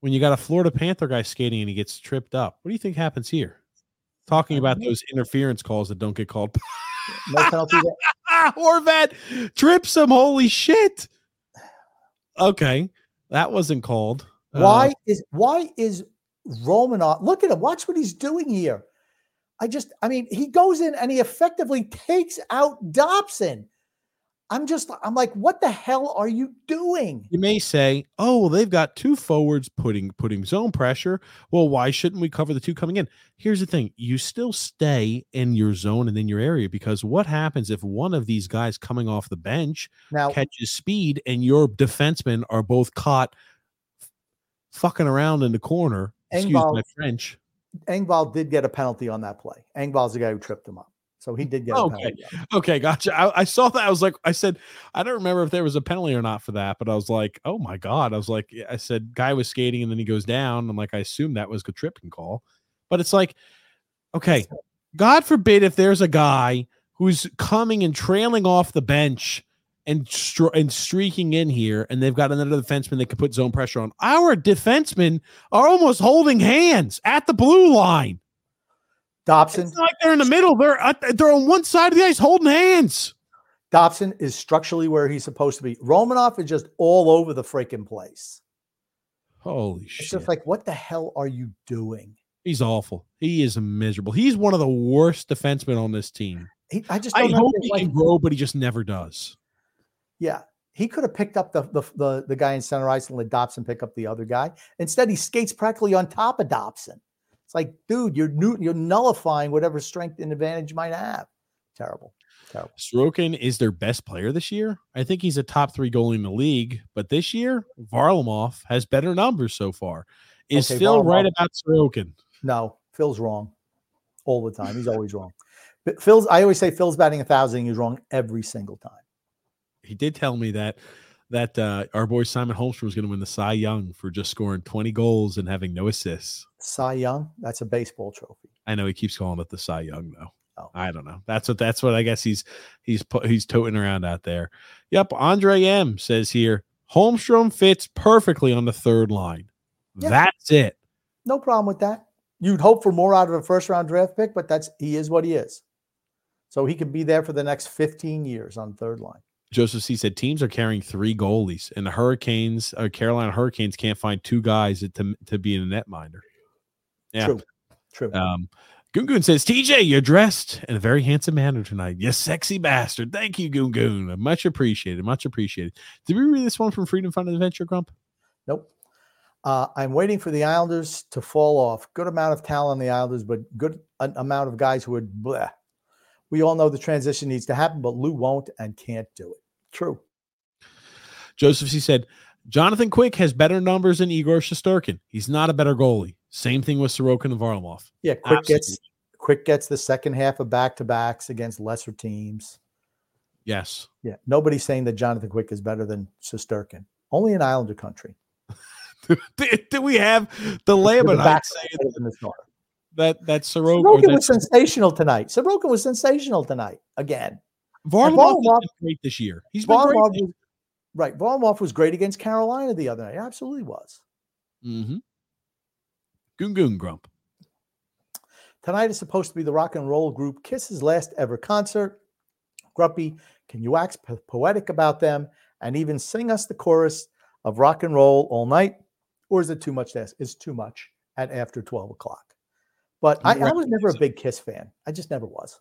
when you got a Florida Panther guy skating and he gets tripped up? What do you think happens here? Talking about those interference calls that don't get called. No ah, Horvat trips him. Holy shit. Okay. That wasn't called. Uh, Why is why is Romanov? Look at him. Watch what he's doing here. I just, I mean, he goes in and he effectively takes out Dobson. I'm just, I'm like, what the hell are you doing? You may say, "Oh, well, they've got two forwards putting putting zone pressure. Well, why shouldn't we cover the two coming in?" Here's the thing: you still stay in your zone and in your area because what happens if one of these guys coming off the bench Now- catches speed and your defensemen are both caught fucking around in the corner? Excuse Engvall- my French. Engvall did get a penalty on that play. Engvall's the guy who tripped him up. So he did get a Okay. penalty. Okay, gotcha. I, I saw that. I was like, I said, I don't remember if there was a penalty or not for that, but I was like, oh my god. I was like, I said, guy was skating and then he goes down. I'm like, I assume that was a tripping call, but it's like, okay, God forbid if there's a guy who's coming and trailing off the bench and and streaking in here, and they've got another defenseman that could put zone pressure on. Our defensemen are almost holding hands at the blue line. Dobson, It's not like they're in the middle. They're they're on one side of the ice holding hands. Dobson is structurally where he's supposed to be. Romanov is just all over the freaking place. Holy It's shit. It's just like, what the hell are you doing? He's awful. He is miserable. He's one of the worst defensemen on this team. He, I just I don't hope he like, can grow, but he just never does. Yeah. He could have picked up the, the the the guy in center ice and let Dobson pick up the other guy. Instead, he skates practically on top of Dobson. It's like, dude, you're new, you're nullifying whatever strength and advantage you might have. Terrible. Terrible. Sorokin is their best player this year. I think he's a top three goalie in the league. But this year, Varlamov has better numbers so far. Is Okay, Phil right about Sorokin? No, Phil's wrong all the time. He's always wrong. But Phil's I always say Phil's batting a thousand, he's wrong every single time. He did tell me that that uh, our boy Simon Holmstrom was going to win the Cy Young for just scoring 20 goals and having no assists. Cy Young, that's a baseball trophy. I know he keeps calling it the Cy Young though. Oh. I don't know. That's what that's what I guess he's he's he's toting around out there. Yep, Andre M says here, Holmstrom fits perfectly on the third line. That's it. No problem with that. You'd hope for more out of a first round draft pick, but that's he is what he is. So he could be there for the next 15 years on third line. Joseph C said teams are carrying three goalies, and the Hurricanes, uh, Carolina Hurricanes, can't find two guys to to be in a netminder. Yeah, True. True. Um, Gungun says, TJ, you're dressed in a very handsome manner tonight. You sexy bastard. Thank you, Gungun. Much appreciated. Much appreciated. Did we read this one from Freedom Fund Adventure, Grump? Nope. Uh, I'm waiting for the Islanders to fall off. Good amount of talent on the Islanders, but good amount of guys who are bleh. We all know the transition needs to happen, but Lou won't and can't do it. True. Joseph C said, Jonathan Quick has better numbers than Igor Shesterkin. He's not a better goalie. Same thing with Sorokin and Varlamov. Yeah, Quick gets Quick gets the second half of back to backs against lesser teams. Yes. Yeah, nobody's saying that Jonathan Quick is better than Shesterkin. Only in Islander country. do, do we have the Lamanites saying better than the Star. that that Sorokin, Sorokin was sensational tonight. Sorokin was sensational tonight again. Varlamov has Varlamov- been great this year. He's been great. Varlamov was, right. Varlamov was great against Carolina the other night. Absolutely was. Mm-hmm. Goon Goon Grump. Tonight is supposed to be the rock and roll group Kiss's last ever concert. Grumpy, can you wax po- poetic about them and even sing us the chorus of rock and roll all night? Or is it too much to ask? It's too much at after 12 o'clock. But I, I was never a big Kiss fan. I just never was.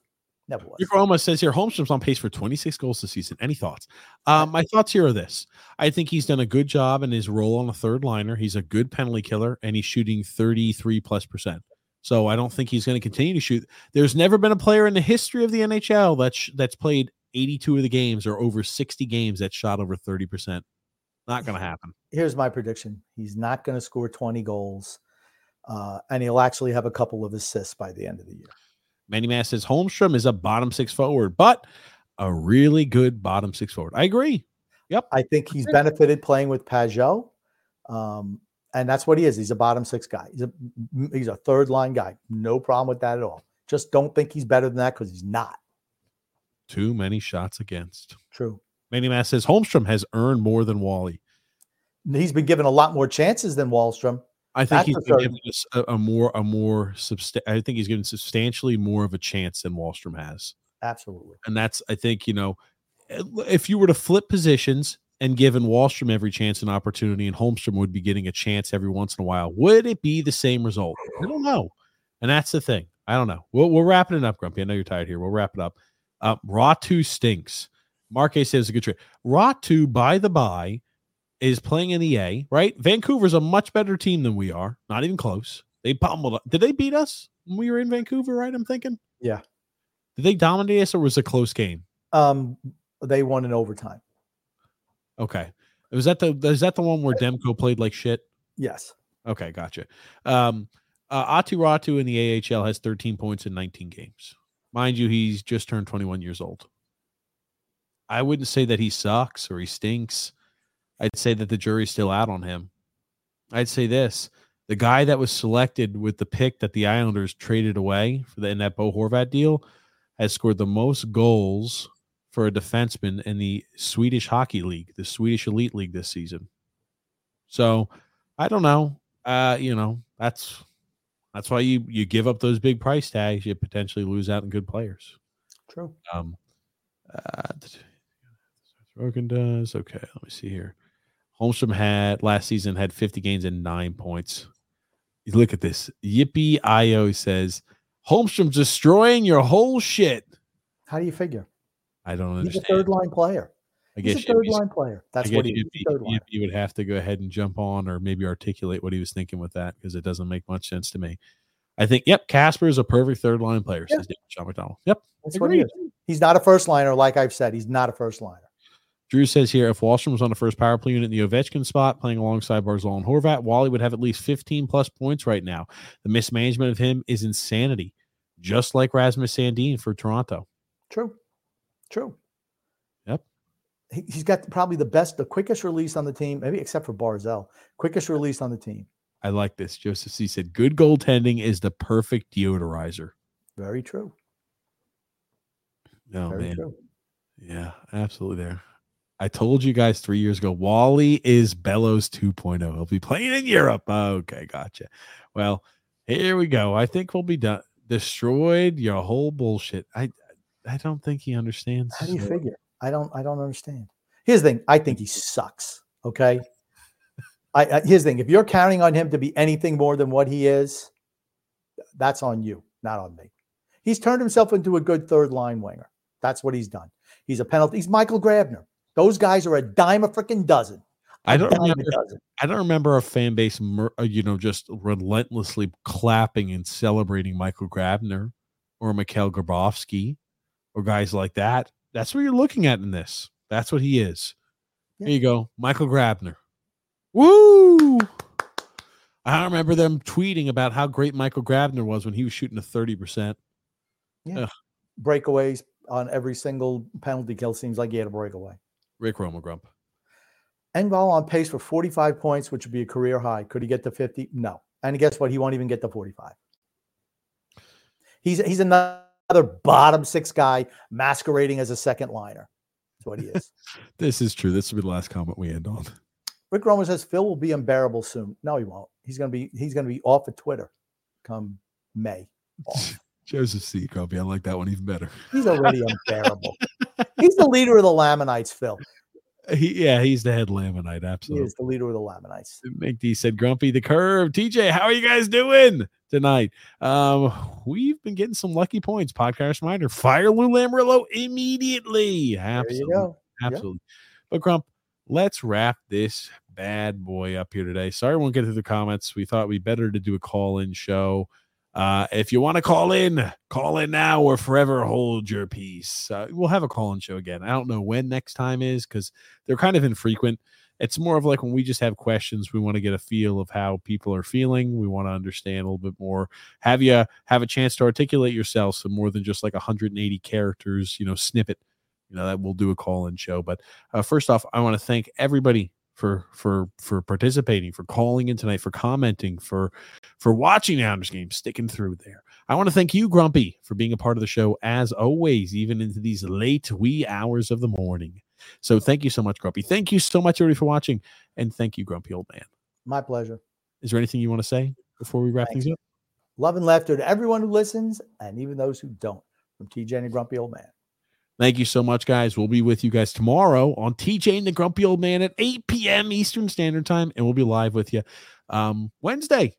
Never was. Rick Roma says here, Holmstrom's on pace for 26 goals this season. Any thoughts? Um, my thoughts here are this. I think he's done a good job in his role on the third liner. He's a good penalty killer, and he's shooting 33 plus percent. So I don't think he's going to continue to shoot. There's never been a player in the history of the NHL that's that's played 82 of the games or over 60 games that shot over 30 percent. Not going to happen. Here's my prediction he's not going to score 20 goals, uh, and he'll actually have a couple of assists by the end of the year. Manny Mass says Holmstrom is a bottom six forward, but a really good bottom six forward. I agree. Yep. I think he's benefited playing with Pageau. Um, and that's what he is. He's a bottom six guy. He's a he's a third line guy. No problem with that at all. Just don't think he's better than that because he's not. Too many shots against. True. Manny Mass says Holmstrom has earned more than Wally. He's been given a lot more chances than Wahlstrom. I think That's he's for been certain. given us a, a more a more substa- I think he's given substantially more of a chance than Wahlstrom has. Absolutely. And that's I think, you know, if you were to flip positions and given Wahlstrom every chance and opportunity and Holmstrom would be getting a chance every once in a while, would it be the same result? I don't know. And that's the thing. I don't know. We'll we're wrapping it up, Grumpy. I know you're tired here. We'll wrap it up. Uh, two stinks. Mark A says a good trade. Raw 2, by the by, is playing in the A, right? Vancouver's a much better team than we are. Not even close. They pummeled. Did they beat us when we were in Vancouver? Right? I'm thinking. Yeah. Did they dominate us, or was it a close game? Um, they won in overtime. Okay. Was that the is that the one where Demko played like shit? Yes. Okay, gotcha. Um, uh, Aatu Räty in the AHL has 13 points in 19 games. Mind you, he's just turned 21 years old. I wouldn't say that he sucks or he stinks. I'd say that the jury's still out on him. I'd say this the guy that was selected with the pick that the Islanders traded away for the in that Bo Horvat deal has scored the most goals for a defenseman in the Swedish Hockey League, the Swedish Elite League this season. So I don't know. Uh, you know, that's that's why you you give up those big price tags, you potentially lose out on good players. True. Um uh Rogan does. Okay, let me see here. Holmstrom had last season had 50 games and nine points. You look at this. Yippee IO says Holmstrom's destroying your whole shit. How do you figure? I don't understand. He's a third line player. I He's guess a third line player. That's what he. He's Yippee, third line. Yippee would have to go ahead and jump on or maybe articulate what he was thinking with that because it doesn't make much sense to me. I think, yep, Casper is a perfect third line player, says David Sean McDonald. Yep. That's what he is. He's not a first liner, like I've said. He's not a first liner. Drew says here if Wahlstrom was on the first power play unit in the Ovechkin spot playing alongside Barzal and Horvat, Wally would have at least 15 plus points right now. The mismanagement of him is insanity, just like Rasmus Sandin for Toronto. True. True. Yep. He, he's got probably the best, the quickest release on the team, maybe except for Barzal. Quickest release on the team. I like this. Joseph C said, good goaltending is the perfect deodorizer. Very true. Oh, Very man. true. Yeah, absolutely there. I told you guys three years ago, Wally is Bellows 2.0. He'll be playing in Europe. Okay, gotcha. Well, here we go. I think we'll be done. Destroyed your whole bullshit. I I don't think he understands. How do you figure? I don't. I don't understand. Here's the thing. I think he sucks. Okay. I, I here's the thing. If you're counting on him to be anything more than what he is, that's on you, not on me. He's turned himself into a good third line winger. That's what he's done. He's a penalty. He's Michael Grabner. Those guys are a dime a freaking dozen. I don't remember. I don't remember a fan base, uh, you know, just relentlessly clapping and celebrating Michael Grabner or Mikhail Grabovski or guys like that. That's what you're looking at in this. That's what he is. There you go, Michael Grabner. Woo! I remember them tweeting about how great Michael Grabner was when he was shooting a thirty percent. Yeah. Breakaways on every single penalty kill seems like he had a breakaway. Rick Romagrump. Engvall on pace for 45 points, which would be a career high. Could he get to 50? No. And guess what? He won't even get to 45. He's he's another bottom six guy masquerading as a second liner. That's what he is. This is true. This will be the last comment we end on. Rick Roman says Phil will be unbearable soon. No, he won't. He's gonna be he's gonna be off of Twitter come May. Joseph C. Kobe. I like that one even better. He's already unbearable. He's the leader of the Lamanites, Phil. He, yeah, he's the head Lamanite. He Absolutely. is the leader of the Lamanites. Make D said Grumpy the curve. TJ, how are you guys doing tonight? Um, we've been getting some lucky points. Podcast reminder: fire Lou Lamoriello immediately. Absolutely, go. Yep. absolutely. But Grump, let's wrap this bad boy up here today. Sorry, we won't get to the comments. We thought we better to do a call-in show. Uh, if you want to call in, call in now or forever hold your peace. Uh, we'll have a call in show again. I don't know when next time is because they're kind of infrequent. It's more of like when we just have questions, we want to get a feel of how people are feeling. We want to understand a little bit more. Have you have a chance to articulate yourself so more than just like 180 characters, you know, snippet. You know, that we'll do a call in show. But uh, first off, I want to thank everybody for for for participating, for calling in tonight, for commenting, for for watching the Islanders game, sticking through there. I want to thank you, Grumpy, for being a part of the show as always, even into these late wee hours of the morning. So thank you so much, Grumpy. Thank you so much, everybody, for watching, and thank you, Grumpy Old Man. My pleasure. Is there anything you want to say before we wrap Thanks. things up? Love and laughter to everyone who listens and even those who don't. From TJ and Grumpy Old Man. Thank you so much, guys. We'll be with you guys tomorrow on TJ and the Grumpy Old Man at 8 p.m. Eastern Standard Time, and we'll be live with you um, Wednesday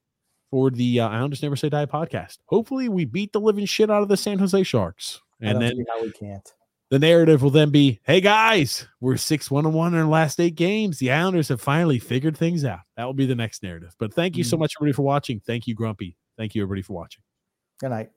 for the uh, Islanders Never Say Die podcast. Hopefully, we beat the living shit out of the San Jose Sharks, and then we can't. the narrative will then be, "Hey guys, we're six one and one in our last eight games. The Islanders have finally figured things out." That will be the next narrative. But thank you so Mhm. much, everybody, for watching. Thank you, Grumpy. Thank you, everybody, for watching. Good night.